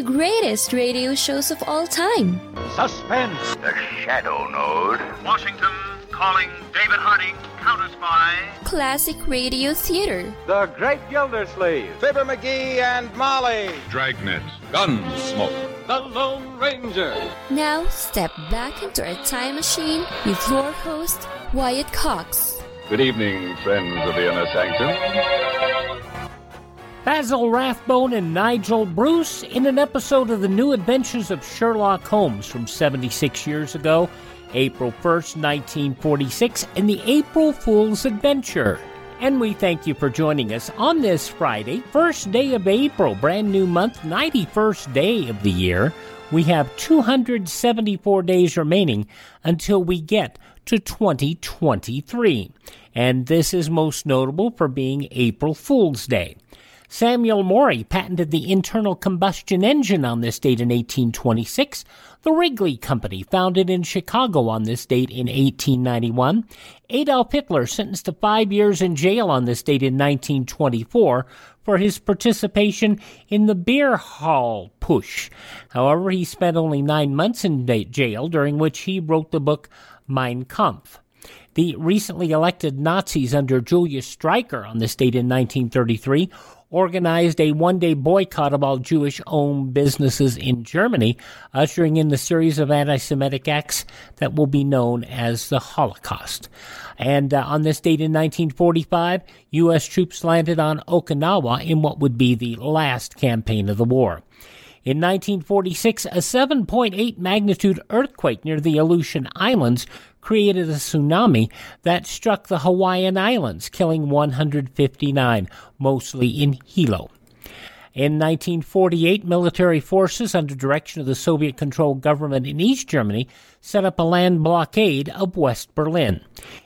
the greatest radio shows of all time. Suspense. The Shadow Node. Washington calling David Harding, counter spy. Classic radio theater. The Great Gildersleeve. Fibber McGee and Molly. Dragnet. Gunsmoke. The Lone Ranger. Now step back into a time machine with your host, Wyatt Cox. Good evening, friends of the inner sanctum. Basil Rathbone and Nigel Bruce in an episode of the New Adventures of Sherlock Holmes from 76 years ago, April 1st, 1946, in the April Fool's Adventure. And we thank you for joining us on this Friday, first day of April, brand new month, 91st day of the year. We have 274 days remaining until we get to 2023. And this is most notable for being April Fool's Day. Samuel Morey patented the internal combustion engine on this date in 1826. The Wrigley Company, founded in Chicago on this date in 1891. Adolf Hitler sentenced to five years in jail on this date in 1924 for his participation in the beer hall putsch. However, he spent only nine months in jail, during which he wrote the book Mein Kampf. The recently elected Nazis under Julius Streicher on this date in 1933 organized a one day boycott of all Jewish owned businesses in Germany, ushering in the series of anti Semitic acts that will be known as the Holocaust. And uh, on this date in 1945, U.S. troops landed on Okinawa in what would be the last campaign of the war. In 1946, a 7.8 magnitude earthquake near the Aleutian Islands created a tsunami that struck the Hawaiian Islands, killing 159, mostly in Hilo. In 1948, military forces under direction of the Soviet controlled government in East Germany set up a land blockade of West Berlin.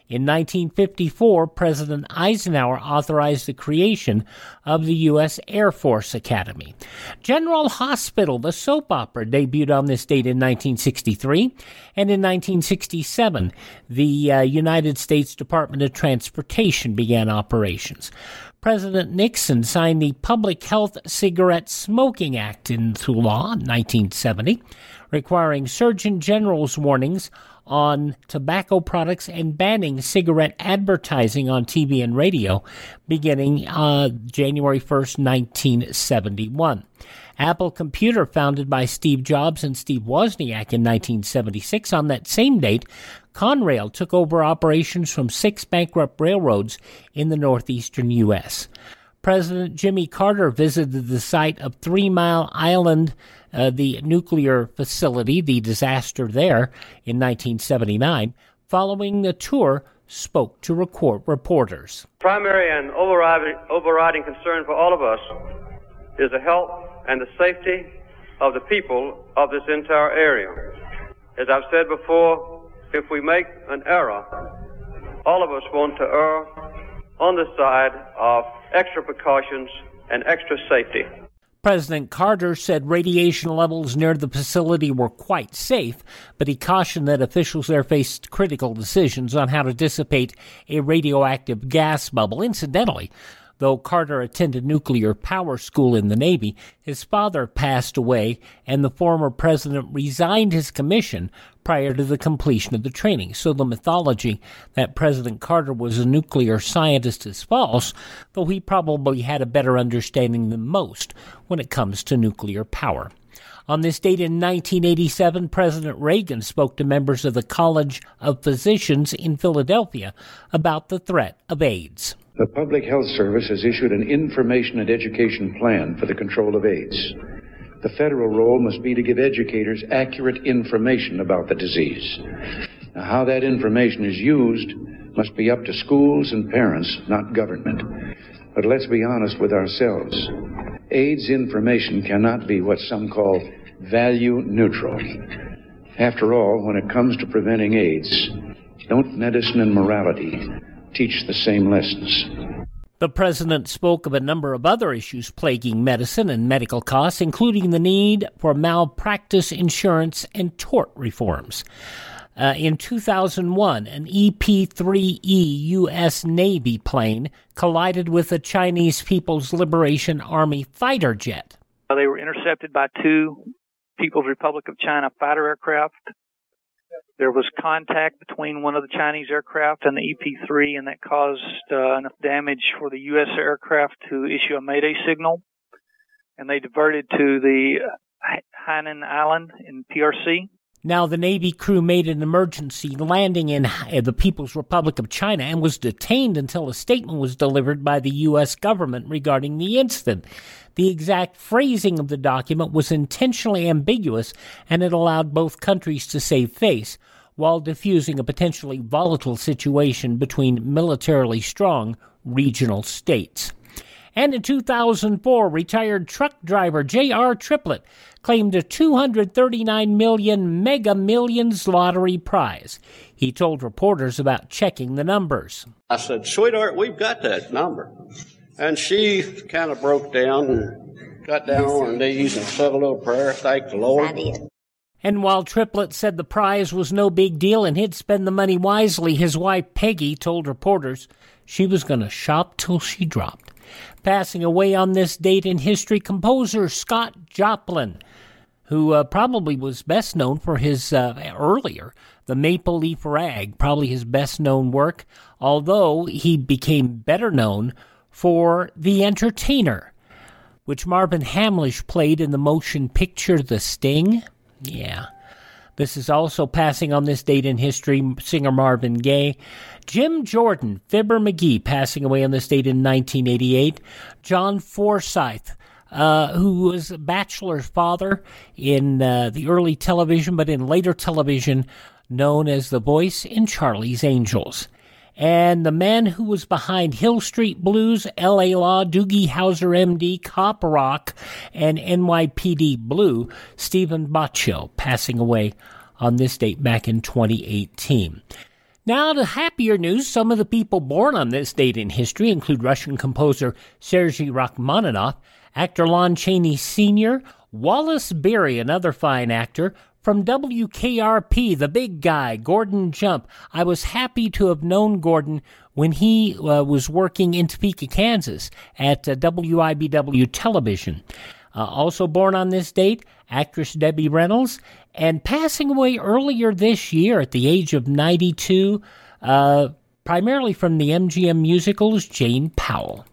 In 1954, President Eisenhower authorized the creation of the U.S. Air Force Academy. General Hospital, the soap opera, debuted on this date in 1963. And in 1967, the uh, United States Department of Transportation began operations. President Nixon signed the Public Health Cigarette Smoking Act into law in 1970, requiring Surgeon General's warnings on tobacco products and banning cigarette advertising on TV and radio beginning uh, January 1st, 1971. Apple Computer, founded by Steve Jobs and Steve Wozniak in 1976, on that same date, Conrail took over operations from six bankrupt railroads in the northeastern U.S. President Jimmy Carter visited the site of Three Mile Island, uh, the nuclear facility, the disaster there in 1979. Following the tour, spoke to record reporters. Primary and overriding, overriding concern for all of us is the health and the safety of the people of this entire area. As I've said before, if we make an error, all of us want to err on the side of extra precautions and extra safety. President Carter said radiation levels near the facility were quite safe, but he cautioned that officials there faced critical decisions on how to dissipate a radioactive gas bubble. Incidentally, Though Carter attended nuclear power school in the Navy, his father passed away and the former president resigned his commission prior to the completion of the training. So the mythology that President Carter was a nuclear scientist is false, though he probably had a better understanding than most when it comes to nuclear power. On this date in 1987, President Reagan spoke to members of the College of Physicians in Philadelphia about the threat of AIDS. The Public Health Service has issued an information and education plan for the control of AIDS. The federal role must be to give educators accurate information about the disease. Now, how that information is used must be up to schools and parents, not government. But let's be honest with ourselves. AIDS information cannot be what some call value neutral. After all, when it comes to preventing AIDS, don't medicine and morality teach the same lessons. The president spoke of a number of other issues plaguing medicine and medical costs, including the need for malpractice insurance and tort reforms. Uh, in 2001, an EP 3E U.S. Navy plane collided with a Chinese People's Liberation Army fighter jet. They were intercepted by two People's Republic of China fighter aircraft. There was contact between one of the Chinese aircraft and the EP-3, and that caused uh, enough damage for the U.S. aircraft to issue a Mayday signal. And they diverted to the Hainan Island in PRC. Now, the Navy crew made an emergency landing in the People's Republic of China and was detained until a statement was delivered by the U.S. government regarding the incident. The exact phrasing of the document was intentionally ambiguous and it allowed both countries to save face while diffusing a potentially volatile situation between militarily strong regional states. And in 2004, retired truck driver J.R. Triplett claimed a 239 million Mega Millions lottery prize. He told reporters about checking the numbers. I said, "Sweetheart, we've got that number." And she kind of broke down and got down on her knees and said a little prayer, thank the Lord. And while Triplett said the prize was no big deal and he'd spend the money wisely, his wife Peggy told reporters she was going to shop till she dropped. Passing away on this date in history, composer Scott Joplin, who uh, probably was best known for his uh, earlier, The Maple Leaf Rag, probably his best known work, although he became better known for The Entertainer, which Marvin Hamlisch played in the motion picture The Sting. Yeah. This is also passing on this date in history, singer Marvin Gaye. Jim Jordan, Fibber McGee, passing away on this date in 1988. John Forsythe, uh, who was bachelor's father in uh, the early television, but in later television, known as the voice in Charlie's Angels. And the man who was behind Hill Street Blues, L.A. Law, Doogie Howser MD, Cop Rock, and NYPD Blue, Steven Bochco, passing away on this date back in 2018. Now, to happier news, some of the people born on this date in history include Russian composer Sergei Rachmaninoff, actor Lon Chaney Sr., Wallace Beery, another fine actor, from WKRP, the big guy, Gordon Jump. I was happy to have known Gordon when he uh, was working in Topeka, Kansas at uh, WIBW Television. Uh, also born on this date, actress Debbie Reynolds, and passing away earlier this year at the age of 92, uh, primarily from the MGM musicals, Jane Powell.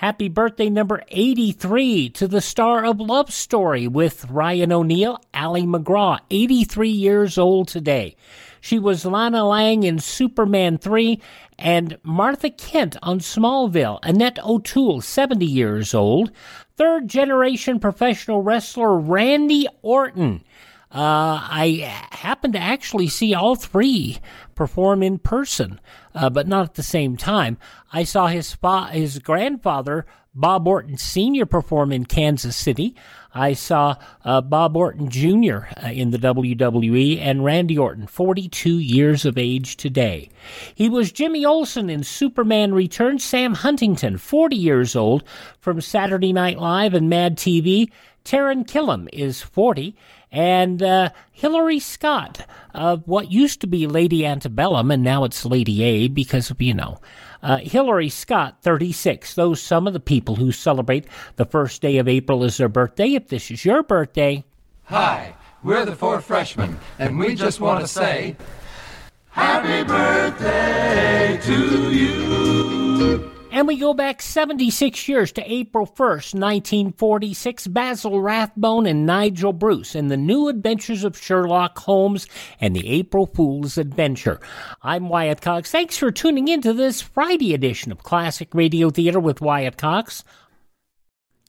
Happy birthday number 83 to the star of Love Story with Ryan O'Neal, Ali MacGraw, 83 years old today. She was Lana Lang in Superman 3 and Martha Kent on Smallville. Annette O'Toole, 70 years old. Third generation professional wrestler Randy Orton. Uh, I happened to actually see all three perform in person, uh, but not at the same time. I saw his fa- his grandfather Bob Orton Sr. perform in Kansas City. I saw uh, Bob Orton Jr. Uh, in the WWE and Randy Orton, 42 years of age today. He was Jimmy Olsen in Superman Returns. Sam Huntington, 40 years old, from Saturday Night Live and Mad TV. Taran Killam is 40 and uh, Hillary Scott of what used to be Lady Antebellum, and now it's Lady A because of, you know, uh, Hillary Scott, 36. Those some of the people who celebrate the first day of April as their birthday. If this is your birthday. Hi, we're the four freshmen, and we just want to say, Happy birthday to you. And we go back 76 years to April 1st, 1946. Basil Rathbone and Nigel Bruce in The New Adventures of Sherlock Holmes and the April Fool's Adventure. I'm Wyatt Cox. Thanks for tuning in to this Friday edition of Classic Radio Theater with Wyatt Cox.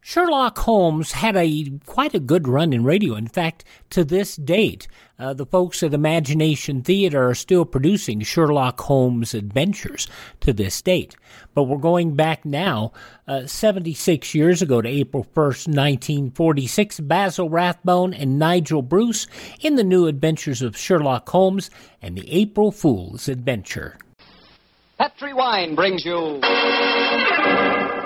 Sherlock Holmes had a quite a good run in radio. In fact, to this date, uh, the folks at Imagination Theater are still producing Sherlock Holmes adventures to this date. But we're going back now, uh, 76 years ago to April 1st, 1946. Basil Rathbone and Nigel Bruce in the new adventures of Sherlock Holmes and the April Fool's Adventure. Petri Wine brings you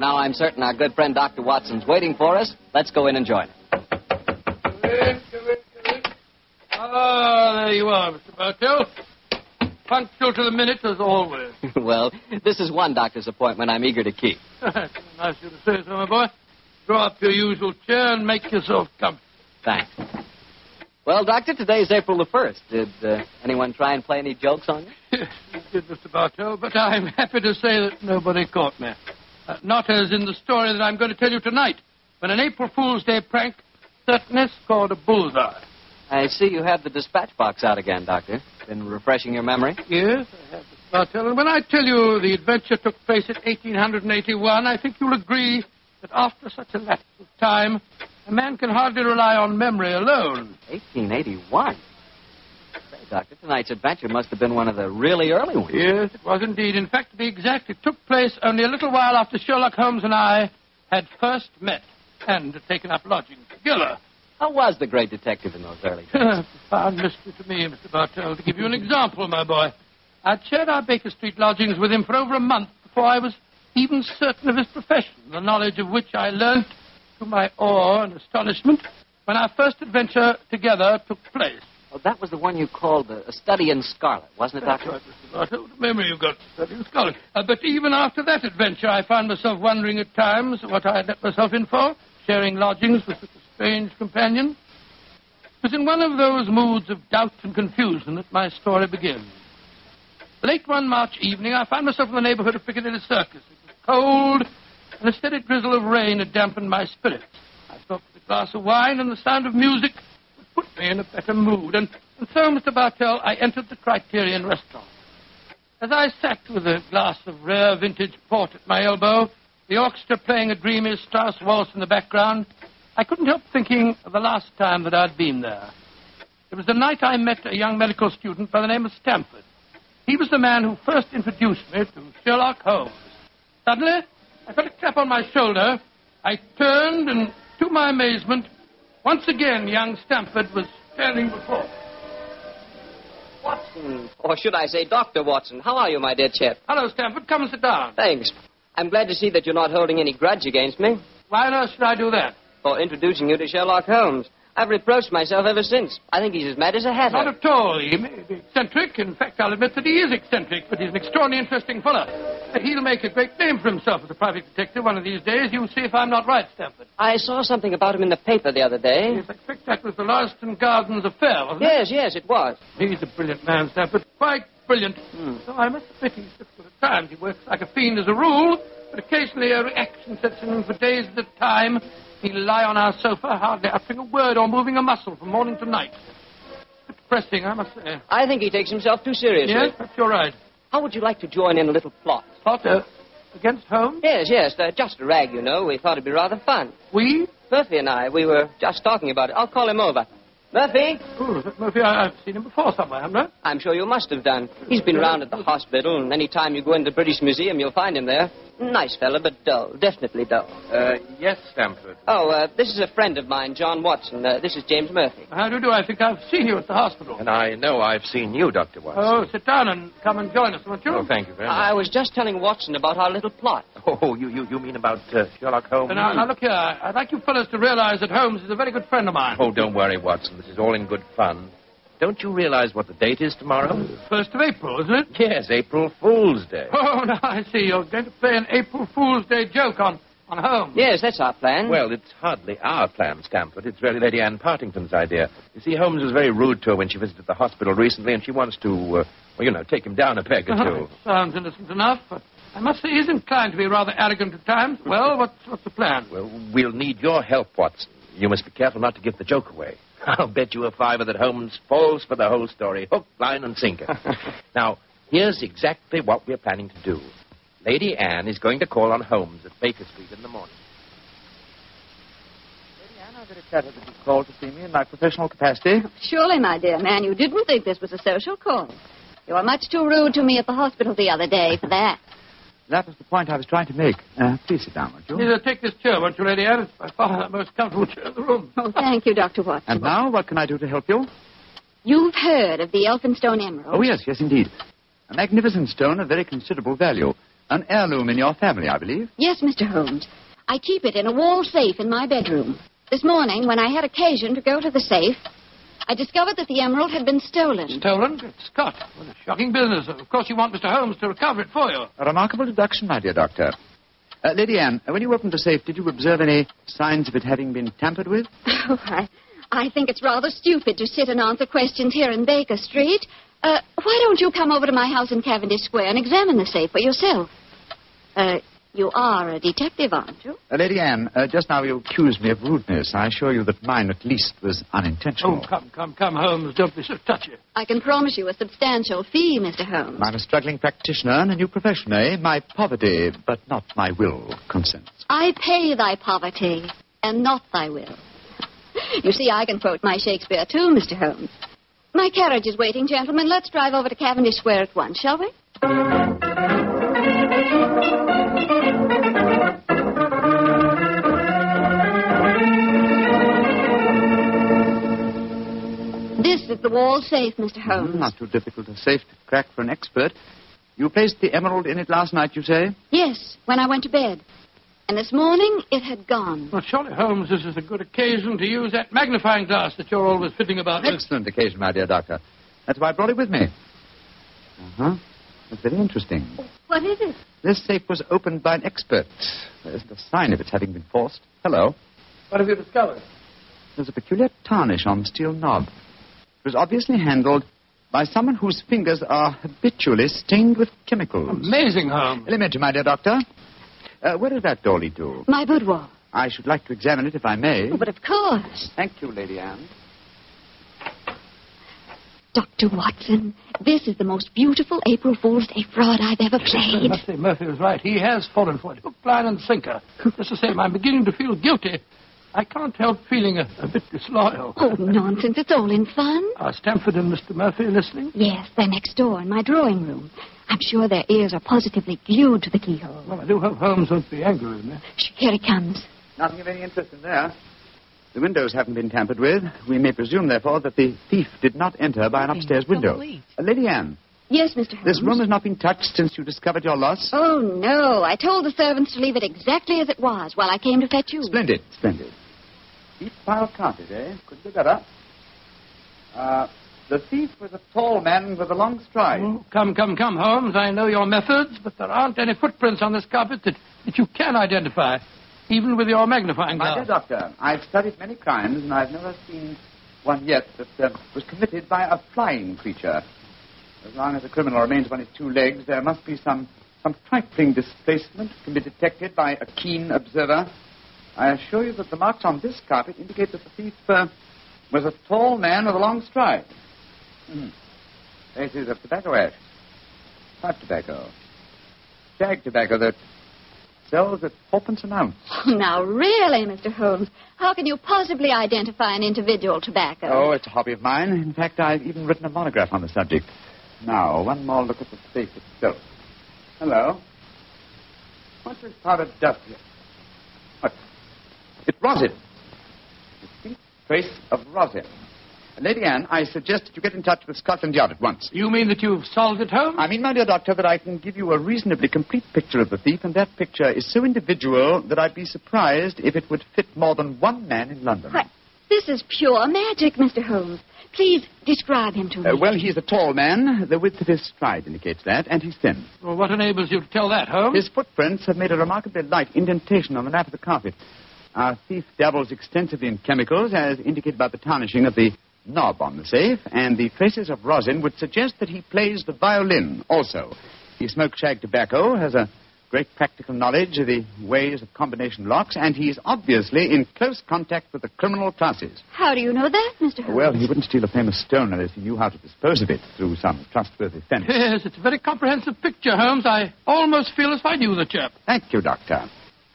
Now I'm certain our good friend Dr. Watson's waiting for us. Let's go in and join him. Ah, there you are, Mr. Bartell. Punctual to the minute as always. well, this is one doctor's appointment I'm eager to keep. nice of you to say so, my boy. Draw up your usual chair and make yourself comfortable. Thanks. Well, Doctor, today's April the 1st. Did uh, anyone try and play any jokes on you? Yes, you did, Mr. Bartell, but I'm happy to say that nobody caught me. Uh, not as in the story that I'm going to tell you tonight, when an April Fool's Day prank certainly scored a bullseye. I see you have the dispatch box out again, Doctor. Been refreshing your memory? Yes, I have, and when I tell you the adventure took place in 1881, I think you'll agree that after such a lapse of time, a man can hardly rely on memory alone. 1881? Doctor, tonight's adventure must have been one of the really early ones. Yes, it was indeed. In fact, to be exact, it took place only a little while after Sherlock Holmes and I had first met and taken up lodgings together. How was the great detective in those early days? Profound mystery to me, Mr. Bartell. To give you an example, my boy, I'd shared our Baker Street lodgings with him for over a month before I was even certain of his profession, the knowledge of which I learnt to my awe and astonishment when our first adventure together took place. Well, that was the one you called a, a study in scarlet, wasn't it, That's Doctor? right, Mr. Memory you've got, study in scholarship. Uh, but even after that adventure, I found myself wondering at times what I had let myself in for, sharing lodgings with such a strange companion. It was in one of those moods of doubt and confusion that my story begins. Late one March evening, I found myself in the neighborhood of Piccadilly Circus. It was cold, and a steady drizzle of rain had dampened my spirits. I thought that a glass of wine and the sound of music put me in a better mood, and, and so, Mr. Bartell, I entered the Criterion restaurant. As I sat with a glass of rare vintage port at my elbow, the orchestra playing a dreamy Strauss waltz in the background, I couldn't help thinking of the last time that I'd been there. It was the night I met a young medical student by the name of Stamford. He was the man who first introduced me to Sherlock Holmes. Suddenly, I felt a tap on my shoulder. I turned, and to my amazement, once again young Stamford was standing before me. Watson. Or should I say Dr. Watson. How are you, my dear chap? Hello, Stamford. Come and sit down. Thanks. I'm glad to see that you're not holding any grudge against me Why on earth should I do that? for introducing you to Sherlock Holmes. I've reproached myself ever since. I think he's as mad as a hatter. Not at all. He may be eccentric. In fact, I'll admit that he is eccentric, but he's an extraordinarily interesting fellow. He'll make a great name for himself as a private detective one of these days. You'll see if I'm not right, Stamford. I saw something about him in the paper the other day. Yes, I expect that was the Lauriston Gardens affair, wasn't Yes, yes, it was. He's a brilliant man, Stamford. Quite brilliant. Hmm. So I must admit he's difficult at times. He works like a fiend as a rule, but occasionally a reaction sets in for days at a time. He'll lie on our sofa, hardly uttering a word or moving a muscle from morning to night. It's depressing, I must say. I think he takes himself too seriously. Yes, perhaps you're right. How would you like to join in a little plot? Potter, against Holmes? Yes, yes, uh, just a rag, you know. We thought it'd be rather fun. We? Murphy and I, we were just talking about it. I'll call him over. Murphy? Oh, Murphy, I, I've seen him before somewhere, haven't I? I'm sure you must have done. He's been around at the hospital, and any time you go into the British Museum, you'll find him there. Nice fella, but dull. Definitely dull. Uh, yes, Stamford. Oh, uh, this is a friend of mine, John Watson. Uh, this is James Murphy. How do you do? I think I've seen you at the hospital. And I know I've seen you, Dr. Watson. Oh, sit down and come and join us, won't you? Oh, thank you very much. I was just telling Watson about our little plot. Oh, you, you, you mean about uh, Sherlock Holmes? Now, now, look here. I'd like you fellows to realize that Holmes is a very good friend of mine. Oh, don't worry, Watson. This is all in good fun. Don't you realize what the date is tomorrow? First of April, isn't it? Yes, April Fool's Day. Oh, now I see. You're going to play an April Fool's Day joke on, on Holmes. Yes, that's our plan. Well, it's hardly our plan, Stamford. It's really Lady Anne Partington's idea. You see, Holmes was very rude to her when she visited the hospital recently, and she wants to, uh, well, you know, take him down a peg or two. Sounds innocent enough, but I must say he's inclined to be rather arrogant at times. Well, what's, what's the plan? Well, we'll need your help, Watson. You must be careful not to give the joke away. I'll bet you a fiver that Holmes falls for the whole story, hook, line, and sinker. now, here's exactly what we're planning to do. Lady Anne is going to call on Holmes at Baker Street in the morning. Lady Anne, I'm very flattered that you called to see me in my professional capacity. Surely, my dear man, you didn't think this was a social call. You were much too rude to me at the hospital the other day for that. That was the point I was trying to make. Uh, please sit down, won't you? Here, take this chair, won't you, Lady Anne? It's by far the most comfortable chair in the room. Oh, thank you, Dr. Watson. And now, what can I do to help you? You've heard of the Elphinstone Emerald. Oh, yes, yes, indeed. A magnificent stone of very considerable value. An heirloom in your family, I believe. Yes, Mr. Holmes. I keep it in a wall safe in my bedroom. This morning, when I had occasion to go to the safe, I discovered that the emerald had been stolen. Stolen? Good Scott. What a shocking business. Of course, you want Mr. Holmes to recover it for you. A remarkable deduction, my dear doctor. Uh, Lady Anne, when you opened the safe, did you observe any signs of it having been tampered with? Oh, I, I think it's rather stupid to sit and answer questions here in Baker Street. Uh, why don't you come over to my house in Cavendish Square and examine the safe for yourself? Uh, you are a detective, aren't you? Uh, Lady Anne, uh, just now you accused me of rudeness. I assure you that mine, at least, was unintentional. Oh, come, come, come, Holmes. Don't be so touchy. I can promise you a substantial fee, Mr. Holmes. I'm a struggling practitioner and a new profession, eh? My poverty, but not my will, consents. I pay thy poverty, and not thy will. You see, I can quote my Shakespeare, too, Mr. Holmes. My carriage is waiting, gentlemen. Let's drive over to Cavendish Square at once, shall we? This is the wall safe, Mr. Holmes. Not too difficult a safe to crack for an expert. You placed the emerald in it last night, you say? Yes, when I went to bed. And this morning, it had gone. Well, surely, Holmes, this is a good occasion to use that magnifying glass that you're always fiddling about with. Excellent occasion, my dear doctor. That's why I brought it with me. Uh-huh. That's very interesting. What is it? This safe was opened by an expert. There isn't a sign of its having been forced. Hello. What have you discovered? There's a peculiar tarnish on the steel knob. It was obviously handled by someone whose fingers are habitually stained with chemicals. Amazing, Holmes. Elementary, my dear doctor. Uh, where does that door lead to? My boudoir. I should like to examine it if I may. Oh, but of course. Thank you, Lady Anne. Dr. Watson, this is the most beautiful April Fool's Day fraud I've ever played. Murphy, Murphy was right. He has fallen for it. Hook, line, and sinker. Just the same, I'm beginning to feel guilty. I can't help feeling a, a bit disloyal. Oh, nonsense. It's all in fun. Are Stamford and Mr. Murphy listening? Yes, they're next door in my drawing room. I'm sure their ears are positively glued to the keyhole. Well, I do hope Holmes won't be angry with me. Shh, here he comes. Nothing of any interest in there. The windows haven't been tampered with. We may presume, therefore, that the thief did not enter by an upstairs window. Uh, Lady Anne, Yes, Mr. Holmes. this room has not been touched since you discovered your loss? Oh, no. I told the servants to leave it exactly as it was while I came to fetch you. Splendid, splendid. Deep pile carpet, eh? Could be better. Uh, the thief was a tall man with a long stride. Oh, come, come, come, Holmes. I know your methods, but there aren't any footprints on this carpet that, that you can identify, even with your magnifying glass. My dear doctor, I've studied many crimes, and I've never seen one yet that uh, was committed by a flying creature. As long as a criminal remains on his two legs, there must be some, some trifling displacement can be detected by a keen observer. I assure you that the marks on this carpet indicate that the thief uh, was a tall man with a long stride. Hmm. Traces of tobacco ash. Pipe tobacco. Shag tobacco that sells at fourpence an ounce. Now, really, Mr. Holmes, how can you possibly identify an individual tobacco? Oh, it's a hobby of mine. In fact, I've even written a monograph on the subject. Now, one more look at the safe itself. Hello. What's this powdered dust here? What? It's rosin. Distinct trace of rosin. Lady Anne, I suggest that you get in touch with Scotland Yard at once. You mean that you've solved it, Holmes? I mean, my dear doctor, that I can give you a reasonably complete picture of the thief, and that picture is so individual that I'd be surprised if it would fit more than one man in London. Why, this is pure magic, Mr. Holmes. Please describe him to me. Uh, well, he's a tall man. The width of his stride indicates that, and he's thin. Well, what enables you to tell that, Holmes? His footprints have made a remarkably light indentation on the nap of the carpet. Our thief dabbles extensively in chemicals, as indicated by the tarnishing of the knob on the safe, and the traces of rosin would suggest that he plays the violin also. He smokes shag tobacco, has a great practical knowledge of the ways of combination locks, and he's obviously in close contact with the criminal classes. How do you know that, Mr. Holmes? Well, he wouldn't steal a famous stone unless he knew how to dispose of it through some trustworthy fence. Yes, it's a very comprehensive picture, Holmes. I almost feel as if I knew the chap. Thank you, Doctor.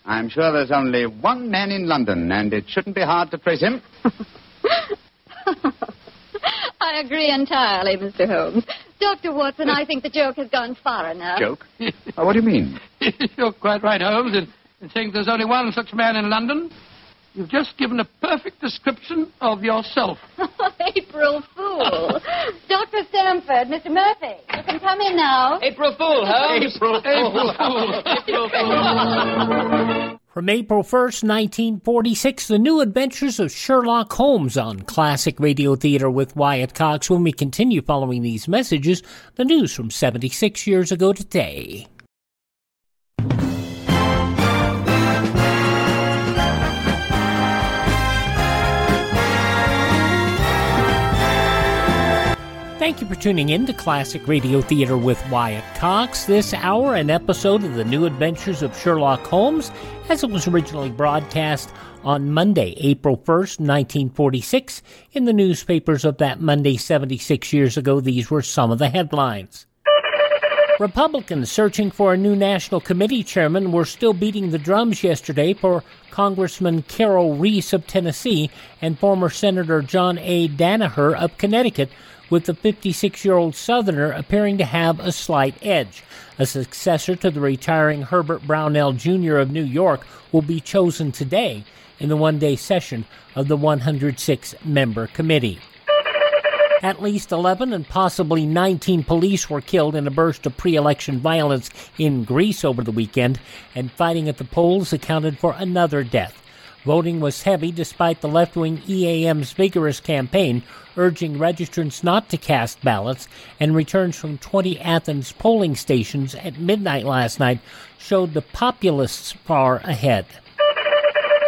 I'm sure there's only one man in London, and it shouldn't be hard to trace him. I agree entirely, Mr. Holmes. Dr. Watson, I think the joke has gone far enough. Joke? Oh, what do you mean? You're quite right, Holmes, in, in saying there's only one such man in London. You've just given a perfect description of yourself. April Fool. Dr. Stamford, Mr. Murphy, you can come in now. April Fool, Holmes. April Fool. April Fool. From April 1st, 1946, The New Adventures of Sherlock Holmes on Classic Radio Theater with Wyatt Cox. When we continue following these messages, the news from 76 years ago today. Thank you for tuning in to Classic Radio Theater with Wyatt Cox. This hour, an episode of The New Adventures of Sherlock Holmes, as it was originally broadcast on Monday, April 1st, 1946. In the newspapers of that Monday, 76 years ago, these were some of the headlines. Republicans searching for a new national committee chairman were still beating the drums yesterday for Congressman Carroll Reece of Tennessee and former Senator John A. Danaher of Connecticut, with the 56 year old Southerner appearing to have a slight edge. A successor to the retiring Herbert Brownell Jr. of New York will be chosen today in the one day session of the 106 member committee. At least 11 and possibly 19 police were killed in a burst of pre election violence in Greece over the weekend, and fighting at the polls accounted for another death. Voting was heavy despite the left wing EAM's vigorous campaign urging registrants not to cast ballots, and returns from 20 Athens polling stations at midnight last night showed the populists far ahead.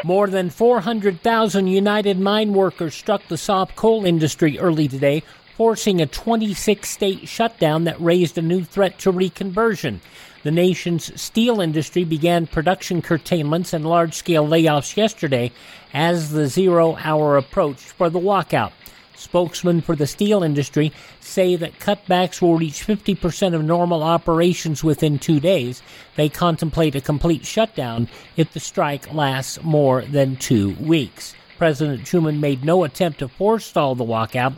More than 400,000 United Mine workers struck the soft coal industry early today, forcing a 26 state shutdown that raised a new threat to reconversion. The nation's steel industry began production curtailments and large scale layoffs yesterday as the zero hour approached for the walkout. Spokesmen for the steel industry say that cutbacks will reach 50% of normal operations within two days. They contemplate a complete shutdown if the strike lasts more than two weeks. President Truman made no attempt to forestall the walkout.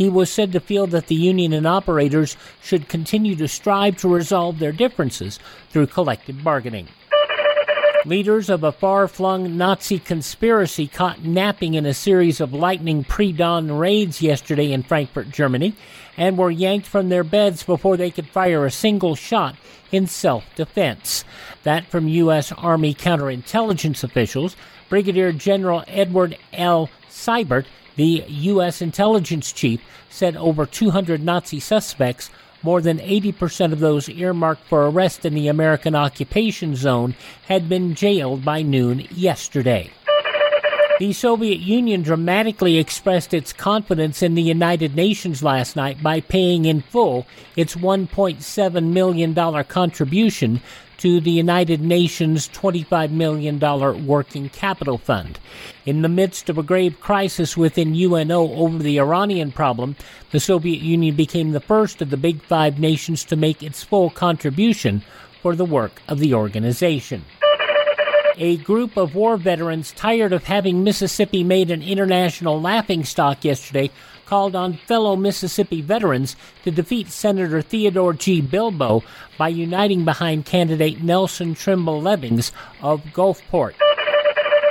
He was said to feel that the union and operators should continue to strive to resolve their differences through collective bargaining. Leaders of a far flung Nazi conspiracy caught napping in a series of lightning pre dawn raids yesterday in Frankfurt, Germany, and were yanked from their beds before they could fire a single shot in self defense. That from U.S. Army counterintelligence officials. Brigadier General Edward L. Seibert, the U.S. intelligence chief, said over 200 Nazi suspects more than 80% of those earmarked for arrest in the American occupation zone had been jailed by noon yesterday. The Soviet Union dramatically expressed its confidence in the United Nations last night by paying in full its $1.7 million contribution to the United Nations $25 million working capital fund. In the midst of a grave crisis within UNO over the Iranian problem, the Soviet Union became the first of the Big Five nations to make its full contribution for the work of the organization. A group of war veterans tired of having Mississippi made an international laughingstock yesterday called on fellow Mississippi veterans to defeat Senator Theodore G. Bilbo by uniting behind candidate Nelson Trimble Levings of Gulfport.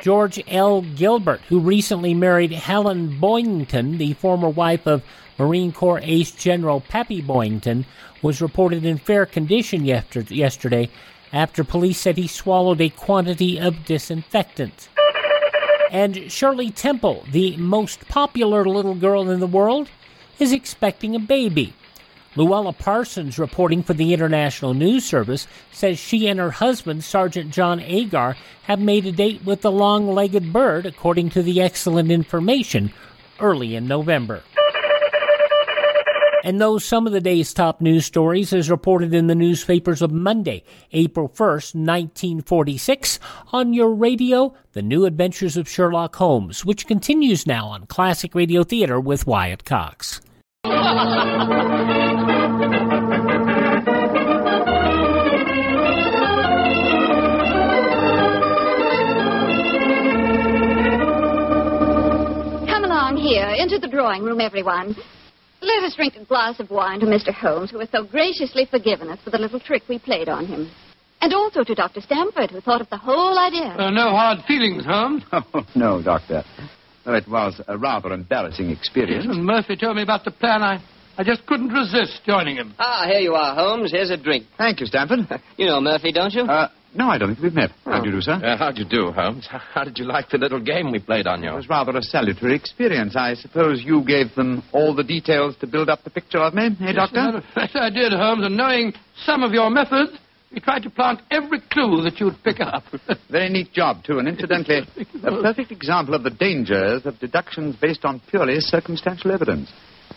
George L. Gilbert, who recently married Helen Boyington, the former wife of Marine Corps ace General Pappy Boyington, was reported in fair condition yesterday after police said he swallowed a quantity of disinfectant. And Shirley Temple, the most popular little girl in the world, is expecting a baby. Louella Parsons, reporting for the International News Service, says she and her husband, Sergeant John Agar, have made a date with the long legged bird, according to the excellent information, early in November. And those some of the day's top news stories as reported in the newspapers of Monday, April 1st, 1946, on your radio, The New Adventures of Sherlock Holmes, which continues now on Classic Radio Theater with Wyatt Cox. Come along here, into the drawing room, everyone. Let us drink a glass of wine to Mr. Holmes, who has so graciously forgiven us for the little trick we played on him. And also to Dr. Stamford, who thought of the whole idea. Uh, no hard feelings, Holmes. Oh, no, Doctor. Though it was a rather embarrassing experience. When Murphy told me about the plan, I, I just couldn't resist joining him. Ah, here you are, Holmes. Here's a drink. Thank you, Stamford. You know Murphy, don't you? Uh, no, I don't think we've met. How do you do, sir? Uh, how'd you do, Holmes? How, how did you like the little game we played on you? It was rather a salutary experience. I suppose you gave them all the details to build up the picture of me, eh, Yes, Doctor? as a matter of fact, I did, Holmes, and knowing some of your methods, we tried to plant every clue that you'd pick up. Very neat job, too. And incidentally, a perfect example of the dangers of deductions based on purely circumstantial evidence.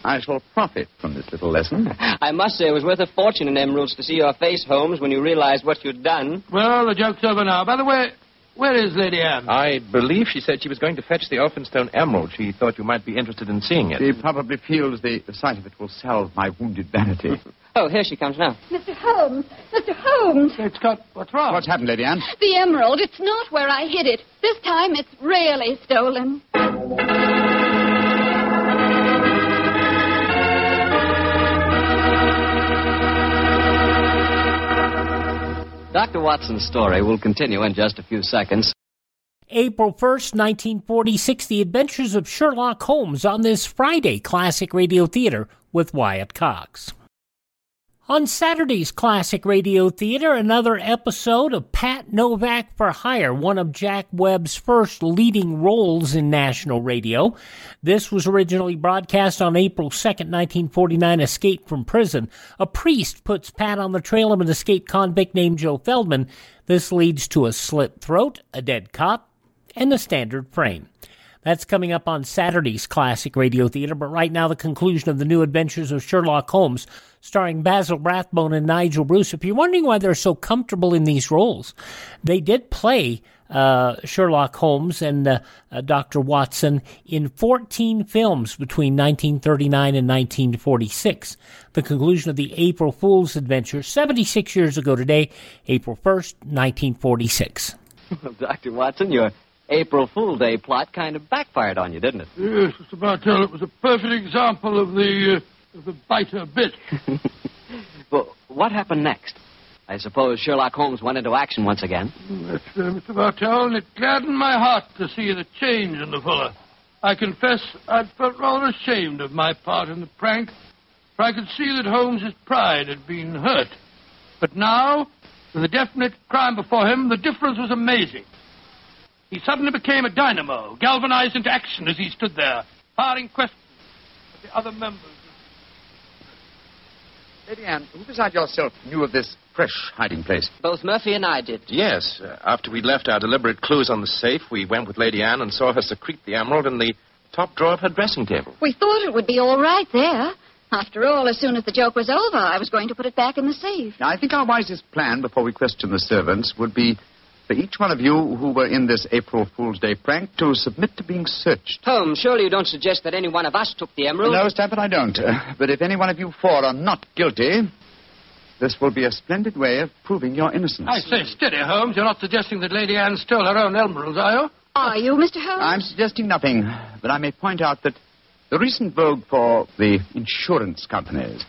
I shall profit from this little lesson. I must say it was worth a fortune in emeralds to see your face, Holmes, when you realized what you'd done. well, the joke's over now. By the way, where is Lady Anne? I believe she said she was going to fetch the Elphinstone Emerald. She thought you might be interested in seeing it. She probably feels the, the sight of it will salve my wounded vanity. Oh, here she comes now. Mr. Holmes, Mr. Holmes, It's got what's wrong? What's happened, Lady Anne? the emerald, it's not where I hid it. This time it's really stolen. Dr. Watson's story will continue in just a few seconds. April 1st, 1946, The Adventures of Sherlock Holmes on this Friday Classic Radio Theater with Wyatt Cox. On Saturday's Classic Radio Theater, another episode of Pat Novak for Hire, one of Jack Webb's first leading roles in national radio. This was originally broadcast on April 2nd, 1949, Escape from Prison. A priest puts Pat on the trail of an escaped convict named Joe Feldman. This leads to a slit throat, a dead cop, and a standard frame. That's coming up on Saturday's Classic Radio Theater, but right now the conclusion of the new adventures of Sherlock Holmes, starring Basil Rathbone and Nigel Bruce. If you're wondering why they're so comfortable in these roles, they did play uh, Sherlock Holmes and uh, uh, Dr. Watson in 14 films between 1939 and 1946. The conclusion of the April Fool's adventure, 76 years ago today, April 1st, 1946. Dr. Watson, your April Fool Day plot kind of backfired on you, didn't it? Yes, Mr. Bartell, it was a perfect example of the, uh, of the biter bit. Well, what happened next? I suppose Sherlock Holmes went into action once again. That's, uh, Mr. Bartell, and it gladdened my heart to see the change in the fella. I confess I'd felt rather ashamed of my part in the prank, for I could see that Holmes's pride had been hurt. But now, with a definite crime before him, the difference was amazing. He suddenly became a dynamo, galvanized into action as he stood there, firing questions at the other members. Lady Anne, who beside yourself knew of this fresh hiding place? Both Murphy and I did. Yes. Uh, after we left our deliberate clues on the safe, we went with Lady Anne and saw her secrete the emerald in the top drawer of her dressing table. We thought it would be all right there. After all, as soon as the joke was over, I was going to put it back in the safe. Now, I think our wisest plan before we question the servants would be for each one of you who were in this April Fool's Day prank to submit to being searched. Holmes, surely you don't suggest that any one of us took the emerald? No, Stamford, I don't. Uh, but if any one of you four are not guilty, this will be a splendid way of proving your innocence. I say, steady, Holmes. You're not suggesting that Lady Anne stole her own emeralds, are you? Are you, Mr. Holmes? I'm suggesting nothing, but I may point out that the recent vogue for the insurance companies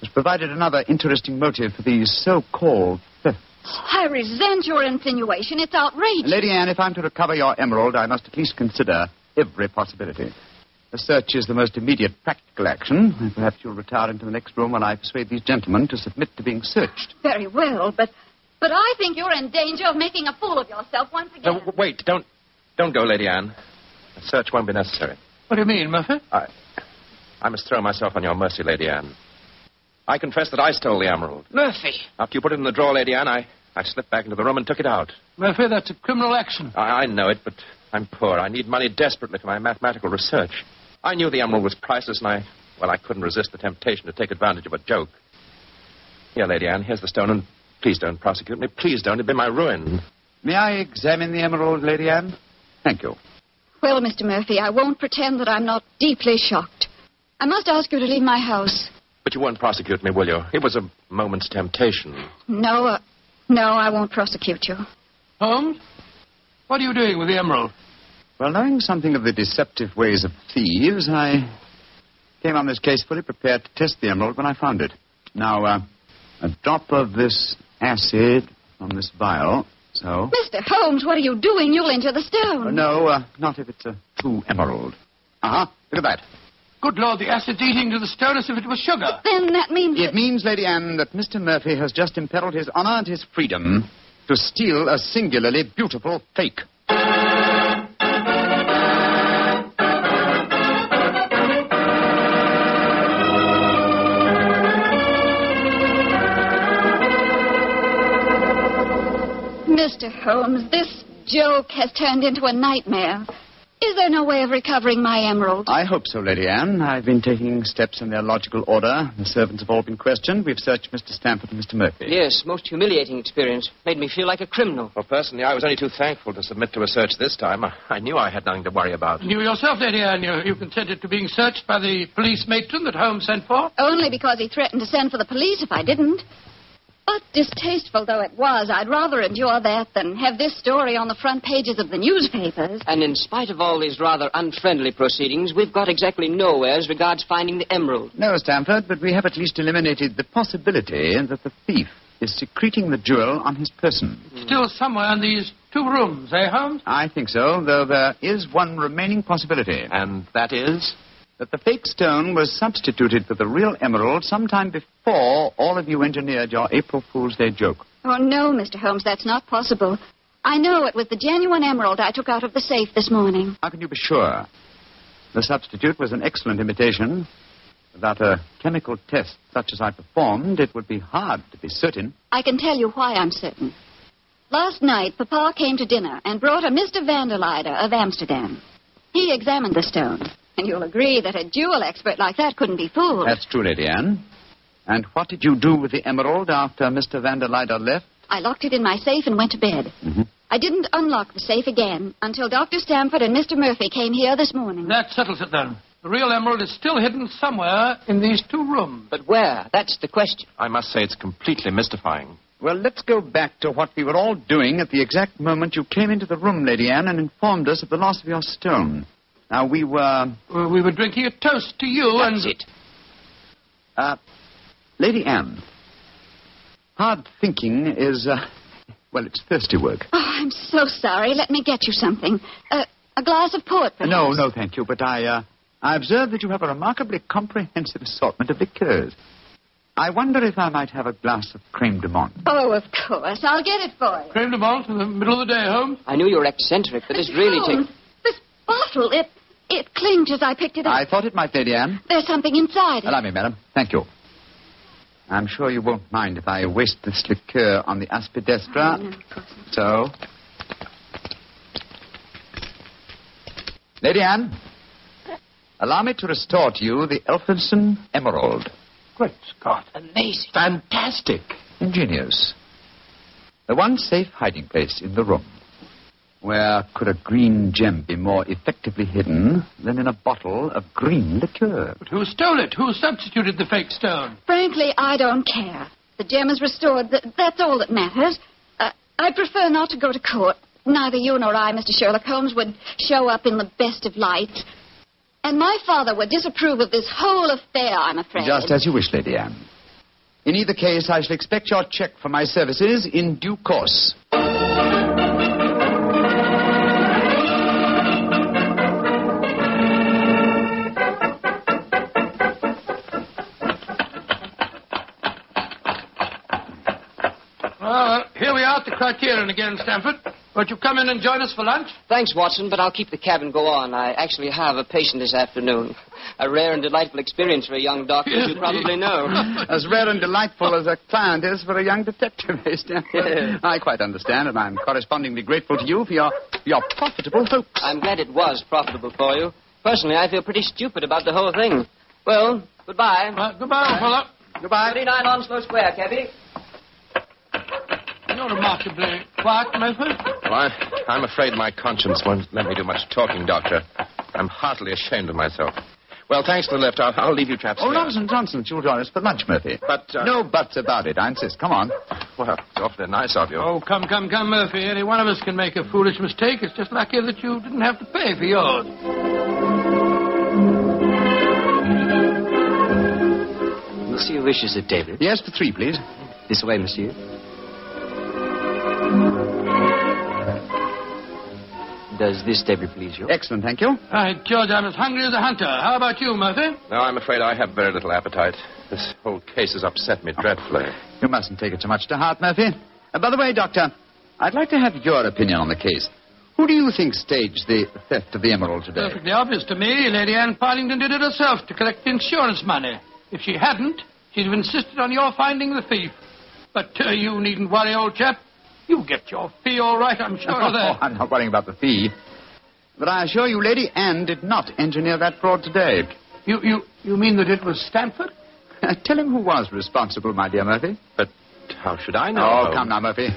has provided another interesting motive for these so-called thefts. I resent your insinuation. It's outrageous. Lady Anne, if I'm to recover your emerald, I must at least consider every possibility. A search is the most immediate practical action. and Perhaps you'll retire into the next room while I persuade these gentlemen to submit to being searched. Very well, but but I think you're in danger of making a fool of yourself once again. No, w- wait, don't, don't go, Lady Anne. A search won't be necessary. What do you mean, Murphy? I, I must throw myself on your mercy, Lady Anne. I confess that I stole the emerald. Murphy! After you put it in the drawer, Lady Anne, I, I slipped back into the room and took it out. Murphy, that's a criminal action. I, I know it, but I'm poor. I need money desperately for my mathematical research. I knew the emerald was priceless, and I, well, I couldn't resist the temptation to take advantage of a joke. Here, Lady Anne, here's the stone, and please don't prosecute me. Please don't. It'd be my ruin. May I examine the emerald, Lady Anne? Thank you. Well, Mr. Murphy, I won't pretend that I'm not deeply shocked. I must ask you to leave my house. But you won't prosecute me, will you? It was a moment's temptation. No, uh, no, I won't prosecute you. Holmes? What are you doing with the emerald? Well, knowing something of the deceptive ways of thieves, I came on this case fully prepared to test the emerald when I found it. Now, uh, a drop of this acid on this vial, so. Mr. Holmes, what are you doing? You'll injure the stone. Oh, no, uh, not if it's a true emerald. Uh huh. Look at that. Good Lord, the acid's eating to the stone as if it was sugar. Then that means. It means, Lady Anne, that Mr. Murphy has just imperiled his honor and his freedom to steal a singularly beautiful fake. Mr. Holmes, this joke has turned into a nightmare. Is there no way of recovering my emerald? I hope so, Lady Anne. I've been taking steps in their logical order. The servants have all been questioned. We've searched Mr. Stamford and Mr. Murphy. Yes, most humiliating experience. Made me feel like a criminal. Well, personally, I was only too thankful to submit to a search this time. I, I knew I had nothing to worry about. You yourself, Lady Anne, you, you consented to being searched by the police matron that Holmes sent for? Only because he threatened to send for the police if I didn't. But distasteful though it was, I'd rather endure that than have this story on the front pages of the newspapers. And in spite of all these rather unfriendly proceedings, we've got exactly nowhere as regards finding the emerald. No, Stamford, but we have at least eliminated the possibility that the thief is secreting the jewel on his person. Still somewhere in these two rooms, eh, Holmes? I think so, though there is one remaining possibility. And that is? That the fake stone was substituted for the real emerald sometime before all of you engineered your April Fool's Day joke. Oh, no, Mr. Holmes, that's not possible. I know it was the genuine emerald I took out of the safe this morning. How can you be sure? The substitute was an excellent imitation. Without a chemical test such as I performed, it would be hard to be certain. I can tell you why I'm certain. Last night, Papa came to dinner and brought a Mr. Vanderleider of Amsterdam. He examined the stone, and you'll agree that a jewel expert like that couldn't be fooled. That's true, Lady Anne. And what did you do with the emerald after Mr. Van der Vanderleider left? I locked it in my safe and went to bed. Mm-hmm. I didn't unlock the safe again until Dr. Stamford and Mr. Murphy came here this morning. That settles it then. The real emerald is still hidden somewhere in these two rooms. But where? That's the question. I must say it's completely mystifying. Well, let's go back to what we were all doing at the exact moment you came into the room, Lady Anne, and informed us of the loss of your stone. Now, we were. Uh, we were drinking a toast to you That's and. it. Uh, Lady Anne, hard thinking is, uh, well, it's thirsty work. Oh, I'm so sorry. Let me get you something. Uh, a glass of port, perhaps. No, no, thank you, but I, uh, I observe that you have a remarkably comprehensive assortment of liqueurs. I wonder if I might have a glass of creme de menthe. Oh, of course. I'll get it for you. Creme de menthe in the middle of the day, Holmes. I knew you were eccentric, but this really takes. This bottle, it it clinged as I picked it up. I thought it might, Lady Anne. There's something inside it. Allow me, madam. Thank you. I'm sure you won't mind if I waste this liqueur on the aspidistra. Oh, no, of course not. So. Lady Anne, allow me to restore to you the Elphinstone Emerald. Great Scott. Amazing. Fantastic. Ingenious. The one safe hiding place in the room. Where could a green gem be more effectively hidden than in a bottle of green liqueur? But who stole it? Who substituted the fake stone? Frankly, I don't care. The gem is restored. That's all that matters. Uh, I prefer not to go to court. Neither you nor I, Mr. Sherlock Holmes, would show up in the best of lights. And my father would disapprove of this whole affair, I'm afraid. Just as you wish, Lady Anne. In either case, I shall expect your check for my services in due course. Here we are at the Criterion again, Stamford. Won't you come in and join us for lunch? Thanks, Watson, but I'll keep the cabin go on. I actually have a patient this afternoon. A rare and delightful experience for a young doctor, as you probably know. As rare and delightful as a client is for a young detective, eh, Stamford? I quite understand, and I'm correspondingly grateful to you for your, your profitable hopes. I'm glad it was profitable for you. Personally, I feel pretty stupid about the whole thing. Well, goodbye. Uh, goodbye, fella. Goodbye. 39 Onslow Square, cabby. You're remarkably quiet, Milford. Well, I, I'm afraid my conscience won't let me do much talking, Doctor. I'm heartily ashamed of myself. Well, thanks for the lift. I'll, I'll leave you chaps Oh, there. nonsense, nonsense. You'll join us for lunch, Murphy. But, uh, No buts about it, I insist. Come on. Well, it's awfully nice of you. Oh, come, come, come, Murphy. Any one of us can make a foolish mistake. It's just lucky that you didn't have to pay for yours. Monsieur wishes it, David. Yes, for three, please. This way, monsieur. Does this table please you? Excellent, thank you. Right, George, I'm as hungry as a hunter. How about you, Murphy? No, I'm afraid I have very little appetite. This whole case has upset me dreadfully. You mustn't take it too much to heart, Murphy. Uh, by the way, Doctor, I'd like to have your opinion on the case. Who do you think staged the theft of the emerald today? Perfectly obvious to me. Lady Anne Partington did it herself to collect insurance money. If she hadn't, she'd have insisted on your finding the thief. But uh, you needn't worry, old chap. You'll get your fee all right, I'm sure of Oh, that. I'm not worrying about the fee. But I assure you, Lady Anne did not engineer that fraud today. You, you, you mean that it was Stamford? Tell him who was responsible, my dear Murphy. But how should I know? Oh, come now, Murphy.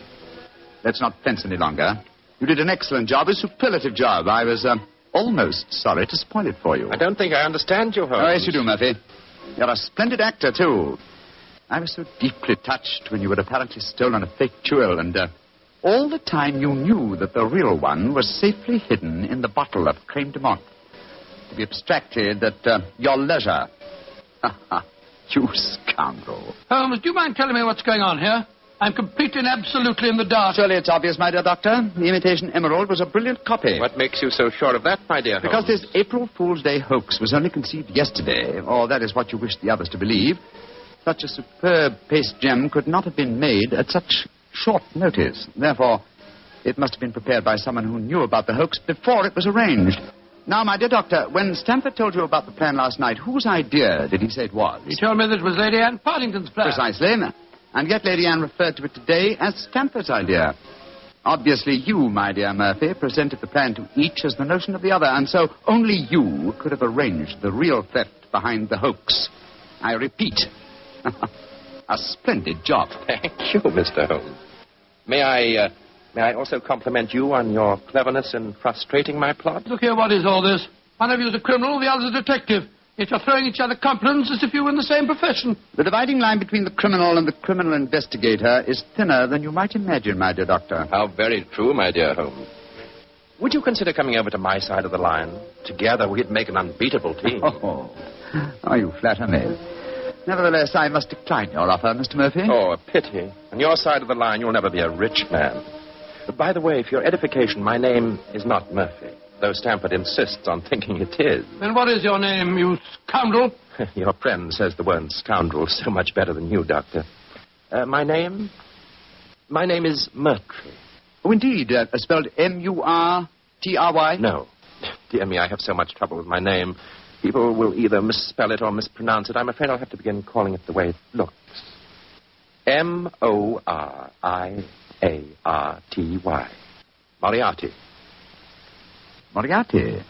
Let's not fence any longer. You did an excellent job, a superlative job. I was um, almost sorry to spoil it for you. I don't think I understand you, Holmes. Oh, yes, you do, Murphy. You're a splendid actor, too. I was so deeply touched when you had apparently stolen a fake jewel, and uh, all the time you knew that the real one was safely hidden in the bottle of creme de menthe. To be abstracted at uh, your leisure. you scoundrel. Holmes, do you mind telling me what's going on here? I'm completely and absolutely in the dark. Surely it's obvious, my dear doctor. The imitation emerald was a brilliant copy. What makes you so sure of that, my dear Because Holmes? this April Fool's Day hoax was only conceived yesterday, or that is what you wish the others to believe. Such a superb paste gem could not have been made at such short notice. Therefore, it must have been prepared by someone who knew about the hoax before it was arranged. Now, my dear doctor, when Stamford told you about the plan last night, whose idea did he say it was? He told me that it was Lady Anne Partington's plan. Precisely. And yet Lady Anne referred to it today as Stamford's idea. Obviously, you, my dear Murphy, presented the plan to each as the notion of the other, and so only you could have arranged the real theft behind the hoax. I repeat, a splendid job. Thank you, Mr. Holmes. May I, uh, may I also compliment you on your cleverness in frustrating my plot? Look here, what is all this? One of you is a criminal, the other's a detective. Yet you're throwing each other compliments as if you were in the same profession. The dividing line between the criminal and the criminal investigator is thinner than you might imagine, my dear doctor. How very true, my dear Holmes. Would you consider coming over to my side of the line? Together, we'd make an unbeatable team. Oh, oh you flatter me. Nevertheless, I must decline your offer, Mr. Murphy. Oh, a pity. On your side of the line, you'll never be a rich man. But by the way, for your edification, my name is not Murphy, though Stamford insists on thinking it is. Then what is your name, you scoundrel? Your friend says the word scoundrel so much better than you, Doctor. Uh, my name? My name is Murtry. Oh, indeed. Uh, spelled M-U-R-T-R-Y? No. Dear me, I have so much trouble with my name. People will either misspell it or mispronounce it. I'm afraid I'll have to begin calling it the way it looks. M O R I A R T Y. Moriarty. Moriarty.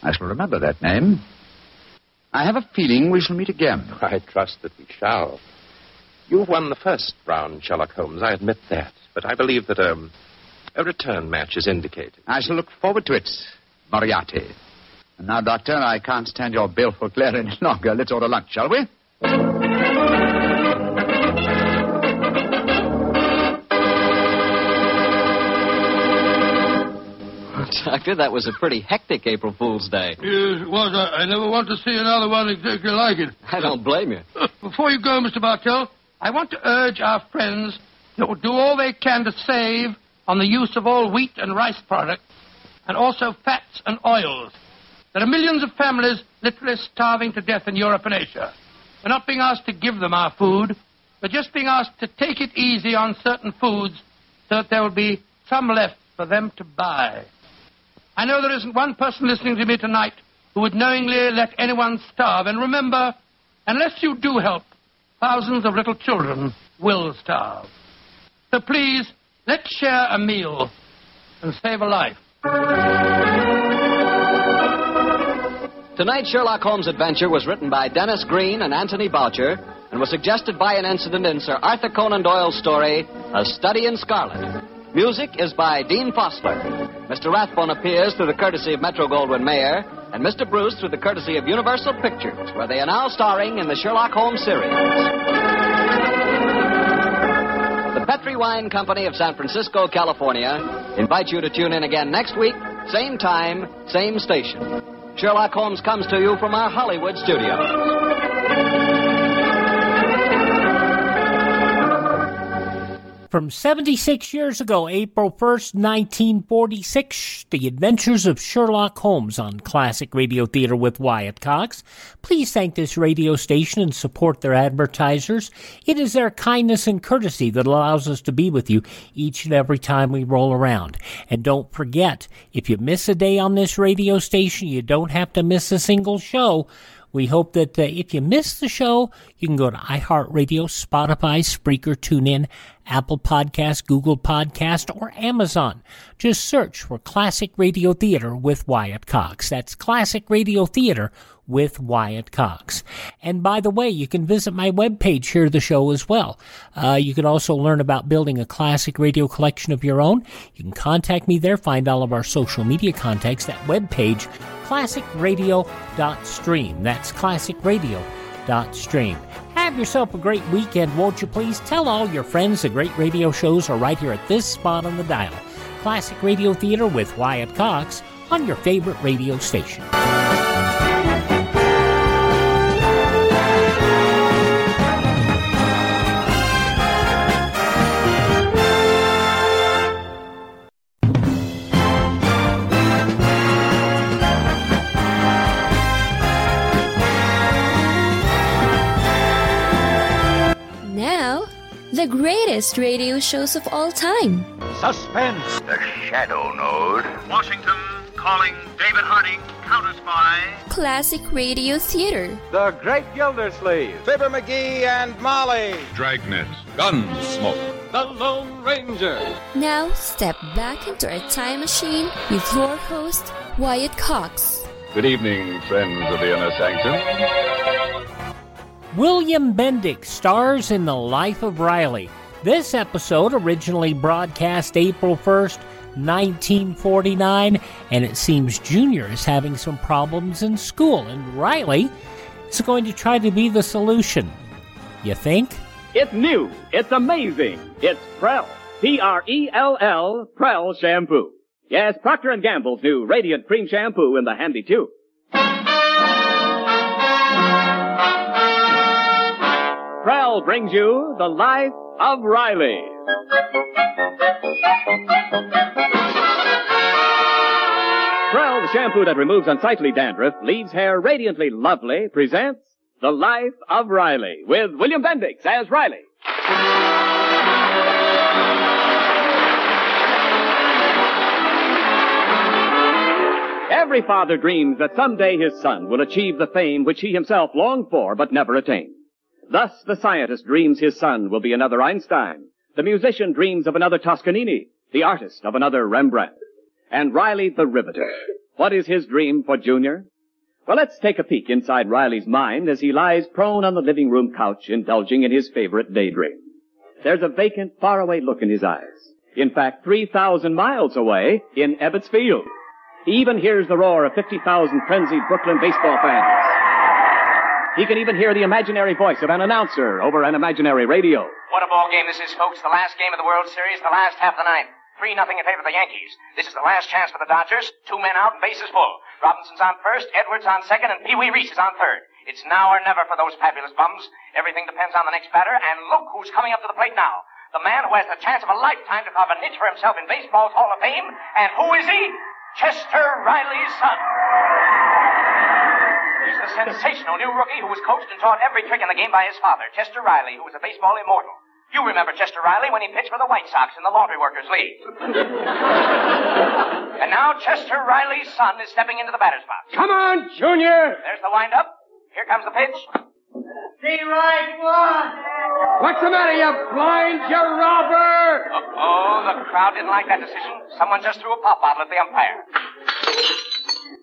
I shall remember that name. I have a feeling we shall meet again. I trust that we shall. You've won the first round, Sherlock Holmes. I admit that. But I believe that um, a return match is indicated. I shall look forward to it, Moriarty. And now, Doctor, I can't stand your baleful glare any longer. Let's order lunch, shall we? Doctor, that was a pretty hectic April Fool's Day. Yes, it was. I, I never want to see another one exactly like it. I don't blame you. Uh, before you go, Mr. Bartell, I want to urge our friends to do all they can to save on the use of all wheat and rice products, and also fats and oils. There are millions of families literally starving to death in Europe and Asia. We're not being asked to give them our food, but just being asked to take it easy on certain foods so that there will be some left for them to buy. I know there isn't one person listening to me tonight who would knowingly let anyone starve. And remember, unless you do help, thousands of little children will starve. So please, let's share a meal and save a life. Tonight's Sherlock Holmes adventure was written by Denis Green and Anthony Boucher and was suggested by an incident in Sir Arthur Conan Doyle's story, A Study in Scarlet. Music is by Dean Fosler. Mr. Rathbone appears through the courtesy of Metro Goldwyn Mayer, and Mr. Bruce through the courtesy of Universal Pictures, where they are now starring in the Sherlock Holmes series. The Petri Wine Company of San Francisco, California, invites you to tune in again next week, same time, same station. Sherlock Holmes comes to you from our Hollywood studios. From 76 years ago, April 1st, 1946, The Adventures of Sherlock Holmes on Classic Radio Theater with Wyatt Cox. Please thank this radio station and support their advertisers. It is their kindness and courtesy that allows us to be with you each and every time we roll around. And don't forget, if you miss a day on this radio station, you don't have to miss a single show. We hope that uh, if you miss the show, you can go to iHeartRadio, Spotify, Spreaker, TuneIn, Apple Podcast, Google Podcast, or Amazon. Just search for Classic Radio Theater with Wyatt Cox. That's Classic Radio Theater with Wyatt Cox. And by the way, you can visit my webpage here the show as well. Uh, you can also learn about building a classic radio collection of your own. You can contact me there, find all of our social media contacts. That webpage, classicradio.stream. That's classicradio.stream. Have yourself a great weekend, won't you please? Tell all your friends the great radio shows are right here at this spot on the dial. Classic Radio Theater with Wyatt Cox on your favorite radio station. The greatest radio shows of all time. Suspense. The Shadow Node. Washington calling David Harding, counter spy. Classic Radio Theater. The Great Gildersleeve. Fibber McGee and Molly. Dragnet. Gunsmoke. The Lone Ranger. Now, step back into a time machine with your host, Wyatt Cox. Good evening, friends of the inner sanctum. William Bendix stars in The Life of Riley. This episode originally broadcast April 1st, 1949, and it seems Junior is having some problems in school, and Riley is going to try to be the solution. You think? It's new. It's amazing. It's Prell. P-R-E-L-L, Prell shampoo. Yes, Procter & Gamble's new Radiant Cream Shampoo in the handy tube. Prell brings you The Life of Riley. Prell, the shampoo that removes unsightly dandruff, leaves hair radiantly lovely, presents The Life of Riley with William Bendix as Riley. Every father dreams that someday his son will achieve the fame which he himself longed for but never attained. Thus, the scientist dreams his son will be another Einstein. The musician dreams of another Toscanini. The artist of another Rembrandt. And Riley the Riveter. What is his dream for Junior? Well, let's take a peek inside Riley's mind as he lies prone on the living room couch indulging in his favorite daydream. There's a vacant, faraway look in his eyes. In fact, 3,000 miles away in Ebbets Field. He even hears the roar of 50,000 frenzied Brooklyn baseball fans. He can even hear the imaginary voice of an announcer over an imaginary radio. What a ball game this is, folks. The last game of the World Series, the last half of the ninth. 3 nothing in favor of the Yankees. This is the last chance for the Dodgers. Two men out and bases full. Robinson's on first, Edwards on second, and Pee Wee Reese is on third. It's now or never for those fabulous bums. Everything depends on the next batter, and look who's coming up to the plate now. The man who has the chance of a lifetime to carve a niche for himself in baseball's Hall of Fame. And who is he? Chester Riley's son. He's the sensational new rookie who was coached and taught every trick in the game by his father, Chester Riley, who was a baseball immortal. You remember Chester Riley when he pitched for the White Sox in the Laundry Workers League. and now Chester Riley's son is stepping into the batter's box. Come on, Junior! There's the windup. Here comes the pitch. See right one. What's the matter, you blind, you robber? Oh, the crowd didn't like that decision. Someone just threw a pop bottle at the umpire.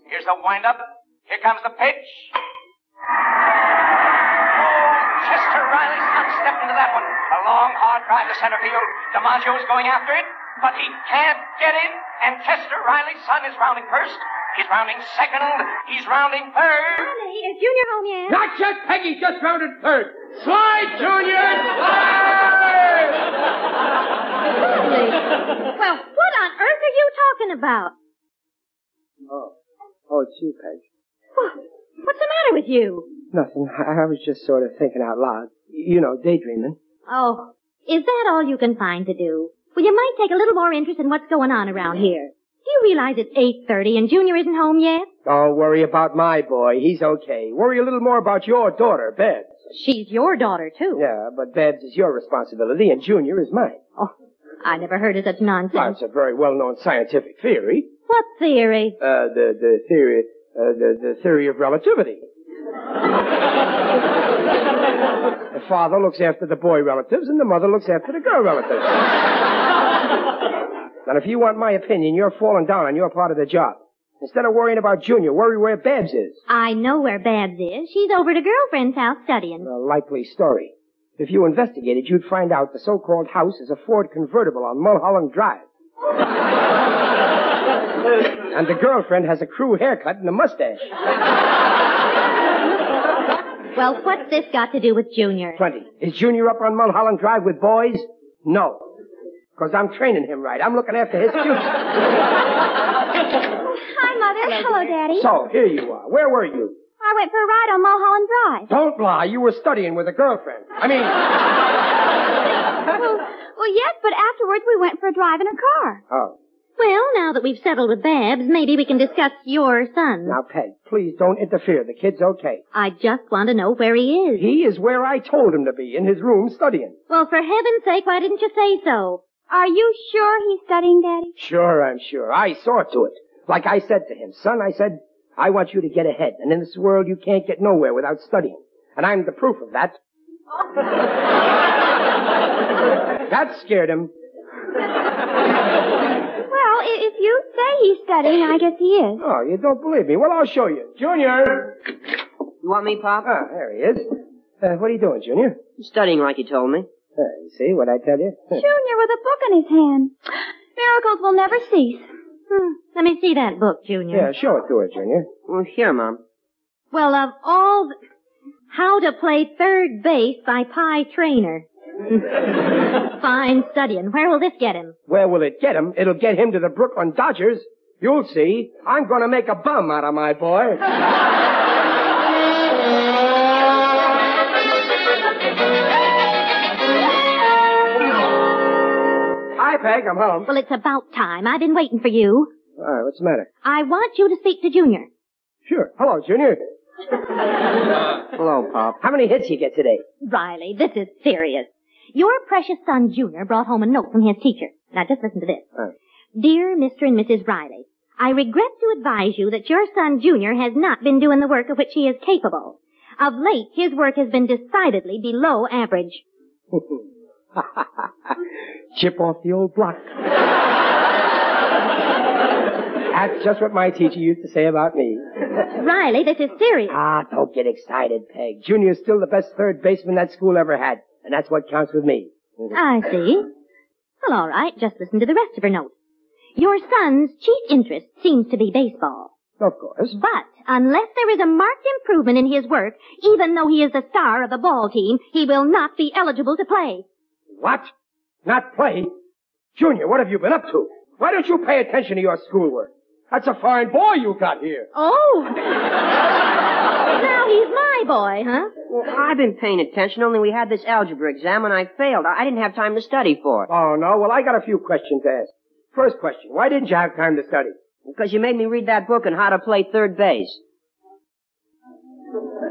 Here's the windup. Here comes the pitch. Oh, Chester Riley's son stepped into that one. A long, hard drive to center field. DiMaggio's going after it, but he can't get it. And Chester Riley's son is rounding first. He's rounding second. He's rounding third. Honey, is Junior home yet? Eh? Not yet, Peggy. Just rounded third. Slide, Junior! Slide! well, what on earth are you talking about? Oh, oh, it's you, Peg. Well, what's the matter with you? Nothing. I, I was just sort of thinking out loud. You know, daydreaming. Oh, Is that all you can find to do? Well, you might take a little more interest in what's going on around here. Do you realize it's 8.30 and Junior isn't home yet? Don't worry about my boy. He's okay. Worry a little more about your daughter, Babs. She's your daughter, too. Yeah, but Babs is your responsibility and Junior is mine. Oh, I never heard of such Well, nonsense. it's a very well-known scientific theory. What theory? Uh, the, the theory, uh, the, the theory of relativity. the father looks after the boy relatives and the mother looks after the girl relatives. and if you want my opinion, you're falling down on your part of the job. Instead of worrying about Junior, worry where Babs is. I know where Babs is. She's over at a girlfriend's house studying. A likely story. If you investigated, you'd find out the so-called house is a Ford convertible on Mulholland Drive. And the girlfriend has a crew haircut and a mustache. Well, what's this got to do with Junior? Plenty. Is Junior up on Mulholland Drive with boys? No. Because I'm training him right. I'm looking after his future. Hi, Mother. Hello, Daddy. So, here you are. Where were you? I went for a ride on Mulholland Drive. Don't lie. You were studying with a girlfriend. I mean... well, well, yes, but afterwards we went for a drive in a car. Oh. Well, now that we've settled with Babs, maybe we can discuss your son. Now, Peg, please don't interfere. The kid's okay. I just want to know where he is. He is where I told him to be, in his room studying. Well, for heaven's sake, why didn't you say so? Are you sure he's studying, Daddy? Sure, I'm sure. I saw to it. Like I said to him, son, I said, I want you to get ahead, and in this world you can't get nowhere without studying. And I'm the proof of that. that scared him. Well, i- if you say he's studying, I guess he is. Oh, you don't believe me? Well, I'll show you. Junior! You want me, Pop? Ah, there he is. Uh, what are you doing, Junior? Studying like you told me. Uh, you see what I tell you? Junior with a book in his hand. Miracles will never cease. Hmm. Let me see that book, Junior. yeah, show it to her, Junior. Well, here, Mom. Well, of all the... How to Play Third Base by Pie Traynor. Fine studying. Where will this get him? Where will it get him? It'll get him to the Brooklyn Dodgers. You'll see. I'm gonna make a bum out of my boy. Hi, Peg. I'm home. Well, it's about time. I've been waiting for you. All right, what's the matter? I want you to speak to Junior. Sure. Hello, Junior. Hello, Pop. How many hits you get today? Riley, this is serious. Your precious son, Junior, brought home a note from his teacher. Now, just listen to this. Oh. Dear Mr. and Mrs. Riley, I regret to advise you that your son, Junior, has not been doing the work of which he is capable. Of late, his work has been decidedly below average. Chip off the old block. That's just what my teacher used to say about me. Riley, this is serious. Ah, don't get excited, Peg. Junior's still the best third baseman that school ever had, and that's what counts with me. I see. Well, all right. Just listen to the rest of her note. Your son's chief interest seems to be baseball. Of course. But unless there is a marked improvement in his work, even though he is the star of the ball team, he will not be eligible to play. What? Not play? Junior, what have you been up to? Why don't you pay attention to your schoolwork? That's a fine boy you got here. Oh! Now he's my boy, huh? Well, I've been paying attention, only we had this algebra exam and I failed. I I didn't have time to study for it. Oh, no? Well, I got a few questions to ask. First question, why didn't you have time to study? Because you made me read that book on how to play third base.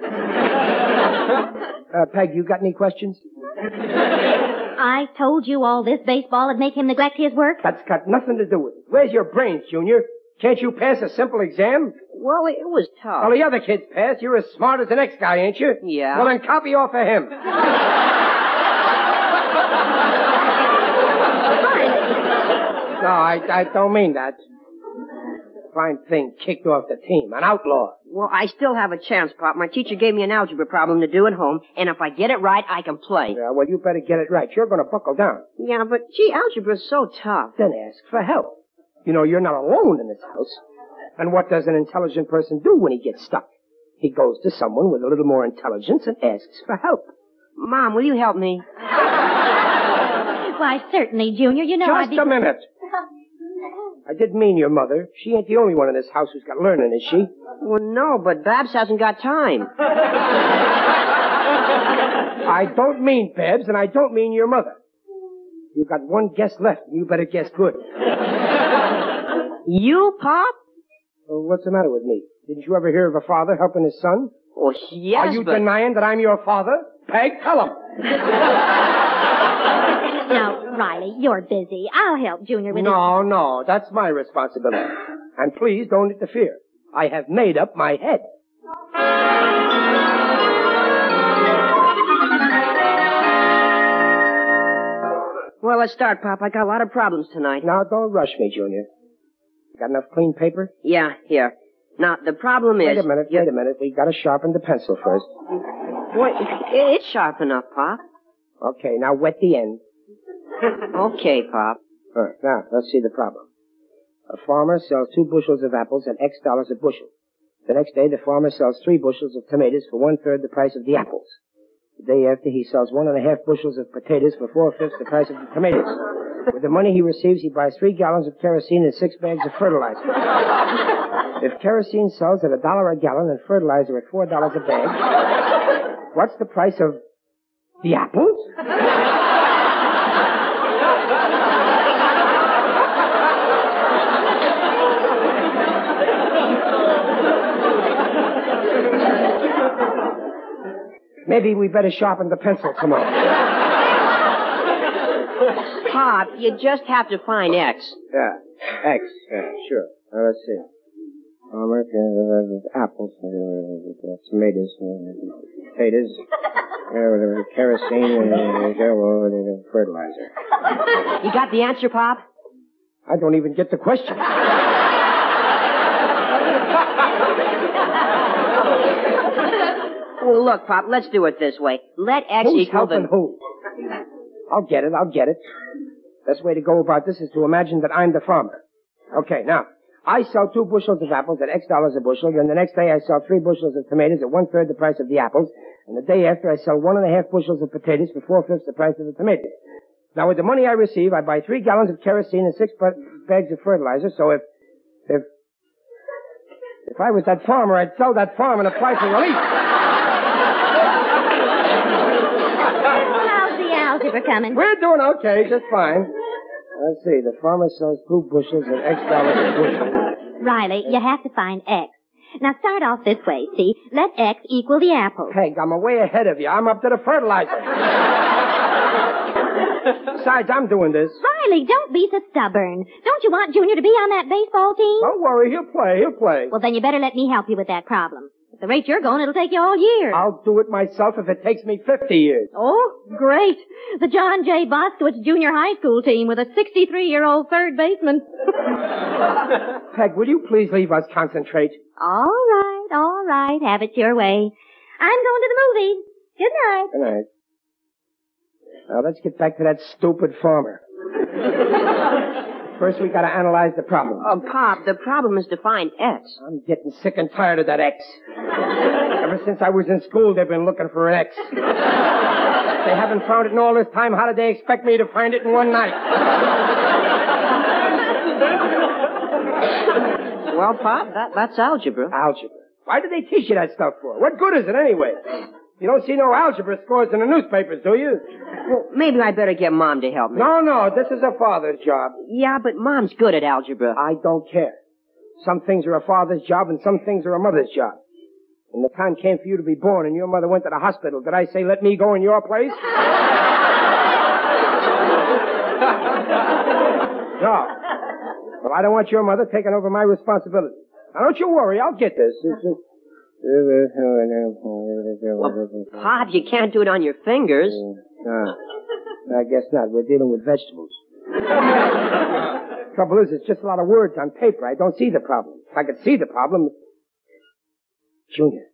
Uh, Peg, you got any questions? I told you all this baseball would make him neglect his work. That's got nothing to do with it. Where's your brains, Junior? Can't you pass a simple exam? Well, it was tough. Well, the other kids passed. You're as smart as the next guy, ain't you? Yeah. Well, then copy off of him. No, I, I don't mean that. Fine thing, kicked off the team. An outlaw. Well, I still have a chance, Pop. My teacher gave me an algebra problem to do at home, and if I get it right, I can play. Yeah, well, you better get it right. You're gonna buckle down. Yeah, but gee, algebra's so tough. Then ask for help. You know, you're not alone in this house. And what does an intelligent person do when he gets stuck? He goes to someone with a little more intelligence and asks for help. Mom, will you help me? Why, certainly, Junior. You know I'd Just be... a minute. I didn't mean your mother. She ain't the only one in this house who's got learning, is she? Well, no, but Babs hasn't got time. I don't mean Babs, and I don't mean your mother. You've got one guess left. And you better guess good. You, Pop? Well, what's the matter with me? Didn't you ever hear of a father helping his son? Oh, yes, Are you but... denying that I'm your father? Peg, tell him. Now, Riley, you're busy. I'll help Junior with No, no, that's my responsibility. And please don't interfere. I have made up my head. Well, let's start, Pop. I got a lot of problems tonight. Now, don't rush me, Junior. Got enough clean paper? Yeah, here. Now, the problem is... Wait a minute, wait a minute. We gotta sharpen the pencil first. Wait, it's sharp enough, Pop. Okay, now wet the end. okay, Pop. All right, now, let's see the problem. A farmer sells two bushels of apples at X dollars a bushel. The next day, the farmer sells three bushels of tomatoes for one-third the price of the apples. The day after, he sells one and a half bushels of potatoes for four-fifths the price of the tomatoes. With the money he receives, he buys three gallons of kerosene and six bags of fertilizer. If kerosene sells at a dollar a gallon and fertilizer at four dollars a bag, what's the price of the apples? Maybe we better sharpen the pencil more. Pop, you just have to find X. Yeah, X. Yeah, sure. Now, let's see. Farmer, uh, apples, uh, tomatoes, uh, potatoes, uh, kerosene, uh, fertilizer. You got the answer, Pop? I don't even get the question. Well, look, Pop, let's do it this way. Let X Who's equal the... who? I'll get it,Ll get it. Best way to go about this is to imagine that I'm the farmer. Okay, now, I sell two bushels of apples at X dollars a bushel, then the next day I sell three bushels of tomatoes at one-third the price of the apples, and the day after I sell one and a half bushels of potatoes for four-fifths the price of the tomatoes. Now, with the money I receive, I buy three gallons of kerosene and six ba- bags of fertilizer, so if, if, if I was that farmer, I'd sell that farm and apply for relief. How's algebra coming? We're doing okay, just fine. Let's see, the farmer sells two bushels at X dollars a bushel. Riley, you have to find X. Now start off this way, see? Let X equal the apples. Peg, I'm way ahead of you. I'm up to the fertilizer. Besides, I'm doing this. Riley, don't be so stubborn. Don't you want Junior to be on that baseball team? Don't worry, he'll play, he'll play. Well, then you better let me help you with that problem. At the rate you're going, it'll take you all year. I'll do it myself if it takes me 50 years. Oh, great. The John J. Boskowitz Junior High School team with a 63-year-old third baseman. Peg, will you please leave us concentrate? all right, all right. Have it your way. I'm going to the movies. Good night. Good night. Now let's get back to that stupid farmer. First, we gotta analyze the problem. Oh, Pop, the problem is to find X. I'm getting sick and tired of that X. Ever since I was in school, they've been looking for an X. If they haven't found it in all this time, how did they expect me to find it in one night? Well, Pop, that, that's algebra. Algebra. Why do they teach you that stuff for? What good is it anyway? You don't see no algebra scores in the newspapers, do you? Well, maybe I better get Mom to help me. No, no, this is a father's job. Yeah, but Mom's good at algebra. I don't care. Some things are a father's job and some things are a mother's job. When the time came for you to be born and your mother went to the hospital, did I say let me go in your place? no. Well, I don't want your mother taking over my responsibility. Now, don't you worry, I'll get this. It's just- Pop, you can't do it on your fingers. No, uh, I guess not. We're dealing with vegetables. Trouble is, it's just a lot of words on paper. I don't see the problem. If I could see the problem. Junior.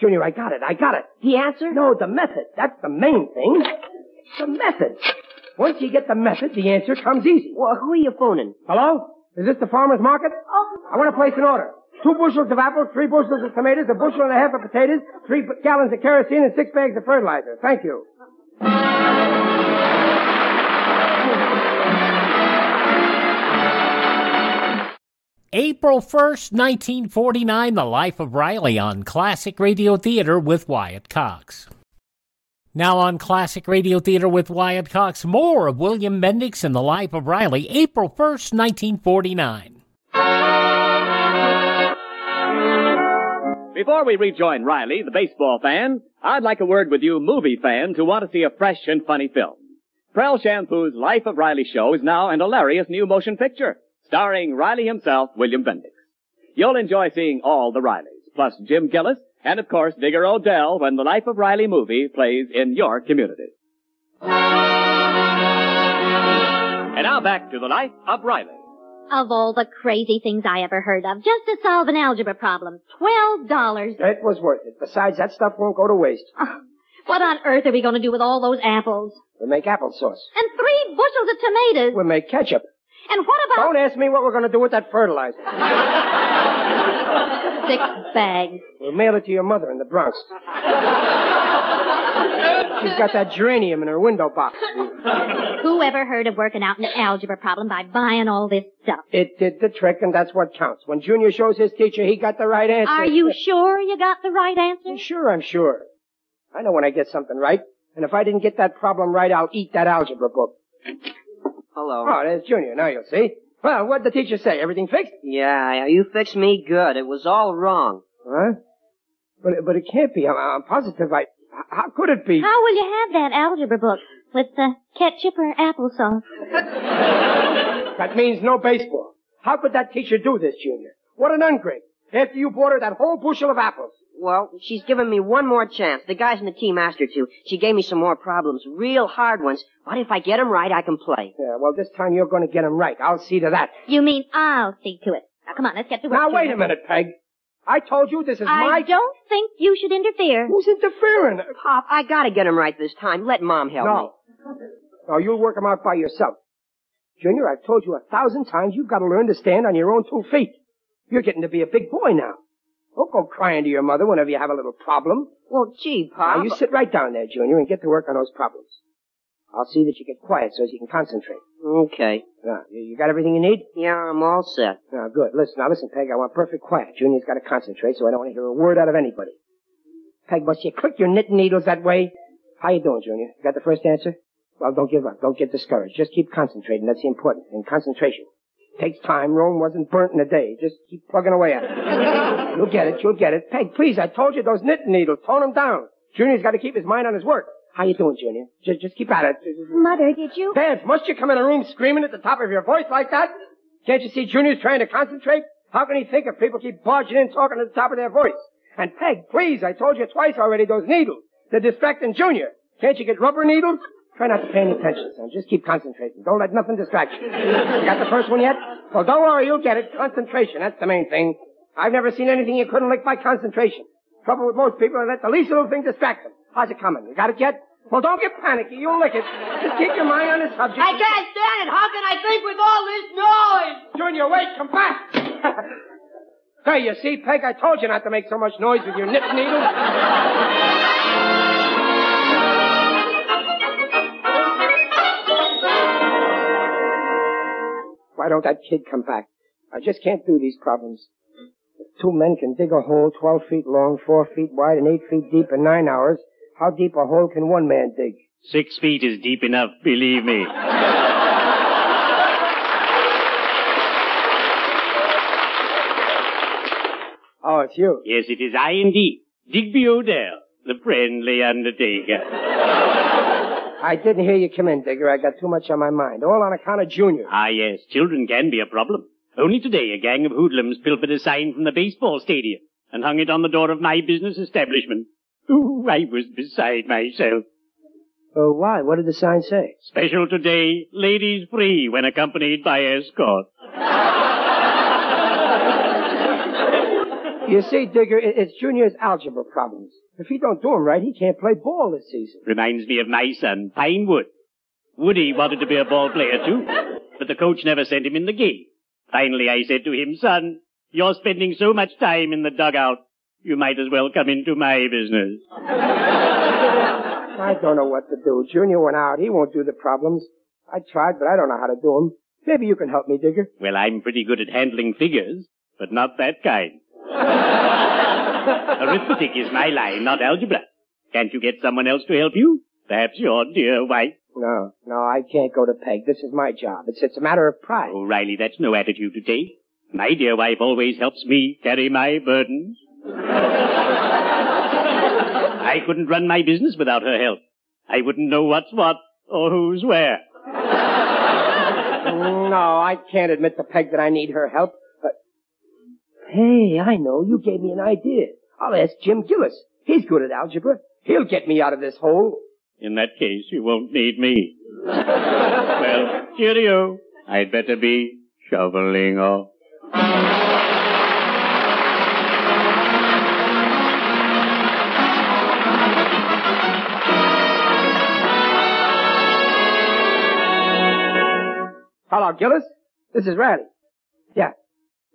Junior, I got it. I got it. The answer? No, the method. That's the main thing. The method. Once you get the method, the answer comes easy. Well, who are you phoning? Hello? Is this the farmer's market? Oh. I want to place an order. Two bushels of apples, three bushels of tomatoes, a bushel and a half of potatoes, three gallons of kerosene, and six bags of fertilizer. Thank you. April 1st, 1949, The Life of Riley on Classic Radio Theater with Wyatt Cox. Now on Classic Radio Theater with Wyatt Cox, more of William Bendix and the Life of Riley, April 1st, 1949. Before we rejoin Riley, the baseball fan, I'd like a word with you movie fans who want to see a fresh and funny film. Prell Shampoo's Life of Riley show is now an hilarious new motion picture, starring Riley himself, William Bendix. You'll enjoy seeing all the Rileys, plus Jim Gillis, and of course Digger O'Dell when the Life of Riley movie plays in your community. And now back to the Life of Riley. Of all the crazy things I ever heard of, just to solve an algebra problem, twelve dollars. It was worth it. Besides, that stuff won't go to waste. What on earth are we going to do with all those apples? We'll make applesauce. And three bushels of tomatoes. We'll make ketchup. And what about Don't ask me what we're going to do with that fertilizer. six bags? We'll mail it to your mother in the Bronx. She's got that geranium in her window box. Who ever heard of working out an algebra problem by buying all this stuff? It did the trick, and that's what counts. When Junior shows his teacher he got the right answer. Are you sure you got the right answer? Sure, I'm sure. I know when I get something right. And if I didn't get that problem right, I'll eat that algebra book. Hello. Oh, there's Junior. Now you'll see. Well, what'd the teacher say? Everything fixed? Yeah, you fixed me good. It was all wrong. Huh? But, but it can't be. I'm, I'm positive I... How could it be? How will you have that algebra book? With uh, ketchup or applesauce? That means no baseball. How could that teacher do this, Junior? What an ungrate. After you bought her that whole bushel of apples. Well, she's given me one more chance. The guys in the team asked her to. She gave me some more problems, real hard ones. But if I get 'em right, I can play. Yeah, well, this time you're going to get 'em right. I'll see to that. You mean I'll see to it. Now, come on, let's get to work. Now, wait a minute, Peg. I told you this is my I my... don't think you should interfere. Who's interfering? Pop, I gotta get him right this time. Let Mom help me. No. No, you'll work him out by yourself. Junior, I've told you a thousand times you've got to learn to stand on your own two feet. You're getting to be a big boy now. Don't go crying to your mother whenever you have a little problem. Well, gee, Pop. Now, you sit right down there, Junior, and get to work on those problems. I'll see that you get quiet so as you can concentrate. Okay. Now, you you got everything you need? Yeah, I'm all set. Now, good. Listen, now listen, Peg, I want perfect quiet. Junior's got to concentrate, so I don't want to hear a word out of anybody. Peg, must you click your knitting needles that way? How you doing, Junior? You got the first answer? Well, don't give up. Don't get discouraged. Just keep concentrating. That's the important thing. Concentration. Takes time. Rome wasn't burnt in a day. Just keep plugging away at it. You'll get it. You'll get it. Peg, please, I told you those knitting needles. Tone them down. Junior's got to keep his mind on his work. How you doing, Junior? Just, just keep at it. Mother, did you? Dance, must you come in a room screaming at the top of your voice like that? Can't you see Junior's trying to concentrate? How can he think if people keep barging in talking at the top of their voice? And Peg, please, I told you twice already, those needles. They're distracting Junior. Can't you get rubber needles? Try not to pay any attention, son. Just keep concentrating. Don't let nothing distract you. You got the first one yet? Well, don't worry, you'll get it. Concentration, that's the main thing. I've never seen anything you couldn't lick by concentration. Trouble with most people is that the least little thing distracts them. How's it coming? You got it yet? Well, don't get panicky. You'll lick it. Just keep your mind on the subject. I can't stand it. How can I think with all this noise? Junior, wait, come back. there, you see, Peg, I told you not to make so much noise with your knit needle. Why don't that kid come back? I just can't do these problems. If two men can dig a hole 12 feet long, 4 feet wide, and 8 feet deep in 9 hours, how deep a hole can one man dig? Six feet is deep enough, believe me. Oh, it's you. Yes, it is I indeed. Digger O'Dell, the friendly undertaker. I didn't hear you come in, Digger. I got too much on my mind. All on account of Junior. Ah, yes, children can be a problem. Only today, a gang of hoodlums pilfered a sign from the baseball stadium and hung it on the door of my business establishment. Ooh, I was beside myself. Oh, why? What did the sign say? Special today, ladies free when accompanied by escort. You see, Digger, it's Junior's algebra problems. If he don't do 'em right, he can't play ball this season. Reminds me of my son, Pinewood. Woody wanted to be a ball player too, but the coach never sent him in the game. Finally, I said to him, son, you're spending so much time in the dugout, you might as well come into my business. I don't know what to do. Junior went out. He won't do the problems. I tried, but I don't know how to do 'em. Maybe you can help me, Digger. Well, I'm pretty good at handling figures, but not that kind. Arithmetic is my line, not algebra. Can't you get someone else to help you? Perhaps your dear wife? No, no, I can't go to Peg. This is my job. It's, it's a matter of pride. Oh, Riley, that's no attitude to take. My dear wife always helps me carry my burdens. I couldn't run my business without her help. I wouldn't know what's what or who's where. Mm, no, I can't admit to Peg that I need her help. But hey, I know. You gave me an idea. I'll ask Jim Gillis. He's good at algebra. He'll get me out of this hole. In that case, you won't need me. well, cheerio. I'd better be shoveling off. Hello, Gillis. This is Riley. Yeah.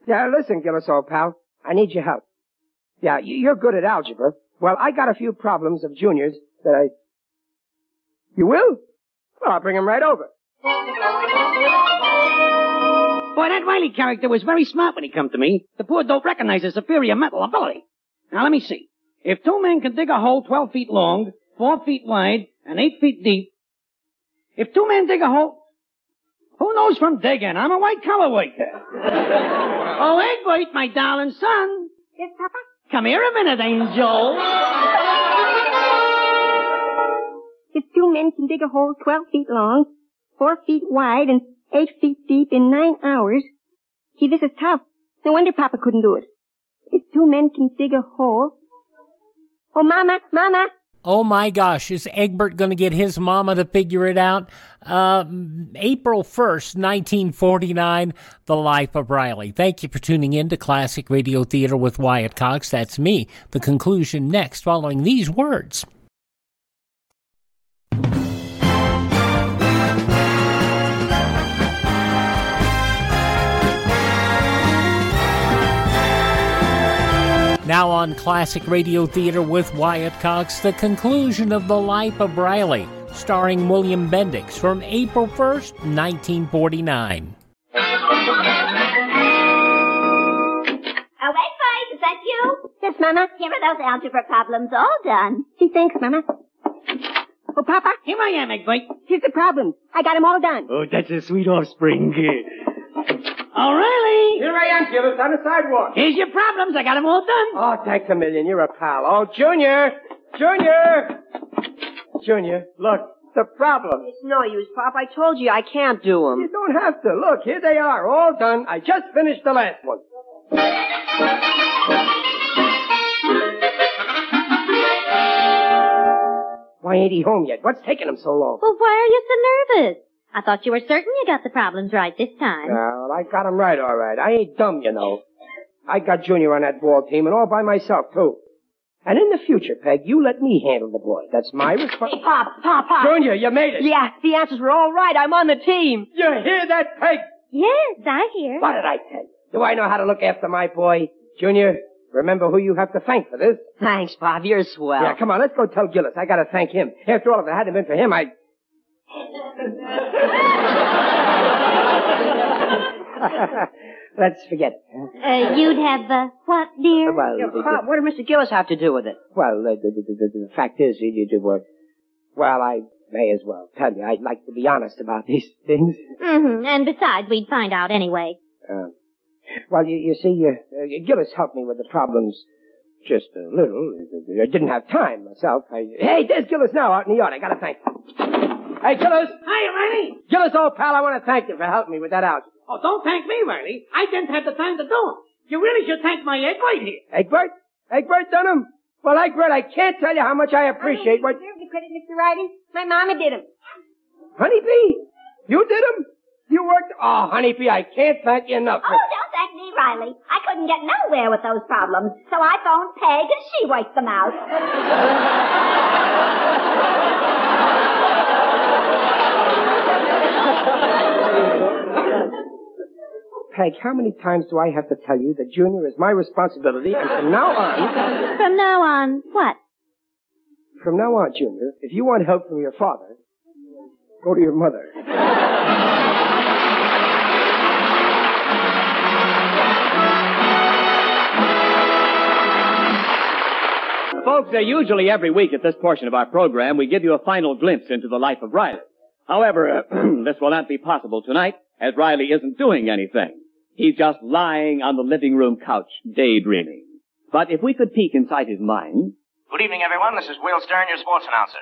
Yeah, listen, Gillis, old pal. I need your help. Yeah, you- you're good at algebra. Well, I got a few problems of juniors that I... You will? Well, I'll bring 'em right over. Boy, that Riley character was very smart when he come to me. The poor don't recognize his superior mental ability. Now let me see. If two men can dig a hole 12 feet long, 4 feet wide, and 8 feet deep, if two men dig a hole, who knows from digging? I'm a white collar worker. oh, Egbert, my darling son. Yes, Papa? Come here a minute, angel. If two men can dig a hole 12 feet long, 4 feet wide, and 8 feet deep in 9 hours, gee, this is tough. No wonder Papa couldn't do it. If two men can dig a hole... Oh, Mama, Mama, Oh my gosh, is Egbert going to get his mama to figure it out? Uh, April 1st, 1949, The Life of Riley. Thank you for tuning in to Classic Radio Theater with Wyatt Cox. That's me. The conclusion next, following these words. Now on Classic Radio Theater with Wyatt Cox, the conclusion of The Life of Riley, starring William Bendix from April 1st, 1949. Oh, wait, Faith, is that you? Yes, Mama. Here are those algebra problems all done. Gee, thanks, Mama. Oh, Papa. Here I am, Egbert. Here's the problem. I got 'em all done. Oh, that's a sweet offspring. Oh, Riley. Here I am, Gillis, on the sidewalk. Here's your problems. I got 'em all done. Oh, thanks a million. You're a pal. Oh, Junior! Junior! Junior, look, the problem. It's no use, Pop. I told you I can't do 'em. You don't have to. Look, here they are, all done. I just finished the last one. Why ain't he home yet? What's taking him so long? Well, why are you so nervous? I thought you were certain you got the problems right this time. Well, I got him right, all right. I ain't dumb, you know. I got Junior on that ball team, and all by myself, too. And in the future, Peg, you let me handle the boy. That's my responsibility. Pop, Pop, Pop. Junior, you made it. Yeah, the answers were all right. I'm on the team. You hear that, Peg? Yes, I hear. What did I tell you? Do I know how to look after my boy? Junior, remember who you have to thank for this. Thanks, Pop. You're swell. Yeah, come on, let's go tell Gillis. I gotta thank him. After all, if it hadn't been for him, I... let's forget it. Uh, you'd have, uh, what, dear? Well, Yeah, the- Pop, what did Mr. Gillis have to do with it? Well, uh, the, the, the, the fact is, you, you, you were... Well, I may as well tell you. I'd like to be honest about these things. Mm-hmm. And besides, we'd find out anyway. Uh, well, you, you see, uh, uh, Gillis helped me with the problems just a little. I didn't have time myself. I, hey, there's Gillis now out in the yard. I gotta thank him. Hey, Gillis! Hi, Riley. Gillis, old pal, I want to thank you for helping me with that algebra. Oh, don't thank me, Riley. I didn't have the time to do it. You really should thank my Egbert here. Egbert? Egbert Dunham? Well, Egbert, I can't tell you how much I appreciate what... Deserve the credit, Mr. Riley. My mama did 'em. Honeybee? You did them? You worked... Oh, Honeybee, I can't thank you enough. Oh, don't thank me, Riley. I couldn't get nowhere with those problems, so I phoned Peg and she worked them out. Peg, how many times do I have to tell you that Junior is my responsibility, and from now on... From now on, what? From now on, Junior, if you want help from your father, go to your mother. Folks, uh, usually every week at this portion of our program, we give you a final glimpse into the life of Riley. However, uh, this will not be possible tonight, as Riley isn't doing anything. He's just lying on the living room couch, daydreaming. But if we could peek inside his mind, Good evening, everyone. This is Will Stern, your sports announcer.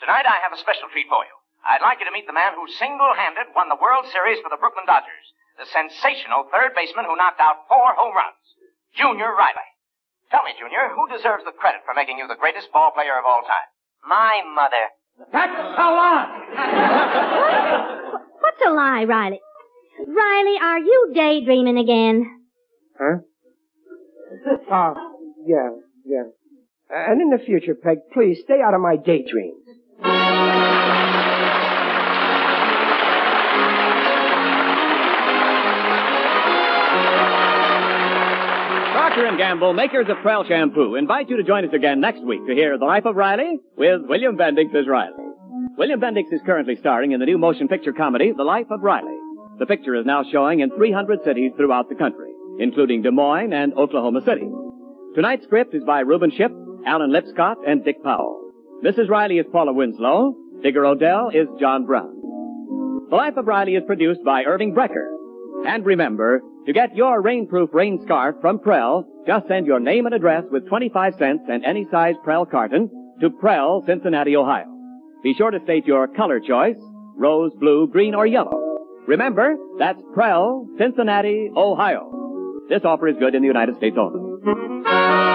Tonight I have a special treat for you. I'd like you to meet the man who single-handed won the World Series for the Brooklyn Dodgers. The sensational third baseman who knocked out four home runs. Junior Riley. Tell me, Junior, who deserves the credit for making you the greatest ball player of all time? My mother. That's a lie! What's a lie, Riley? Riley, are you daydreaming again? Huh? Oh, yeah, yeah. Uh, and in the future, Peg, please stay out of my daydreams. Procter & Gamble, makers of Prell shampoo, invite you to join us again next week to hear The Life of Riley with William Bendix as Riley. William Bendix is currently starring in the new motion picture comedy, The Life of Riley. The picture is now showing in 300 cities throughout the country, including Des Moines and Oklahoma City. Tonight's script is by Reuben Ship, Alan Lipscott, and Dick Powell. Mrs. Riley is Paula Winslow. Digger O'Dell is John Brown. The Life of Riley is produced by Irving Brecher. And remember, to get your rainproof rain scarf from Prell, just send your name and address with 25 cents and any size Prell carton to Prell, Cincinnati, Ohio. Be sure to state your color choice, rose, blue, green, or yellow. Remember, that's Prell, Cincinnati, Ohio. This offer is good in the United States only.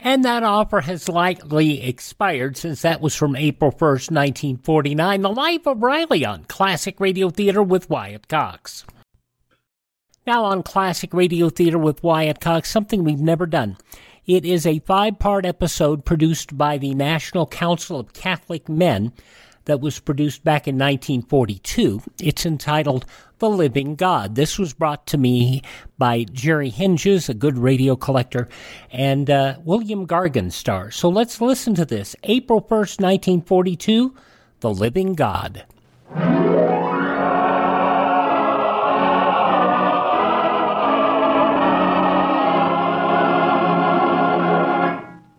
And that offer has likely expired since that was from April 1st, 1949. The Life of Riley on Classic Radio Theater with Wyatt Cox. Now on Classic Radio Theater with Wyatt Cox, something we've never done. It is a five part episode produced by the National Council of Catholic Men that was produced back in 1942. It's entitled The Living God. This was brought to me by Jerry Hinges, a good radio collector, and uh, William Gargan stars. So let's listen to this. April 1st, 1942, The Living God.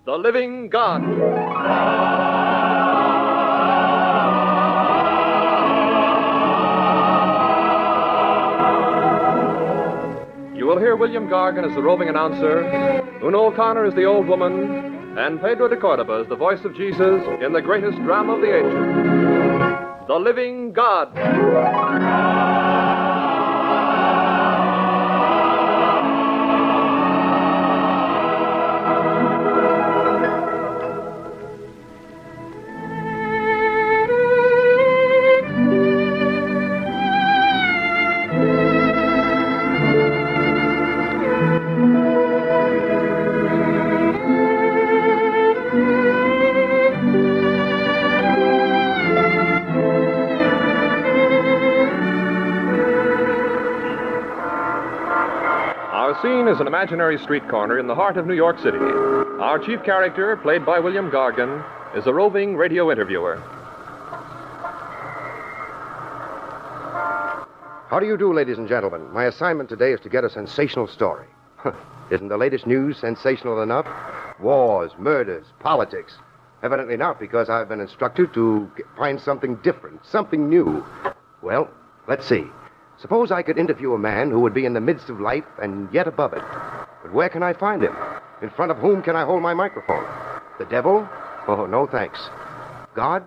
The Living God. Will hear William Gargan as the roving announcer, Una O'Connor as the old woman, and Pedro de Cordoba as the voice of Jesus in the greatest drama of the ages, The Living God. Imaginary street corner in the heart of New York City. Our chief character, played by William Gargan, is a roving radio interviewer. How do you do, ladies and gentlemen? My assignment today is to get a sensational story. Isn't the latest news sensational enough? Wars, murders, politics. Evidently not, because I've been instructed to find something different, something new. Well, let's see. Suppose I could interview a man who would be in the midst of life and yet above it. But where can I find him? In front of whom can I hold my microphone? The devil? Oh, no thanks. God?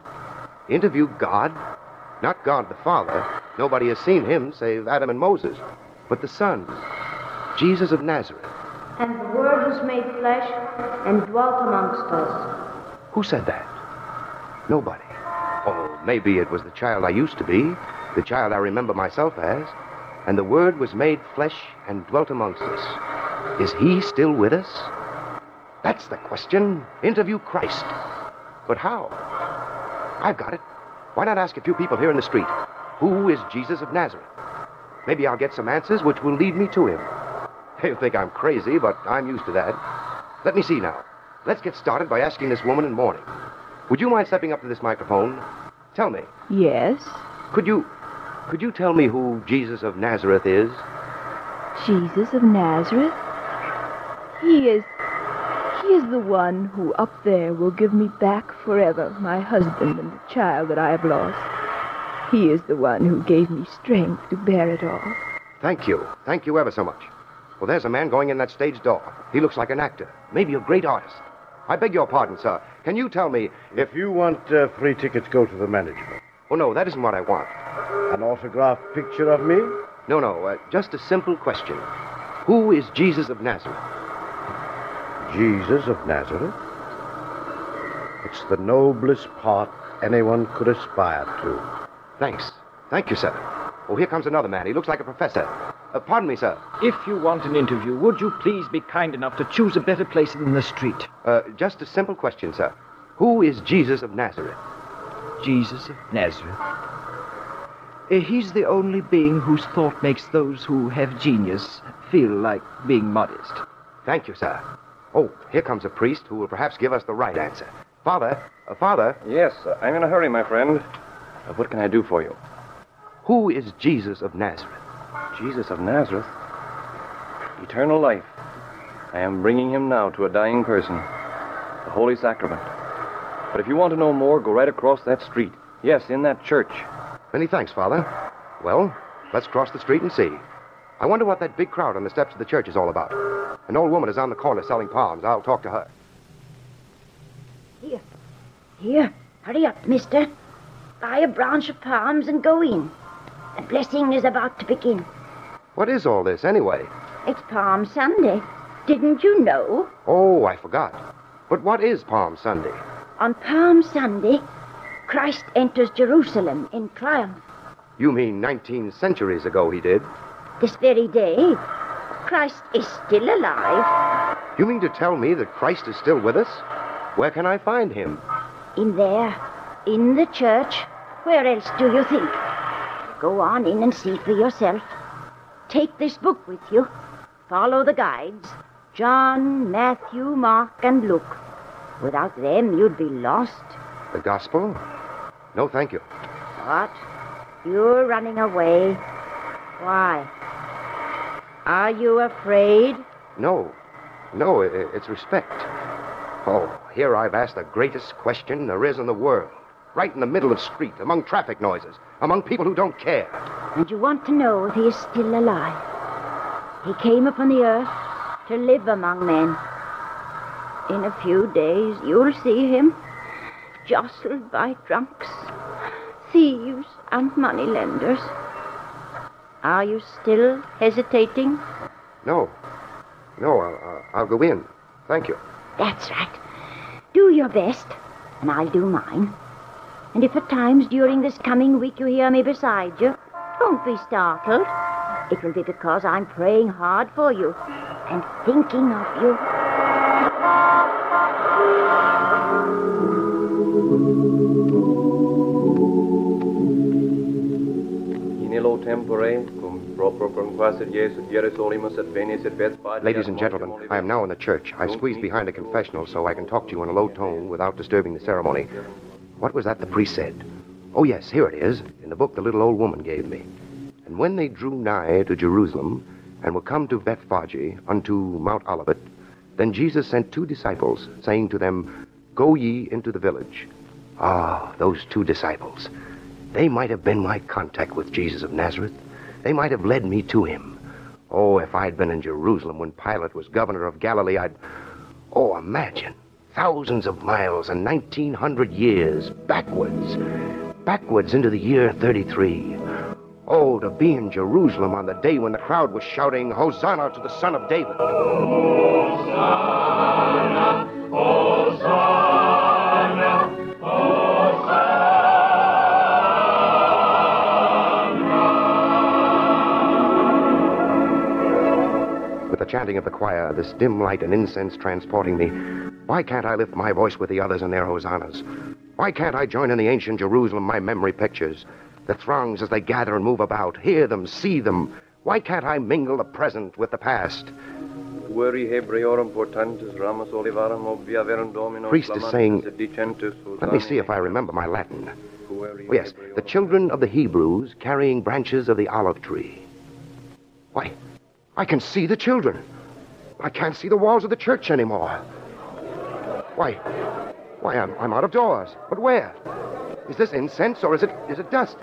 Interview God? Not God the Father. Nobody has seen him save Adam and Moses. But the Son, Jesus of Nazareth. And the Word was made flesh and dwelt amongst us. Who said that? Nobody. Oh, maybe it was the child I used to be, the child I remember myself as. And the Word was made flesh and dwelt amongst us. Is he still with us? That's the question. Interview Christ. But how? I've got it. Why not ask a few people here in the street? Who is Jesus of Nazareth? Maybe I'll get some answers which will lead me to him. They'll think I'm crazy, but I'm used to that. Let me see now. Let's get started by asking this woman in mourning. Would you mind stepping up to this microphone? Tell me, Yes, could you could you tell me who Jesus of Nazareth is? Jesus of Nazareth? He is. He is the one who up there will give me back forever my husband and the child that I have lost. He is the one who gave me strength to bear it all. Thank you. Thank you ever so much. Well, there's a man going in that stage door. He looks like an actor, maybe a great artist. I beg your pardon, sir. Can you tell me if. If you want uh, free tickets, go to the management. Oh, no, that isn't what I want. An autographed picture of me? No, no, uh, just a simple question. Who is Jesus of Nazareth? Jesus of Nazareth? It's the noblest part anyone could aspire to. Thanks. Thank you, sir. Oh, here comes another man. He looks like a professor. Uh, pardon me, sir. If you want an interview, would you please be kind enough to choose a better place than the street? Uh, just a simple question, sir. Who is Jesus of Nazareth? Jesus of Nazareth. Uh, he's the only being whose thought makes those who have genius feel like being modest. Thank you, sir. Oh, here comes a priest who will perhaps give us the right answer. Father, uh, Father, Yes, uh, I'm in a hurry, my friend. Uh, what can I do for you? who is Jesus of Nazareth? Jesus of Nazareth? Eternal life. I am bringing him now to a dying person. The Holy Sacrament. But if you want to know more, go right across that street. Yes, in that church. Many thanks, Father. Well, let's cross the street and see. I wonder what that big crowd on the steps of the church is all about. An old woman is on the corner selling palms. I'll talk to her. Here. Here. Hurry up, mister. Buy a branch of palms and go in. The blessing is about to begin. What is all this, anyway? It's Palm Sunday. Didn't you know? Oh, I forgot. But what is Palm Sunday? On Palm Sunday, Christ enters Jerusalem in triumph. You mean 19 centuries ago he did? This very day, Christ is still alive. You mean to tell me that Christ is still with us? Where can I find him? In there, in the church. Where else do you think? Go on in and see for yourself. Take this book with you. Follow the guides John, Matthew, Mark, and Luke. Without them, you'd be lost. The gospel? No, thank you. What? You're running away. Why? Are you afraid? No. No, it's respect. Oh, here I've asked the greatest question there is in the world. Right in the middle of the street, among traffic noises, among people who don't care. And you want to know if he is still alive. He came upon the earth to live among men. In a few days, you'll see him jostled by drunks, thieves, and moneylenders. Are you still hesitating? No. No, I'll, I'll- go in. Thank you. That's right. Do your best, and I'll do mine. And if at times during this coming week you hear me beside you, don't be startled. It will be because I'm praying hard for you and thinking of you. Ladies and gentlemen, I am now in the church. I've squeezed behind a confessional so I can talk to you in a low tone without disturbing the ceremony. What was that the priest said? Oh, yes, here it is, in the book the little old woman gave me. And when they drew nigh to Jerusalem, and were come to Bethphage unto Mount Olivet, then Jesus sent two disciples, saying to them, Go ye into the village. Ah, those two disciples. They might have been my contact with Jesus of Nazareth. They might have led me to him. Oh, if I'd been in Jerusalem when Pilate was governor of Galilee, I'd. Oh, imagine. Thousands of miles and 1900 years backwards. Backwards into the year 33. Oh, to be in Jerusalem on the day when the crowd was shouting, Hosanna to the Son of David. With the chanting of the choir, this dim light and incense transporting me, why can't I lift my voice with the others in their hosannas? Why can't I join in the ancient Jerusalem my memory pictures? The throngs as they gather and move about, hear them, see them. Why can't I mingle the present with the past? Pueri Hebreorum portantis ramus olivarum obvia verum domino Priest is saying- Let me see if I remember my Latin. Oh, yes, the children of the Hebrews carrying branches of the olive tree. Why, I can see the children. I can't see the walls of the church anymore. Why, why, I'm, I'm out of doors. But where? Is this incense or is it, is it dust?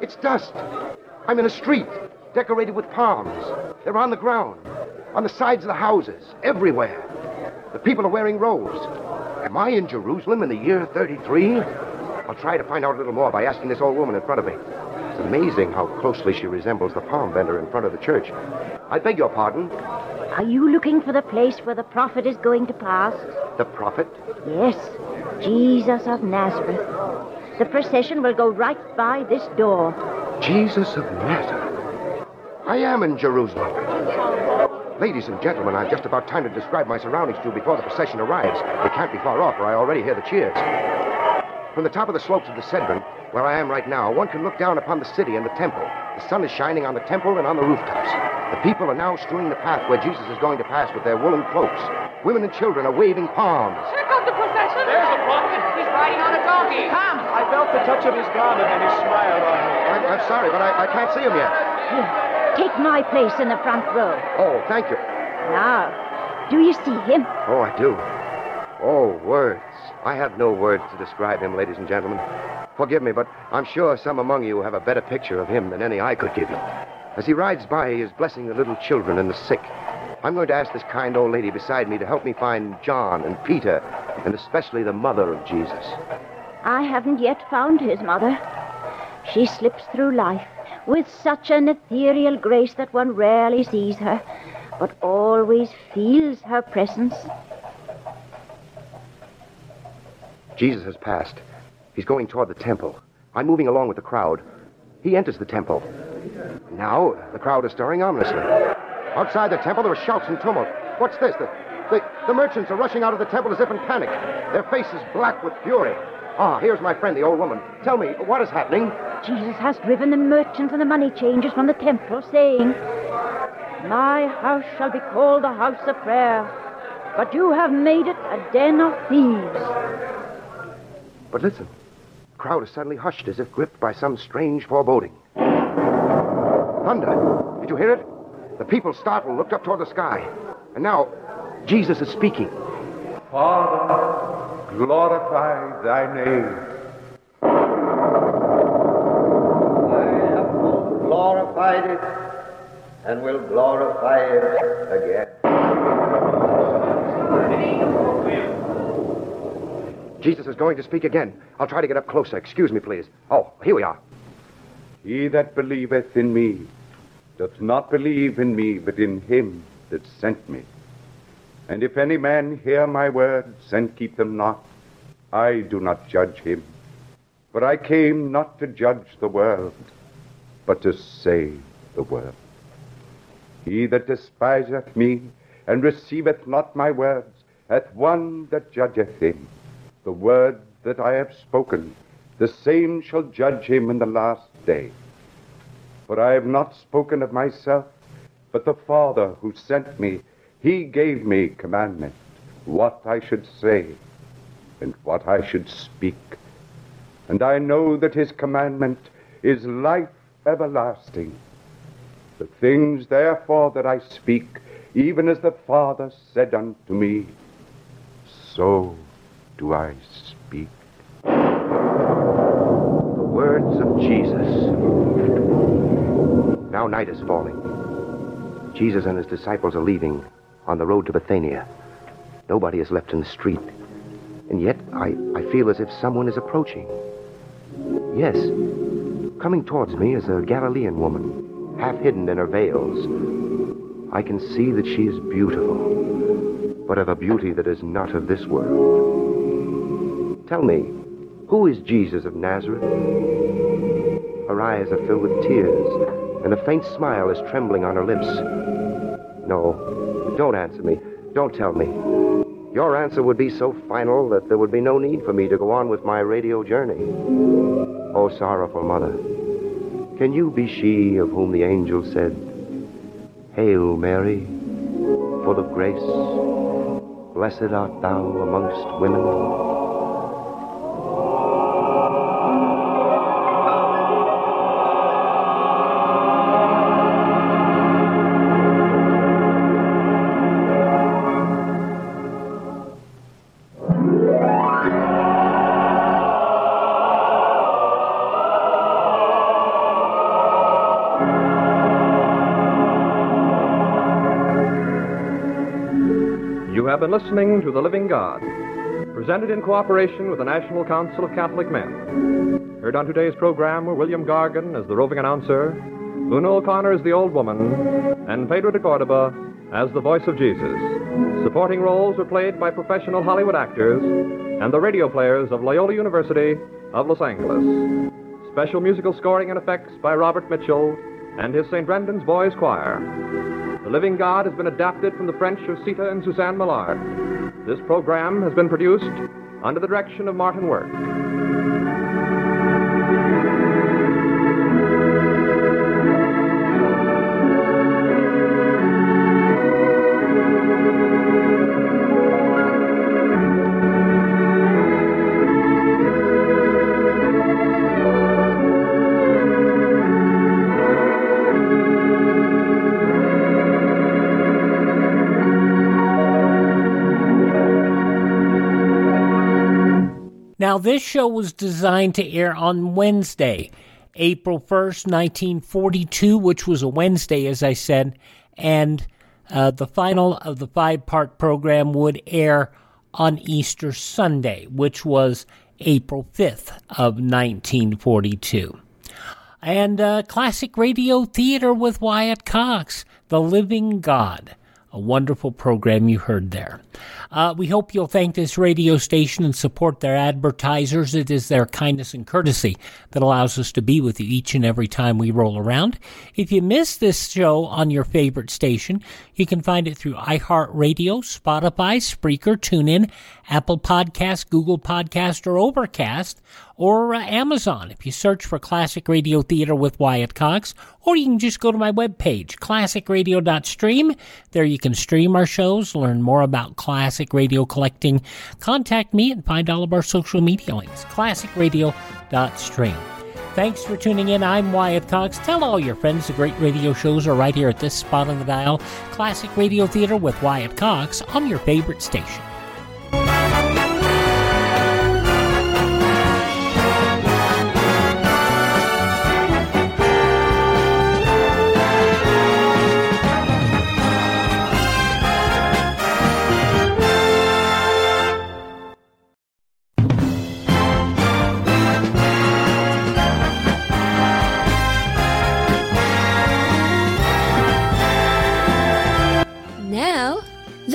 It's dust. I'm in a street, decorated with palms. They're on the ground, on the sides of the houses, everywhere. The people are wearing robes. Am I in Jerusalem in the year 33? I'll try to find out a little more by asking this old woman in front of me. Amazing how closely she resembles the palm vendor in front of the church. I beg your pardon. Are you looking for the place where the prophet is going to pass? The prophet? Yes, Jesus of Nazareth. The procession will go right by this door. Jesus of Nazareth. I am in Jerusalem. Ladies and gentlemen, I've just about time to describe my surroundings to you before the procession arrives. It can't be far off, for I already hear the cheers. From the top of the slopes of the Cedron, where I am right now, one can look down upon the city and the temple. The sun is shining on the temple and on the rooftops. The people are now strewing the path where Jesus is going to pass with their woolen cloaks. Women and children are waving palms. Here comes the procession. There's the prophet. He's riding on a donkey. Come. I felt the touch of his garment and he smiled on me. I'm, I'm sorry, but I, I can't see him yet. Here, take my place in the front row. Oh, thank you. Now, do you see him? Oh, I do. Oh, words. I have no words to describe him, ladies and gentlemen. Forgive me, but I'm sure some among you have a better picture of him than any I could give you. As he rides by, he is blessing the little children and the sick. I'm going to ask this kind old lady beside me to help me find John and Peter, and especially the mother of Jesus. I haven't yet found his mother. She slips through life with such an ethereal grace that one rarely sees her, but always feels her presence. Jesus has passed. He's going toward the temple. I'm moving along with the crowd. He enters the temple. Now, the crowd is stirring ominously. Outside the temple, there are shouts and tumult. What's this? The, the, the merchants are rushing out of the temple as if in panic. Their faces black with fury. Ah, here's my friend, the old woman. Tell me, what is happening? Jesus has driven the merchants and the money changers from the temple, saying, My house shall be called a house of prayer, but you have made it a den of thieves. But listen. The crowd is suddenly hushed as if gripped by some strange foreboding. Thunder. Did you hear it? The people, startled, looked up toward the sky. And now, Jesus is speaking. Father, glorify thy name. I have glorified it and will glorify it again. Jesus is going to speak again. I'll try to get up closer. Excuse me, please. Oh, here we are. He that believeth in me doth not believe in me, but in him that sent me. And if any man hear my words and keep them not, I do not judge him. For I came not to judge the world, but to save the world. He that despiseth me and receiveth not my words hath one that judgeth him. The word that I have spoken, the same shall judge him in the last day. For I have not spoken of myself, but the Father who sent me, he gave me commandment, what I should say and what I should speak. And I know that his commandment is life everlasting. The things therefore that I speak, even as the Father said unto me, so do I speak. The words of Jesus. Now night is falling. Jesus and his disciples are leaving on the road to Bethania. Nobody is left in the street. And yet I, I feel as if someone is approaching. Yes, coming towards me is a Galilean woman, half hidden in her veils. I can see that she is beautiful, but of a beauty that is not of this world. Tell me, who is Jesus of Nazareth? Her eyes are filled with tears, and a faint smile is trembling on her lips. No, don't answer me. Don't tell me. Your answer would be so final that there would be no need for me to go on with my radio journey. Oh, sorrowful mother, can you be she of whom the angel said, Hail, Mary, full of grace, blessed art thou amongst women? Been listening to The Living God, presented in cooperation with the National Council of Catholic Men. Heard on today's program were William Gargan as the roving announcer, Una O'Connor as the old woman, and Pedro de Cordoba as the voice of Jesus. Supporting roles were played by professional Hollywood actors and the radio players of Loyola University of Los Angeles. Special musical scoring and effects by Robert Mitchell and his St. Brendan's Boys Choir. The Living God has been adapted from the French of Sita and Suzanne Millard. This program has been produced under the direction of Martin Work. This show was designed to air on Wednesday, April 1st, 1942, which was a Wednesday, as I said, and uh, the final of the five part program would air on Easter Sunday, which was April 5th of 1942. And uh, classic radio theater with Wyatt Cox, The Living God. A wonderful program you heard there. Uh, we hope you'll thank this radio station and support their advertisers. It is their kindness and courtesy that allows us to be with you each and every time we roll around. If you miss this show on your favorite station, you can find it through iHeartRadio, Spotify, Spreaker, TuneIn, Apple Podcast, Google Podcast, or Overcast, or uh, Amazon if you search for Classic Radio Theater with Wyatt Cox, or you can just go to my webpage, classicradio.stream. There you can stream our shows, learn more about classic radio collecting, contact me, and find all of our social media links. classicradio.stream. Thanks for tuning in. I'm Wyatt Cox. Tell all your friends the great radio shows are right here at this spot on the dial. Classic Radio Theater with Wyatt Cox on your favorite station.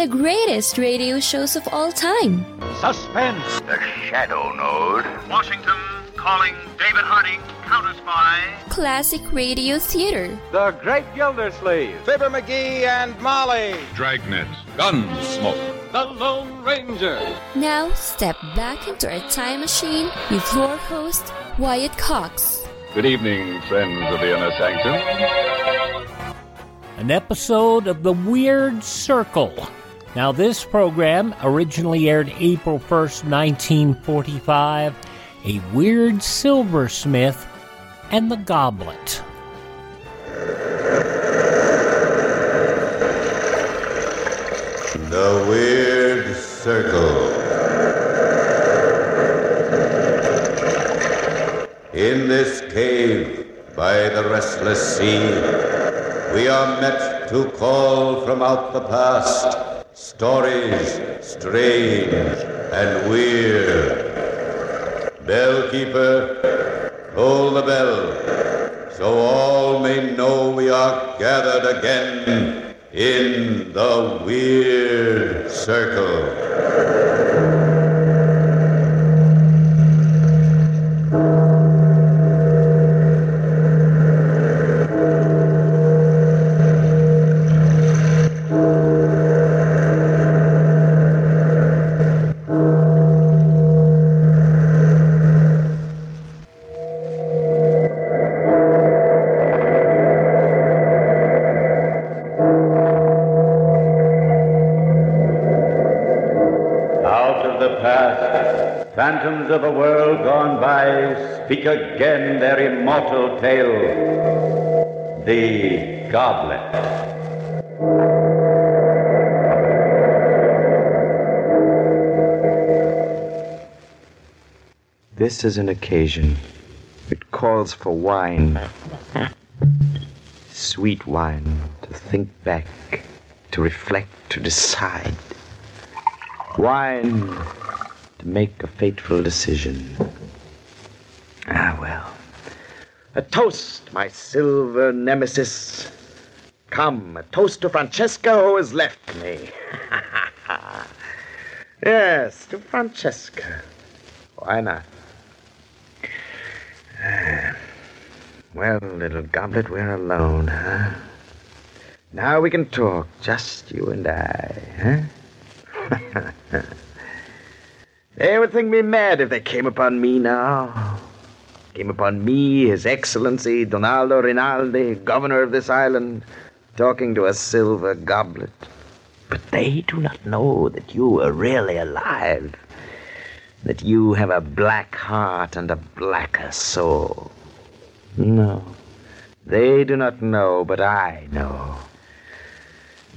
The greatest radio shows of all time. Suspense. The Shadow Node. Washington calling David Harding, counter spy. Classic Radio Theater. The Great Gildersleeve. Fibber McGee and Molly. Dragnet. Gunsmoke. The Lone Ranger. Now, step back into our time machine with your host, Wyatt Cox. Good evening, friends of the Inner Sanctum. An episode of The Weird Circle. Now, this program originally aired April 1st, 1945. A Weird Silversmith and the Goblet. The Weird Circle. In this cave by the restless sea, we are met to call from out the past stories strange and weird. Bellkeeper, toll the bell, so all may know we are gathered again in the weird circle. Speak again their immortal tale. The Goblet. This is an occasion. It calls for wine. Sweet wine to think back, to reflect, to decide. Wine to make a fateful decision. Ah, well. A toast, my silver nemesis. Come, a toast to Francesca who has left me. yes, to Francesca. Why not? Well, little goblet, we're alone, huh? Now we can talk, just you and I, huh? they would think me mad if they came upon me now. Came upon me, His Excellency Donaldo Rinaldi, governor of this island, talking to a silver goblet. But they do not know that you are really alive, that you have a black heart and a blacker soul. No, they do not know, but I know.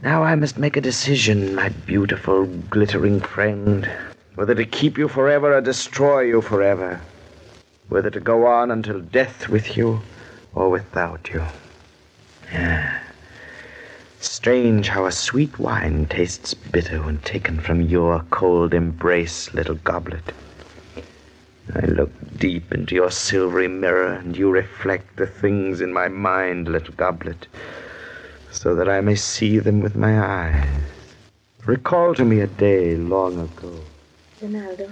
Now I must make a decision, my beautiful, glittering friend, whether to keep you forever or destroy you forever, whether to go on until death with you or without you. Yeah. Strange how a sweet wine tastes bitter when taken from your cold embrace, little goblet. I look deep into your silvery mirror, and you reflect the things in my mind, little goblet, so that I may see them with my eyes. Recall to me a day long ago. Ronaldo,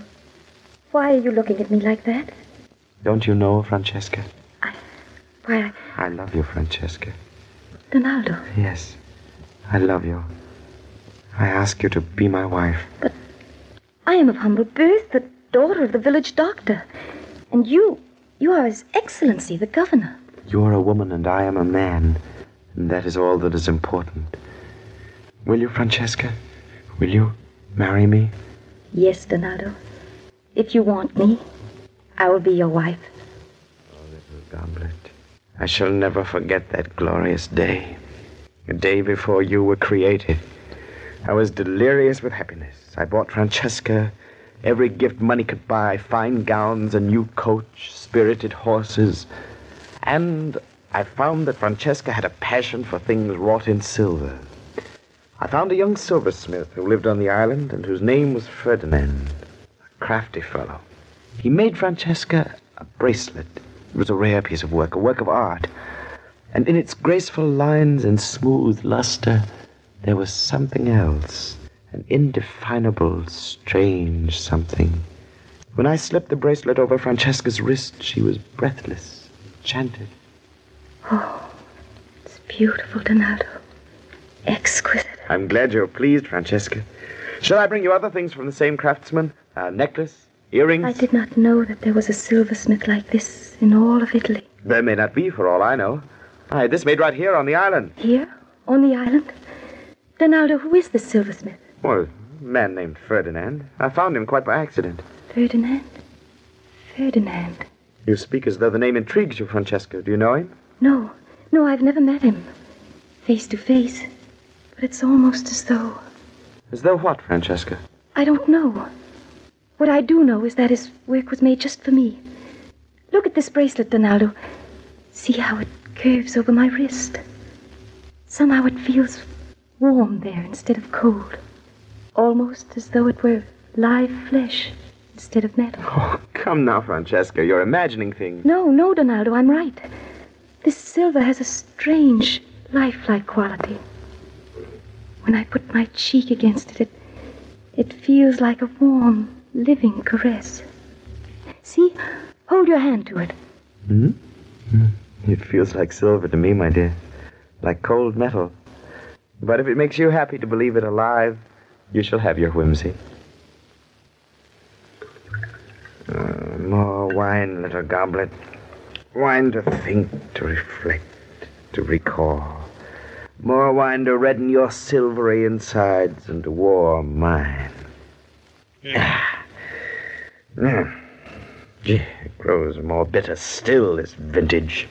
why are you looking at me like that? Don't you know, Francesca? I. Why, I love you, Francesca. Donaldo? Yes, I love you. I ask you to be my wife. But I am of humble birth, the daughter of the village doctor. And you, you are His Excellency, the governor. You are a woman and I am a man, and that is all that is important. Will you, Francesca? Will you marry me? Yes, Donaldo. If you want me, I will be your wife. Oh, little goblet. I shall never forget that glorious day. The day before you were created. I was delirious with happiness. I bought Francesca every gift money could buy fine gowns, a new coach, spirited horses. And I found that Francesca had a passion for things wrought in silver. I found a young silversmith who lived on the island and whose name was Ferdinand, a crafty fellow. He made Francesca a bracelet. It was a rare piece of work, a work of art. And in its graceful lines and smooth luster, there was something else, an indefinable, strange something. When I slipped the bracelet over Francesca's wrist, she was breathless, enchanted. Oh, it's beautiful, Donaldo. Exquisite. I'm glad you're pleased, Francesca. Shall I bring you other things from the same craftsman? A necklace, earrings? I did not know that there was a silversmith like this in all of Italy. There may not be, for all I know. I had this made right here on the island. Here? On the island? Donaldo, who is this silversmith? Well, a man named Ferdinand. I found him quite by accident. Ferdinand? Ferdinand. You speak as though the name intrigues you, Francesca. Do you know him? No, no, I've never met him. Face to face. But it's almost as though. As though what, Francesca? I don't know. What I do know is that his work was made just for me. Look at this bracelet, Donaldo. See how it curves over my wrist. Somehow it feels warm there instead of cold. Almost as though it were live flesh instead of metal. Oh, come now, Francesca. You're imagining things. No, no, Donaldo, I'm right. This silver has a strange, lifelike quality. When I put my cheek against it, it, it feels like a warm, living caress. See? Hold your hand to it. Hmm? It feels like silver to me, my dear. Like cold metal. But if it makes you happy to believe it alive, you shall have your whimsy. Uh, more wine, little goblet. Wine to think, to reflect, to recall. More wine to redden your silvery insides and to warm mine. Ah. Mm. Gee, it grows more bitter still, this vintage.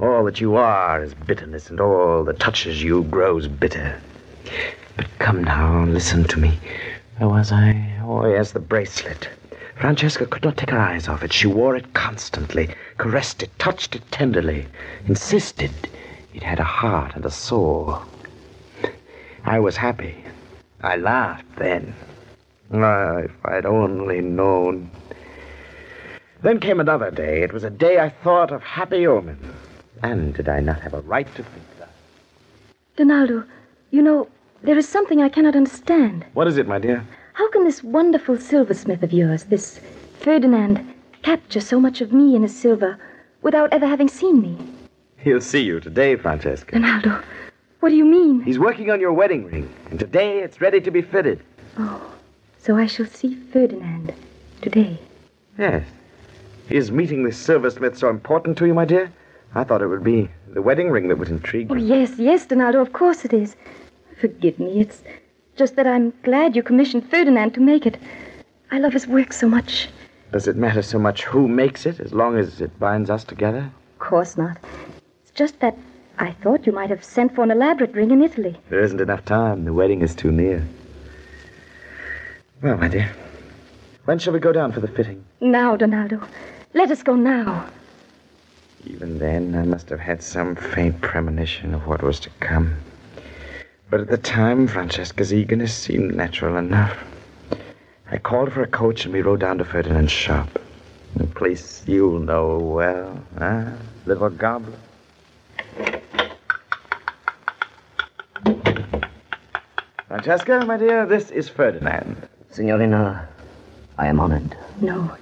All that you are is bitterness, and all that touches you grows bitter. But come now, listen to me. Where was I? Oh, yes, the bracelet. Francesca could not take her eyes off it. She wore it constantly, caressed it, touched it tenderly, insisted it had a heart and a soul. I was happy. I laughed then. Ah, if I'd only known. Then came another day. It was a day I thought of happy omen. And did I not have a right to think that? Donaldo, you know, there is something I cannot understand. What is it, my dear? How can this wonderful silversmith of yours, this Ferdinand, capture so much of me in his silver without ever having seen me? He'll see you today, Francesca. Donaldo, what do you mean? He's working on your wedding ring, and today it's ready to be fitted. Oh, so I shall see Ferdinand today. Yes. Is meeting this silversmith so important to you, my dear? I thought it would be the wedding ring that would intrigue you. Oh, yes, yes, Donaldo, of course it is. Forgive me, it's just that I'm glad you commissioned Ferdinand to make it. I love his work so much. Does it matter so much who makes it, as long as it binds us together? Of course not. It's just that I thought you might have sent for an elaborate ring in Italy. There isn't enough time. The wedding is too near. Well, my dear, when shall we go down for the fitting? Now, Donaldo, let us go now. Even then, I must have had some faint premonition of what was to come. But at the time, Francesca's eagerness seemed natural enough. I called for a coach and we rode down to Ferdinand's shop. A place you'll know well, eh? little goblin. Francesca, my dear, this is Ferdinand. Signorina, I am honored. No,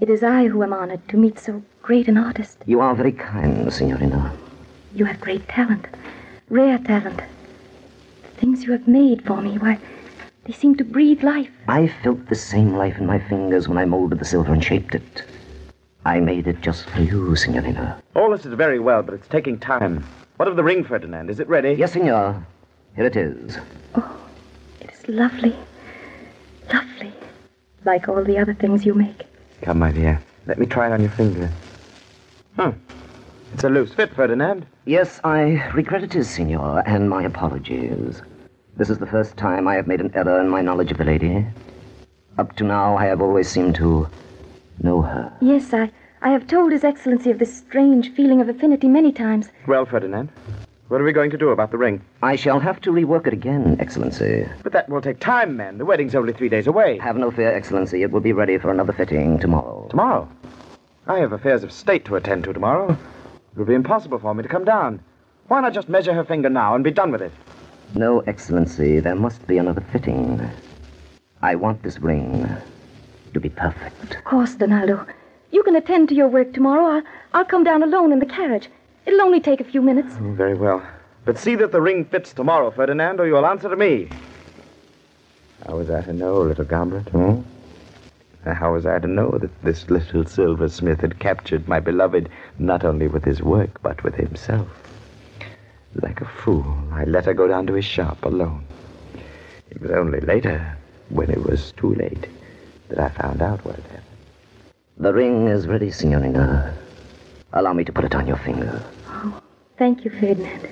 it is I who am honored to meet so great an artist. You are very kind, Signorina. You have great talent, rare talent. The things you have made for me, why, they seem to breathe life. I felt the same life in my fingers when I molded the silver and shaped it. I made it just for you, Signorina. All this is very well, but it's taking time. What of the ring, Ferdinand? Is it ready? Yes, Signor. Here it is. Oh, It's lovely, lovely, like all the other things you make. Come, my dear. Let me try it on your finger. Hmm. It's a loose fit, Ferdinand. Yes, I regret it is, Signor, and my apologies. This is the first time I have made an error in my knowledge of the lady. Up to now, I have always seemed to know her. Yes, I, I have told His Excellency of this strange feeling of affinity many times. Well, Ferdinand, what are we going to do about the ring? I shall have to rework it again, Excellency. But that will take time, man. The wedding's only three days away. Have no fear, Excellency. It will be ready for another fitting tomorrow. Tomorrow? I have affairs of state to attend to tomorrow. It will be impossible for me to come down. Why not just measure her finger now and be done with it? No, Excellency. There must be another fitting. I want this ring to be perfect. Of course, Donaldo. You can attend to your work tomorrow. I'll, I'll come down alone in the carriage. It'll only take a few minutes. Oh, very well. But see that the ring fits tomorrow, Ferdinand, or you'll answer to me. How was I to know, little goblet, hmm? How was I to know that this little silversmith had captured my beloved not only with his work, but with himself? Like a fool, I let her go down to his shop alone. It was only later, when it was too late, that I found out what had happened. The ring is ready, Signorina. Allow me to put it on your finger. Thank you, Ferdinand.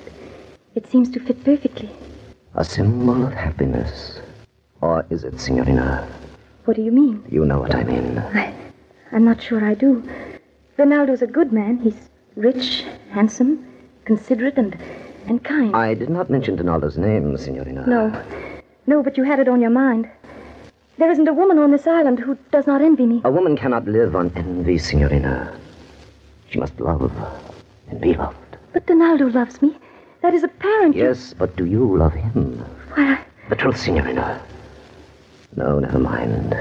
It seems to fit perfectly. A symbol of happiness. Or is it, Signorina? What do you mean? You know what I mean. I, I'm not sure I do. Donaldo's a good man. He's rich, handsome, considerate, and, and kind. I did not mention Donaldo's name, Signorina. No. No, but you had it on your mind. There isn't a woman on this island who does not envy me. A woman cannot live on envy, Signorina. She must love and be loved. But Donaldo loves me. That is apparent. Yes, but do you love him? Why, I... The truth, Signorina. No, never mind.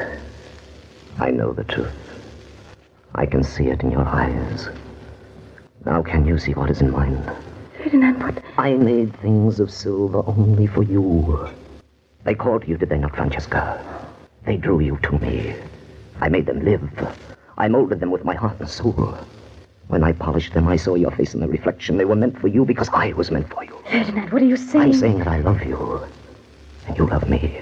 I know the truth. I can see it in your eyes. Now, can you see what is in mine? Ferdinand, what? I made things of silver only for you. They called you, did they not, Francesca? They drew you to me. I made them live. I molded them with my heart and soul. When I polished them, I saw your face in the reflection. They were meant for you because I was meant for you. Ferdinand, what are you saying? I'm saying that I love you. And you love me.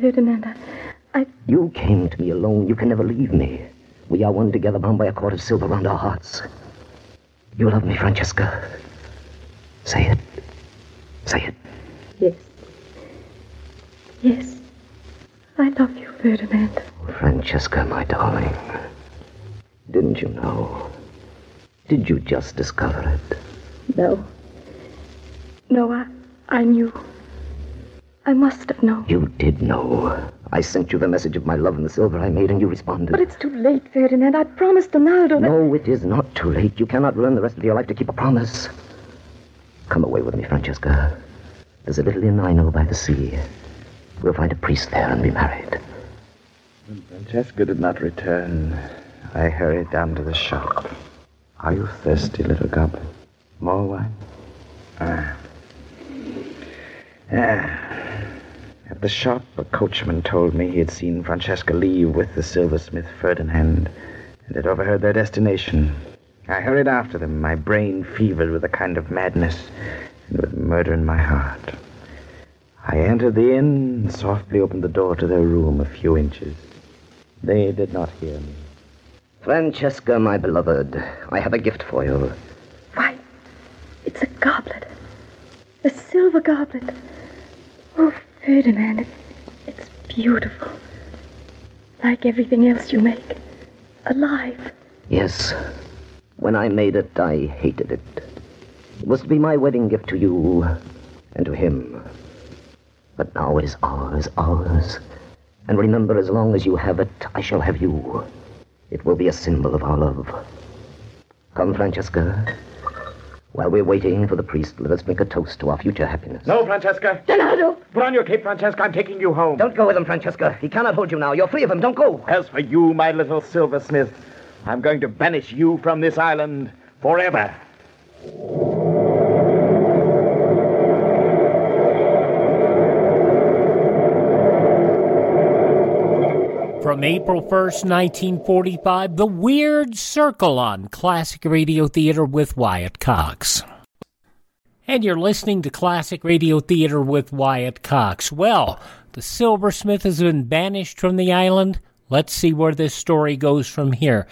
Ferdinand, I... I... You came to me alone. You can never leave me. We are one together, bound by a cord of silver round our hearts. You love me, Francesca. Say it. Say it. Yes. Yes. I love you, Ferdinand. Oh, Francesca, my darling. Didn't you know? Did you just discover it? No. No, I, I knew. I must have known. You did know. I sent you the message of my love and the silver I made, and you responded. But it's too late, Ferdinand. I promised Donaldo that... No, it is not too late. You cannot ruin the rest of your life to keep a promise. Come away with me, Francesca. There's a little inn I know by the sea. We'll find a priest there and be married. When Francesca did not return, I hurried down to the shop. Are you thirsty, little goblin? More wine? Ah. Ah. At the shop, a coachman told me he had seen Francesca leave with the silversmith Ferdinand and had overheard their destination. I hurried after them, my brain fevered with a kind of madness and with murder in my heart. I entered the inn and softly opened the door to their room a few inches. They did not hear me. Francesca, my beloved, I have a gift for you. Why, it's a goblet. A silver goblet. Oh, Ferdinand, it, it's beautiful. Like everything else you make. Alive. Yes. When I made it, I hated it. It was to be my wedding gift to you and to him. But now it is ours, ours. And remember, as long as you have it, I shall have you. It will be a symbol of our love. Come, Francesca. While we're waiting for the priest, let us make a toast to our future happiness. No, Francesca. Donaldo! Put on your cape, Francesca. I'm taking you home. Don't go with him, Francesca. He cannot hold you now. You're free of him. Don't go. As for you, my little silversmith, I'm going to banish you from this island forever. From April 1st, 1945, The Weird Circle on Classic Radio Theater with Wyatt Cox. And you're listening to Classic Radio Theater with Wyatt Cox. Well, the silversmith has been banished from the island. Let's see where this story goes from here.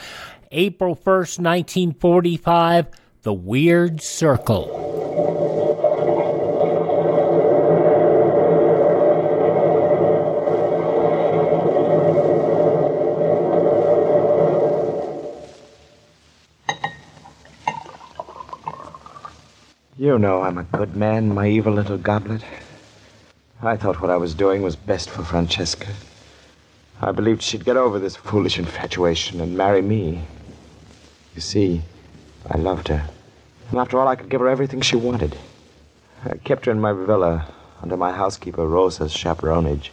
April 1st, 1945, The Weird Circle. You know I'm a good man, my evil little goblet. I thought what I was doing was best for Francesca. I believed she'd get over this foolish infatuation and marry me. You see, I loved her. And after all, I could give her everything she wanted. I kept her in my villa under my housekeeper Rosa's chaperonage,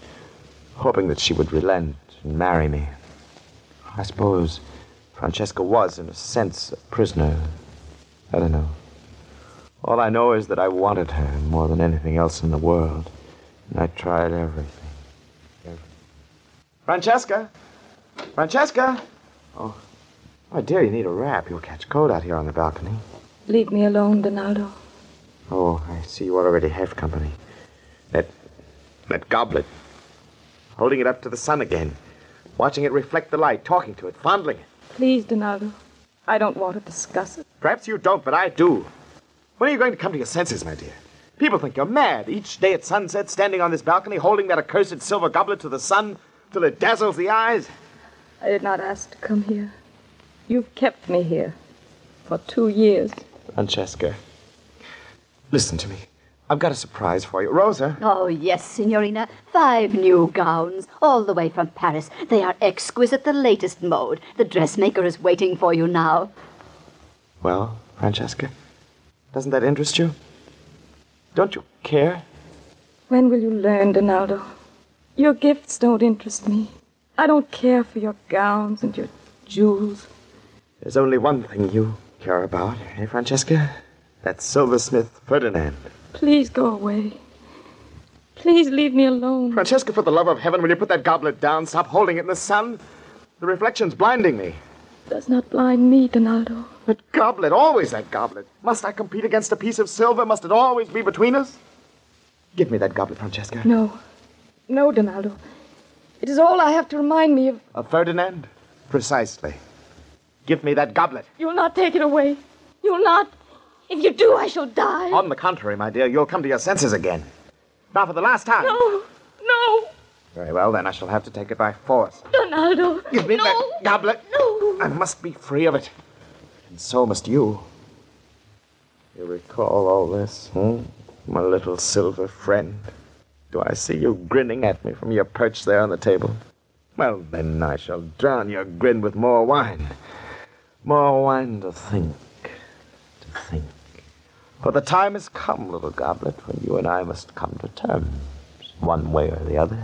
hoping that she would relent and marry me. I suppose Francesca was, in a sense, a prisoner. I don't know. All I know is that I wanted her more than anything else in the world. And I tried everything. everything. Francesca! Francesca! Oh, my dear, you need a wrap. You'll catch cold out here on the balcony. Leave me alone, Donaldo. Oh, I see you already have company. That. that goblet. Holding it up to the sun again. Watching it reflect the light, talking to it, fondling it. Please, Donaldo. I don't want to discuss it. Perhaps you don't, but I do. When are you going to come to your senses, my dear? People think you're mad. Each day at sunset, standing on this balcony, holding that accursed silver goblet to the sun till it dazzles the eyes. I did not ask to come here. You've kept me here for two years. Francesca, listen to me. I've got a surprise for you. Rosa. Oh, yes, Signorina. Five new gowns, all the way from Paris. They are exquisite, the latest mode. The dressmaker is waiting for you now. Well, Francesca, doesn't that interest you? Don't you care? When will you learn, Donaldo? Your gifts don't interest me. I don't care for your gowns and your jewels. There's only one thing you care about, eh, Francesca? That silversmith Ferdinand. Please go away. Please leave me alone. Francesca, for the love of heaven, will you put that goblet down? Stop holding it in the sun. The reflection's blinding me. It Does not blind me, Donaldo. That goblet, always that goblet. Must I compete against a piece of silver? Must it always be between us? Give me that goblet, Francesca. No. No, Donaldo. It is all I have to remind me of. Of Ferdinand? Precisely. Give me that goblet. You'll not take it away. You'll not. If you do, I shall die. On the contrary, my dear, you'll come to your senses again. Now, for the last time. No, no. Very well, then I shall have to take it by force. Donaldo. Give me no. that goblet. No. I must be free of it. And so must you. You recall all this, hmm? My little silver friend. Do I see you grinning at me from your perch there on the table? Well, then I shall drown your grin with more wine. More wine to think, to think. For the time has come, little goblet, when you and I must come to terms, one way or the other.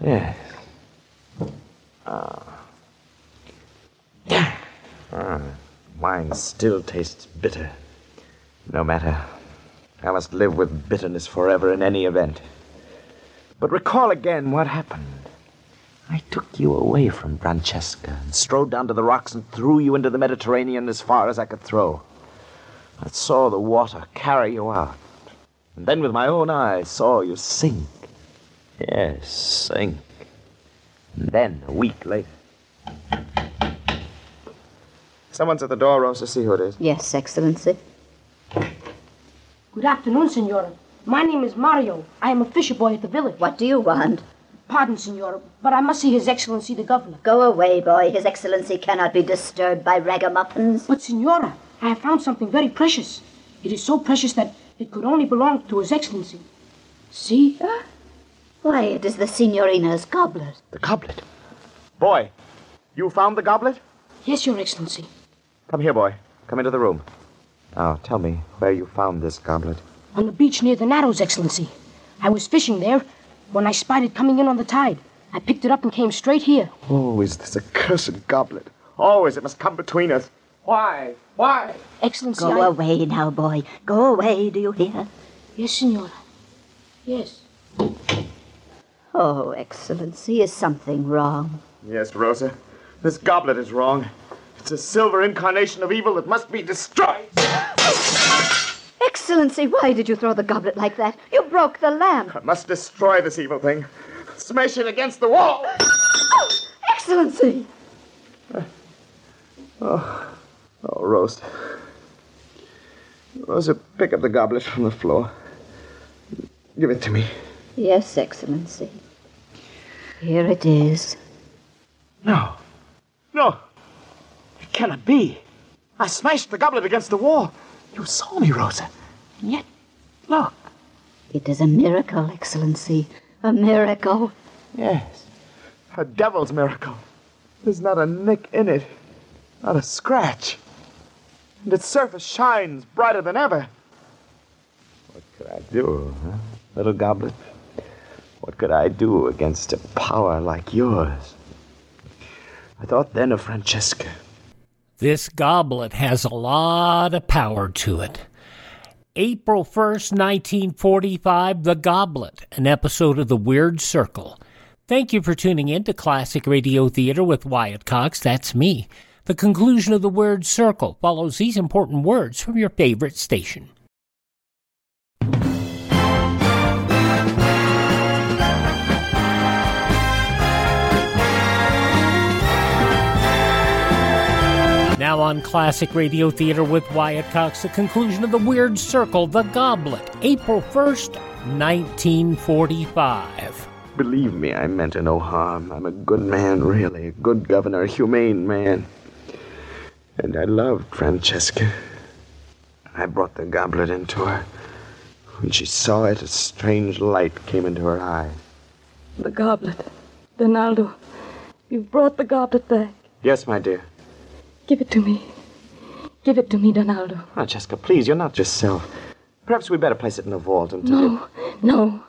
Yes. Ah. Ah, wine still tastes bitter. No matter. I must live with bitterness forever in any event. But recall again what happened. I took you away from Francesca and strode down to the rocks and threw you into the Mediterranean as far as I could throw. I saw the water carry you out, and then with my own eyes saw you sink. Yes, sink. And then, a week later. Someone's at the door, Rosa. To see who it is. Yes, Excellency. Good afternoon, Senora. My name is Mario. I am a fisher boy at the village. What do you want? Pardon, Senora, but I must see His Excellency the Governor. Go away, boy. His Excellency cannot be disturbed by ragamuffins. But, Senora, I have found something very precious. It is so precious that it could only belong to His Excellency. See? Huh? Why, it is the Signorina's goblet. The goblet? Boy, you found the goblet? Yes, Your Excellency. Come here, boy. Come into the room. Now, tell me where you found this goblet. On the beach near the Narrows, Excellency. I was fishing there when I spied it coming in on the tide. I picked it up and came straight here. Oh, is this a cursed goblet. Always it must come between us. Why? Why? Excellency, Go I... away now, boy. Go away, do you hear? Yes, Senora. Yes. Oh, Excellency, is something wrong? Yes, Rosa. This goblet is wrong. It's a silver incarnation of evil that must be destroyed. Excellency, why did you throw the goblet like that? You broke the lamp. I must destroy this evil thing. Smash it against the wall. Oh, Excellency! Uh, oh, oh, Rosa. Rosa, pick up the goblet from the floor. Give it to me. Yes, Excellency. Here it is. No. No. It cannot be. I smashed the goblet against the wall. You saw me, Rosa. And yet, look. It is a miracle, Excellency. A miracle. Yes. A devil's miracle. There's not a nick in it. Not a scratch. And its surface shines brighter than ever. What could I do, huh? Little goblet? What could I do against a power like yours? I thought then of Francesca. This goblet has a lot of power to it. April 1st, 1945, The Goblet, an episode of The Weird Circle. Thank you for tuning in to Classic Radio Theater with Wyatt Cox. That's me. The conclusion of The Weird Circle follows these important words from your favorite station. Now on Classic Radio Theater with Wyatt Cox, the conclusion of The Weird Circle, The Goblet, April 1st, 1945. Believe me, I meant no harm. I'm a good man, really. A good governor, a humane man. And I loved Francesca. I brought the goblet into her. When she saw it, a strange light came into her eyes. The goblet. Donaldo, you've brought the goblet back. Yes, my dear. Give it to me. Give it to me, Donaldo. Ah, Francesca, please, you're not yourself. Perhaps we'd better place it in the vault until. No, no.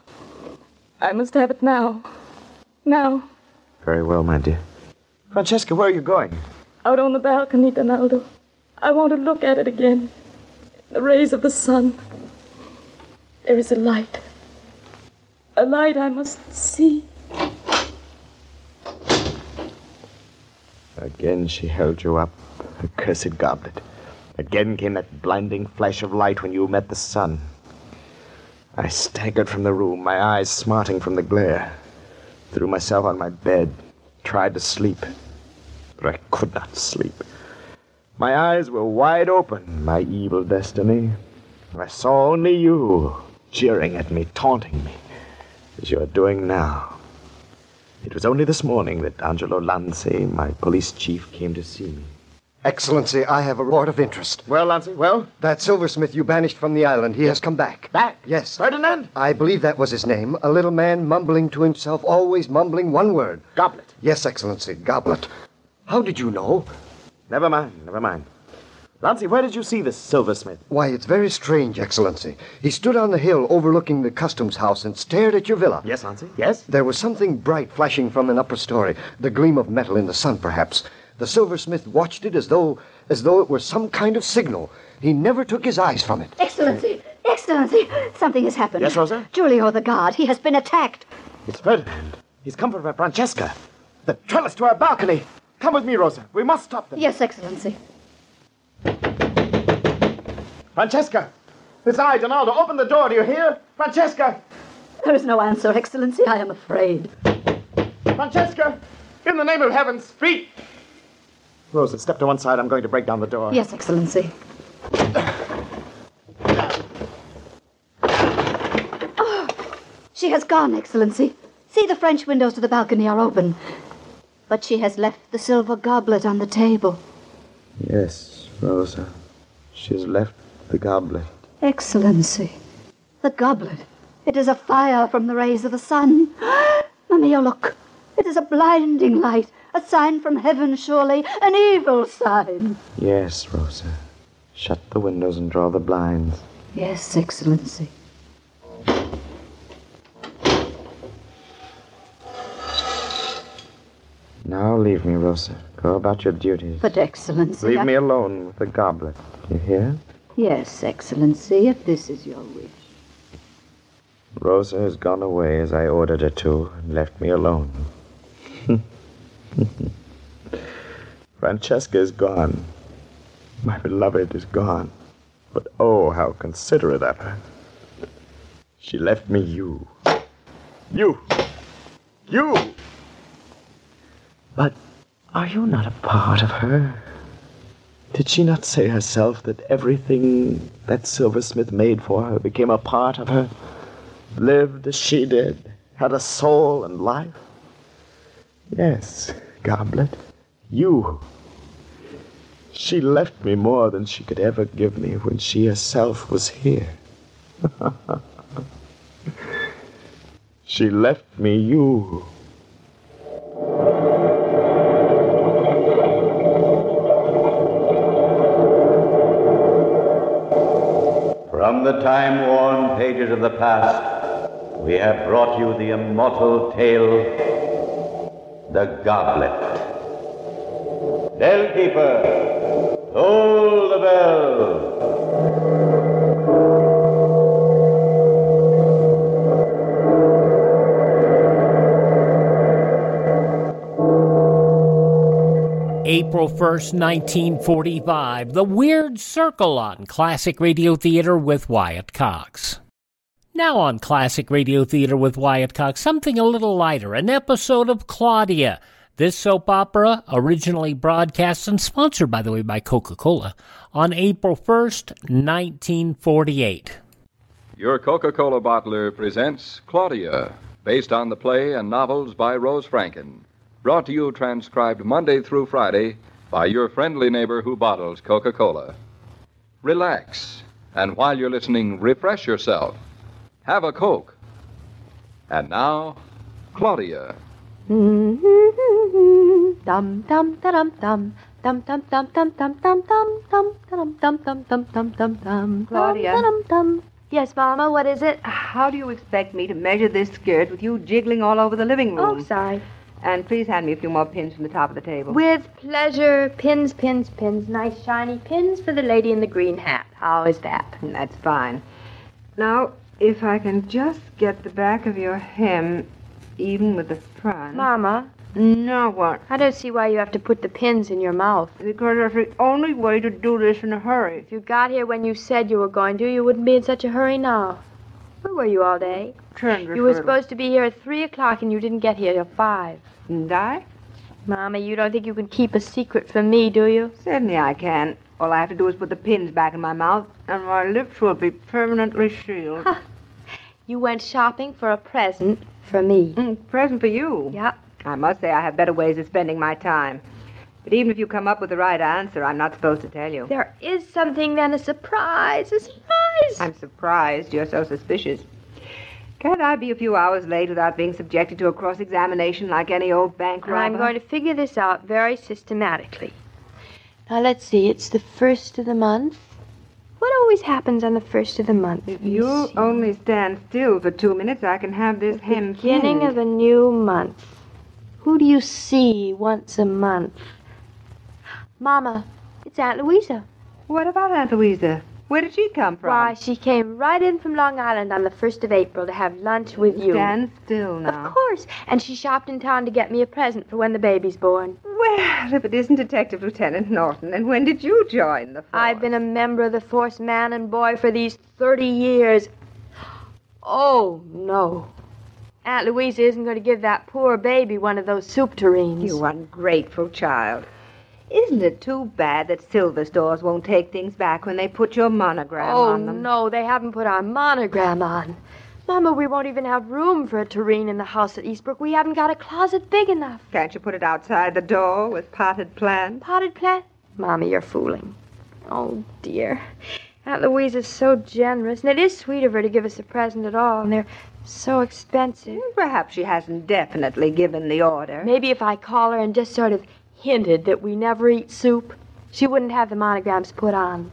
I must have it now. Now. Very well, my dear. Francesca, where are you going? Out on the balcony, Donaldo. I want to look at it again. The rays of the sun. There is a light. A light I must see. Again she held you up, accursed goblet. Again came that blinding flash of light when you met the sun. I staggered from the room, my eyes smarting from the glare. Threw myself on my bed, tried to sleep, but I could not sleep. My eyes were wide open, my evil destiny. I saw only you, jeering at me, taunting me, as you are doing now. It was only this morning that Angelo Lanzi, my police chief, came to see me. Excellency, I have a report of interest. Well, Lancy, well? That silversmith you banished from the island, he has come back. Back? Yes. Ferdinand? I believe that was his name. A little man mumbling to himself, always mumbling one word. Goblet. Yes, Excellency, goblet. How did you know? Never mind, never mind. Lancy, where did you see this silversmith? Why, it's very strange, Excellency. He stood on the hill overlooking the customs house and stared at your villa. Yes, Lancy, yes? There was something bright flashing from an upper story, the gleam of metal in the sun, perhaps. The silversmith watched it as though as though it were some kind of signal. He never took his eyes from it. Excellency! Excellency! Something has happened. Yes, Rosa? Giulio the guard. He has been attacked. It's Ferdinand. He's come for Francesca. The trellis to our balcony. Come with me, Rosa. We must stop them. Yes, Excellency. Francesca! It's I, Donaldo. Open the door, do you hear? Francesca! There is no answer, Excellency. I am afraid. Francesca! In the name of heaven, speak! Rosa, step to one side. I'm going to break down the door. Yes, Excellency. Oh, she has gone, Excellency. See, the French windows to the balcony are open. But she has left the silver goblet on the table. Yes, Rosa. She has left the goblet. Excellency. The goblet. It is a fire from the rays of the sun. Mamma, look. It is a blinding light. A sign from heaven, surely. An evil sign. Yes, Rosa. Shut the windows and draw the blinds. Yes, Excellency. Now leave me, Rosa. Go about your duties. But, Excellency. Leave I... me alone with the goblet. You hear? Yes, Excellency, if this is your wish. Rosa has gone away as I ordered her to and left me alone. Francesca is gone. My beloved is gone. But oh, how considerate of her. She left me you. You! You! But are you not a part of her? Did she not say herself that everything that silversmith made for her became a part of her? Lived as she did, had a soul and life? Yes, Goblet, you. She left me more than she could ever give me when she herself was here. she left me you. From the time worn pages of the past, we have brought you the immortal tale The Goblet. Bell keeper, toll the bell. April 1st, 1945, The Weird Circle on Classic Radio Theater with Wyatt Cox. Now on Classic Radio Theater with Wyatt Cox, something a little lighter, an episode of Claudia. This soap opera, originally broadcast and sponsored, by the way, by Coca Cola, on April 1st, 1948. Your Coca Cola bottler presents Claudia, based on the play and novels by Rose Franken. Brought to you transcribed Monday through Friday by your friendly neighbor who bottles Coca Cola. Relax, and while you're listening, refresh yourself. Have a Coke. And now, Claudia. Dum dum dum dum dum dum dum dum dum dum dum dum dum dum dum dum dum dum dum dum Claudia. dum dum. Yes, Mama, what is it? How do you expect me to measure this skirt with you jiggling all over the living room? Oh, sorry. And please hand me a few more pins from the top of the table. With pleasure. Pins, pins, pins. Nice shiny pins for the lady in the green hat. How is that? That's fine. Now, if I can just get the back of your hem even with the front. Mama, Now what? I don't see why you have to put the pins in your mouth. Because that's the only way to do this in a hurry. If you got here when you said you were going to, you wouldn't be in such a hurry now. Where were you all day? Turn You were supposed to be here at three o'clock and you didn't get here till five. And I? Mama, you don't think you can keep a secret from me, do you? Certainly I can. All I have to do is put the pins back in my mouth, and my lips will be permanently sealed. You went shopping for a present for me. Mm, present for you? Yep. I must say I have better ways of spending my time. But even if you come up with the right answer, I'm not supposed to tell you. There is something then, a surprise, a surprise. I'm surprised you're so suspicious. Can't I be a few hours late without being subjected to a cross examination like any old bank robber? I'm going to figure this out very systematically. Now let's see, it's the first of the month. What always happens on the first of the month? If you'll only stand still for two minutes, I can have this hem Beginning pinned. of a new month. Who do you see once a month? Mama, it's Aunt Louisa. What about Aunt Louisa? Where did she come from? Why, she came right in from Long Island on the 1st of April to have lunch with you. Stand still now. Of course. And she shopped in town to get me a present for when the baby's born. Well, if it isn't Detective Lieutenant Norton, and when did you join the force? I've been a member of the force, man and boy, for these 30 years. Oh, no. Aunt Louisa isn't going to give that poor baby one of those soup tureens. You ungrateful child. Isn't it too bad that silver stores won't take things back when they put your monogram Oh, on them? Oh, no, they haven't put our monogram on. Mama, we won't even have room for a tureen in the house at Eastbrook. We haven't got a closet big enough. Can't you put it outside the door with potted plants? Potted plant? Mommy, you're fooling. Oh, dear. Aunt Louise is so generous, and it is sweet of her to give us a present at all, and they're so expensive. Hmm, perhaps she hasn't definitely given the order. Maybe if I call her and just sort of hinted that we never eat soup, she wouldn't have the monograms put on.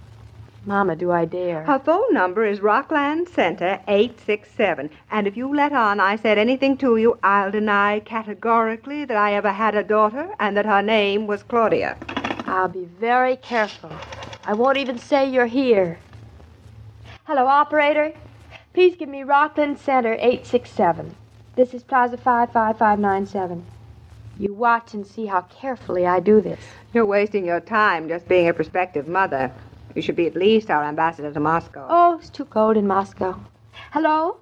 Mama, do I dare? Her phone number is Rockville Centre 867. And if you let on I said anything to you, I'll deny categorically that I ever had a daughter and that her name was Claudia. I'll be very careful. I won't even say you're here. Hello, operator. Please give me Rockville Centre 867. This is Plaza 55597. You watch and see how carefully I do this. You're wasting your time just being a prospective mother. You should be at least our ambassador to Moscow. Oh, it's too cold in Moscow. Hello?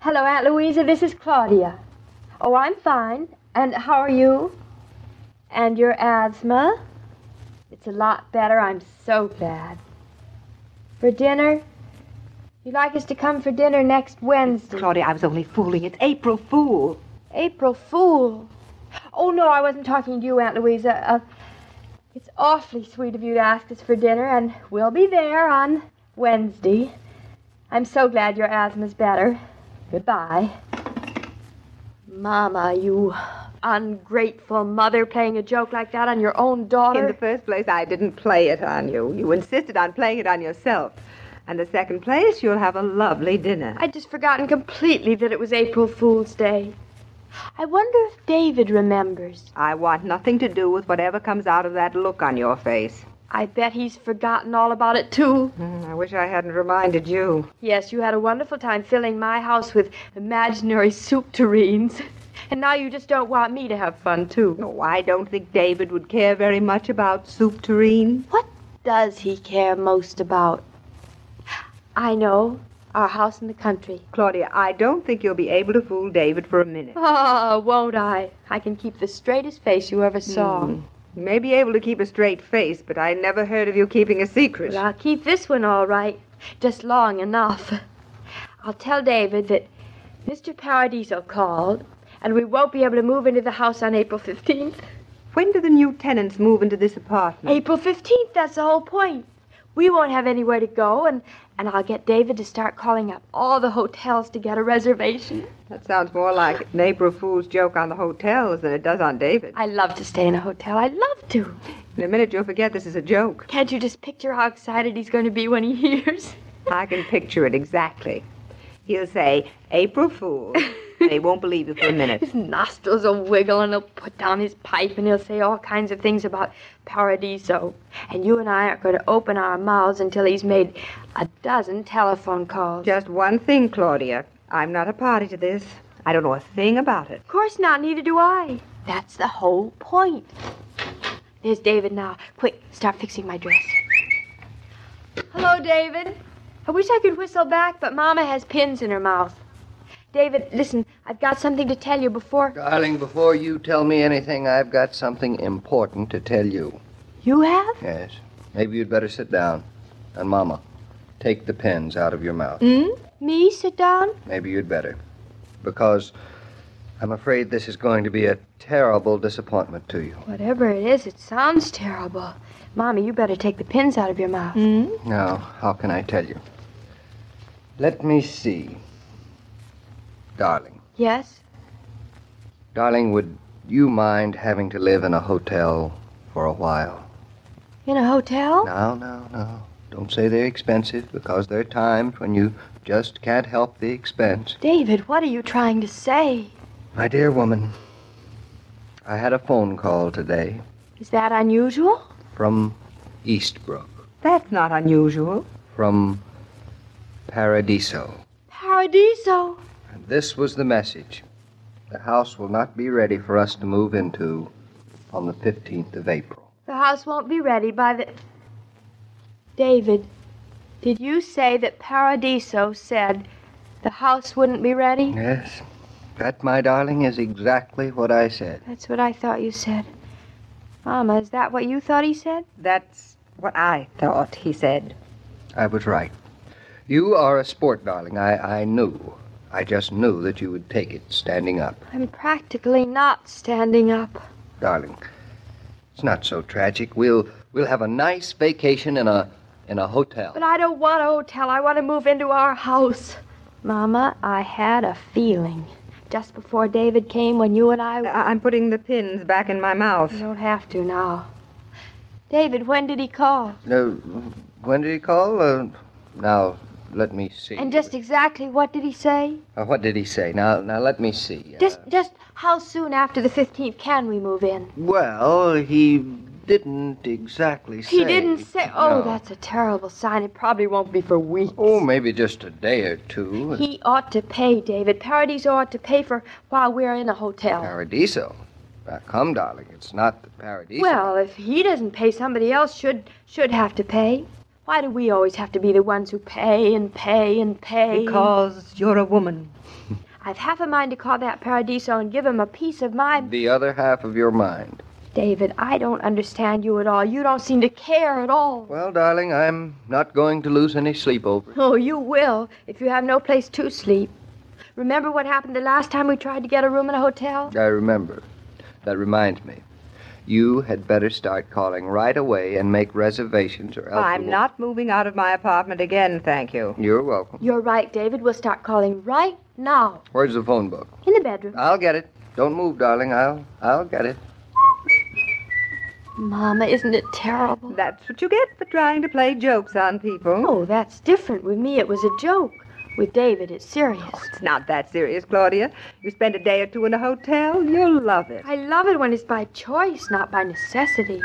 Hello, Aunt Louisa. This is Claudia. Oh, I'm fine. And how are you? And your asthma? It's a lot better. I'm so glad. For dinner? You'd like us to come for dinner next Wednesday? Claudia, I was only fooling. It's April Fool. April Fool? Oh, no, I wasn't talking to you, Aunt Louisa. Uh, it's awfully sweet of you to ask us for dinner, and we'll be there on Wednesday. I'm so glad your asthma's better. Goodbye. Mama, you ungrateful mother playing a joke like that on your own daughter. In the first place, I didn't play it on you. You insisted on playing it on yourself. And the second place, you'll have a lovely dinner. I'd just forgotten completely that it was April Fool's Day. I wonder if David remembers. I want nothing to do with whatever comes out of that look on your face. I bet he's forgotten all about it, too. Mm, I wish I hadn't reminded you. Yes, you had a wonderful time filling my house with imaginary soup tureens. And now you just don't want me to have fun, too. No, I don't think David would care very much about soup tureen. What does he care most about? I know. Our house in the country. Claudia, I don't think you'll be able to fool David for a minute. Oh, won't I? I can keep the straightest face you ever saw. Mm. You may be able to keep a straight face, but I never heard of you keeping a secret. Well, I'll keep this one all right. Just long enough. I'll tell David that Mr. Paradiso called, and we won't be able to move into the house on April 15th. When do the new tenants move into this apartment? April 15th, that's the whole point. We won't have anywhere to go, and, and I'll get David to start calling up all the hotels to get a reservation. That sounds more like an April Fool's joke on the hotels than it does on David. I love to stay in a hotel. I love to. In a minute, you'll forget this is a joke. Can't you just picture how excited he's going to be when he hears? I can picture it exactly. He'll say, April Fool. they won't believe you for a minute. His nostrils will wiggle and he'll put down his pipe and he'll say all kinds of things about Paradiso. And you and I aren't going to open our mouths until he's made a dozen telephone calls. Just one thing, Claudia. I'm not a party to this. I don't know a thing about it. Of course not, neither do I. That's the whole point. There's David now. Quick, start fixing my dress. Hello, David. I wish I could whistle back, but Mama has pins in her mouth. David, listen, I've got something to tell you before. Darling, before you tell me anything, I've got something important to tell you. You have? Yes. Maybe you'd better sit down. And, Mama, take the pins out of your mouth. Hmm? Me sit down? Maybe you'd better. Because I'm afraid this is going to be a terrible disappointment to you. Whatever it is, it sounds terrible. Mommy, you better take the pins out of your mouth. Hmm? Now, how can I tell you? Let me see. Darling, Yes? darling, would you mind having to live in a hotel for a while? In a hotel? No, no, no. Don't say they're expensive because there are times when you just can't help the expense. David, what are you trying to say? My dear woman, I had a phone call today Is that unusual? from Eastbrook, That's not unusual. from Paradiso. Paradiso. And this was the message. The house will not be ready for us to move into on the 15th of April. The house won't be ready by the. David, did you say that Paradiso said the house wouldn't be ready? Yes, that, my darling, is exactly what I said. That's what I thought you said. Mama, is that what you thought he said? That's what I thought he said. I was right. You are a sport, darling. I, I knew. I just knew that you would take it standing up. I'm practically not standing up. Darling, it's not so tragic. We'll we'll have a nice vacation in a in a hotel. But I don't want a hotel. I want to move into our house. Mama, I had a feeling. Just before David came, when you and I. I- I'm putting the pins back in my mouth. You don't have to now. David, when did he call? No, when did he call? Uh, now, let me see. And just exactly what did he say? Uh, what did he say? Now, now let me see. Uh, Just, just how soon after the 15th can we move in? well, he didn't exactly say. He didn't say. Oh, No. that's a terrible sign. It probably won't be for weeks. Oh, maybe just a day or two. He ought to pay, David. Paradiso ought to pay for while we're in a hotel. Paradiso. Now, come, darling. It's not the Paradiso. Well, if he doesn't pay, somebody else should should have to pay. Why do we always have to be the ones who pay and pay and pay? Because you're a woman. I've half a mind to call that Paradiso and give him a piece of my. the other half of your mind. David, I don't understand you at all. You don't seem to care at all. Well, darling, I'm not going to lose any sleep over it. Oh, you will if you have no place to sleep. Remember what happened the last time we tried to get a room in a hotel? I remember. That reminds me. You had better start calling right away and make reservations, or else. I'm won't- not moving out of my apartment again, thank you. You're welcome. You're right, David. We'll start calling right now. Where's the phone book? In the bedroom. I'll get it. Don't move, darling. I'll I'll get it. Mama, isn't it terrible? That's what you get for trying to play jokes on people. Oh, that's different. With me, it was a joke. With David, it's serious. It's not that serious, Claudia. You spend a day or two in a hotel, you'll love it. I love it when it's by choice, not by necessity.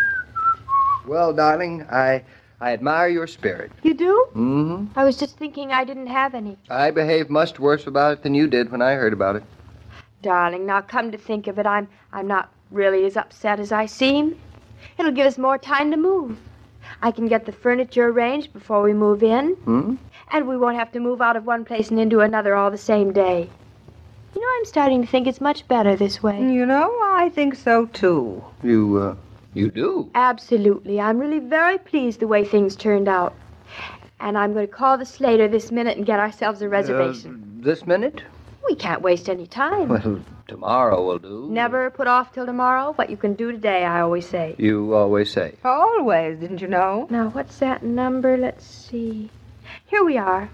Well, darling, I I admire your spirit. You do? Mm-hmm. I was just thinking I didn't have any. I behaved much worse about it than you did when I heard about it. Darling, now come to think of it, I'm I'm not really as upset as I seem. It'll give us more time to move. I can get the furniture arranged before we move in, Hmm? And we won't have to move out of one place and into another all the same day. You know, I'm starting to think it's much better this way. You know, I think so too. You uh, you do. Absolutely. I'm really very pleased the way things turned out. And I'm going to call the Slater this minute and get ourselves a reservation. Uh, this minute? we can't waste any time. Well, tomorrow will do. Never put off till tomorrow. What you can do today, I always say. You always say. Always, didn't you know? Now, what's that number? Let's see. Here we are.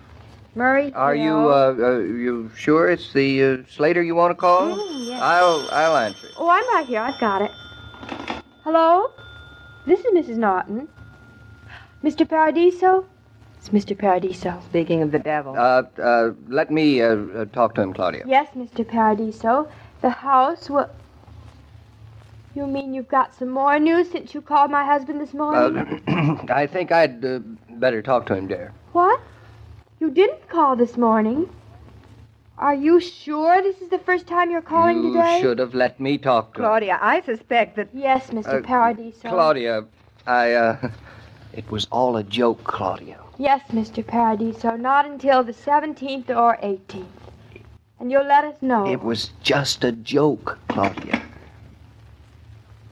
Murray. Are you Hill. uh, uh you sure it's the uh, Slater you want to call? Mm, yes. I'll I'll answer. Oh, I'm right here. I've got it. Hello? This is Mrs. Norton. Mr. Paradiso? It's Mr. Paradiso. Speaking of the devil. Uh, uh, let me uh, uh, talk to him, Claudia. Yes, Mr. Paradiso. The house will. You mean you've got some more news since you called my husband this morning? Uh, I think I'd uh, better talk to him, dear. What? You didn't call this morning? Are you sure this is the first time you're calling you today? You should have let me talk to. Claudia, I suspect that. Yes, Mr. Uh, Paradiso. Claudia, I uh, it was all a joke, Claudia. Yes, Mr. Paradiso. Not until the 17th or 18th. And you'll let us know. It was just a joke, Claudia.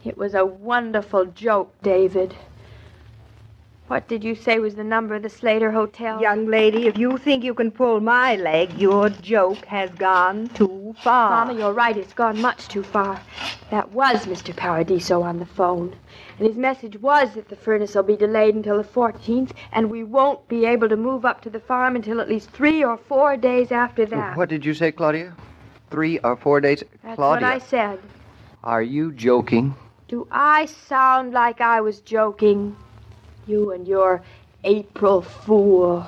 It was a wonderful joke, David. What did you say was the number of the Slater Hotel? Young lady, if you think you can pull my leg, your joke has gone too far. Mama, you're right. It's gone much too far. That was Mr. Paradiso on the phone. And his message was that the furnace will be delayed until the 14th, and we won't be able to move up to the farm until at least three or four days after that. What did you say, Claudia? Three or four days? That's Claudia, what I said. are you joking? Do I sound like I was joking? You and your April Fool.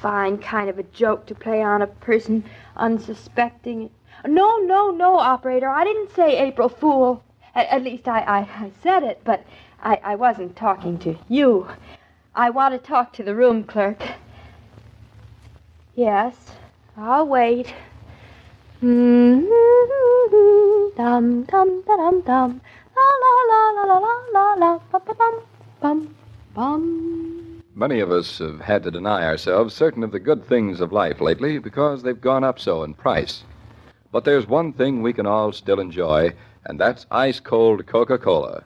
Fine kind of a joke to play on a person unsuspecting. No, no, no, operator. I didn't say April Fool. At, at least I, I, I said it, but I, I wasn't talking to you. I want to talk to the room clerk. Yes, I'll wait. Mm-hmm. Dum dum dum dum. La la la la la la la. Bum bum bum bum. Many of us have had to deny ourselves certain of the good things of life lately because they've gone up so in price. But there's one thing we can all still enjoy, and that's ice cold Coca Cola.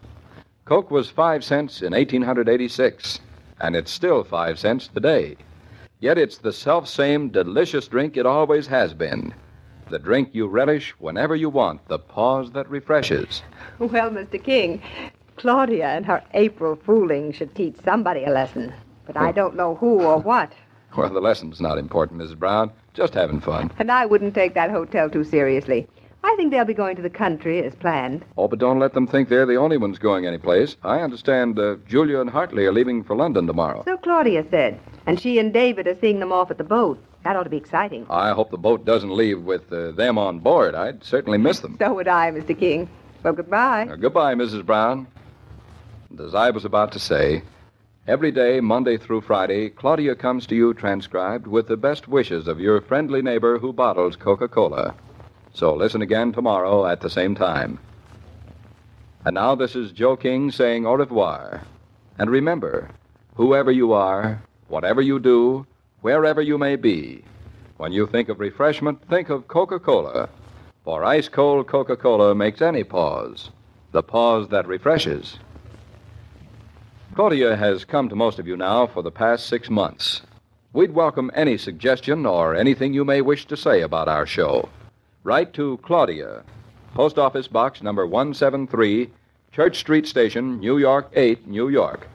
Coke was five cents in 1886, and it's still five cents today. Yet it's the self same delicious drink it always has been. The drink you relish whenever you want, the pause that refreshes. Well, Mr. King, Claudia and her April fooling should teach somebody a lesson. But I don't know who or what. Well, the lesson's not important, Mrs. Brown. Just having fun. And I wouldn't take that hotel too seriously. I think they'll be going to the country as planned. Oh, but don't let them think they're the only ones going anyplace. I understand uh, Julia and Hartley are leaving for London tomorrow. So Claudia said. And she and David are seeing them off at the boat. That ought to be exciting. I hope the boat doesn't leave with uh, them on board. I'd certainly miss them. So would I, Mr. King. Well, goodbye. Uh, goodbye, Mrs. Brown. And as I was about to say, every day, Monday through Friday, Claudia comes to you transcribed with the best wishes of your friendly neighbor who bottles Coca Cola. So listen again tomorrow at the same time. And now this is Joe King saying au revoir. And remember, whoever you are, whatever you do, wherever you may be, when you think of refreshment, think of Coca Cola. For ice cold Coca Cola makes any pause the pause that refreshes. Claudia has come to most of you now for the past six months. We'd welcome any suggestion or anything you may wish to say about our show. Write to Claudia, Post Office Box number 173, Church Street Station, New York 8, New York.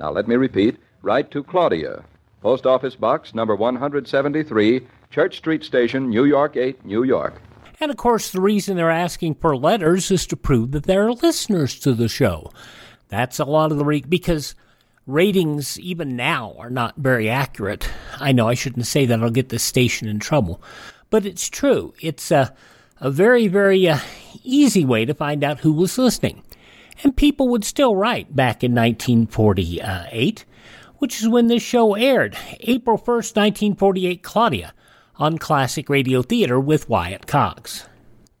Now let me repeat. Write to Claudia, Post Office Box number 173, Church Street Station, New York 8, New York. And of course, the reason they're asking for letters is to prove that they're listeners to the show. That's a lot of the re- because ratings even now are not very accurate. I know I shouldn't say that; I'll get the station in trouble, but it's true. It's a a very very uh, easy way to find out who was listening, and people would still write back in 1948, which is when this show aired, April 1st, 1948. Claudia on Classic Radio Theater with Wyatt Cox.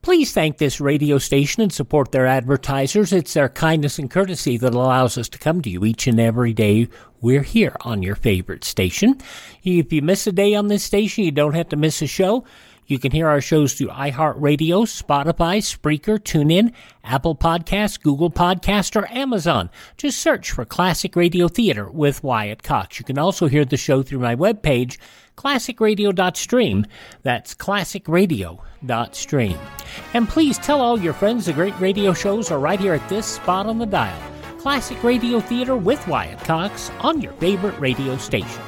Please thank this radio station and support their advertisers. It's their kindness and courtesy that allows us to come to you each and every day we're here on your favorite station. If you miss a day on this station, you don't have to miss a show. You can hear our shows through iHeartRadio, Spotify, Spreaker, TuneIn, Apple Podcasts, Google Podcast, or Amazon. Just search for Classic Radio Theater with Wyatt Cox. You can also hear the show through my webpage, classicradio.stream. That's classicradio.stream. And please tell all your friends the great radio shows are right here at this spot on the dial. Classic Radio Theater with Wyatt Cox on your favorite radio station.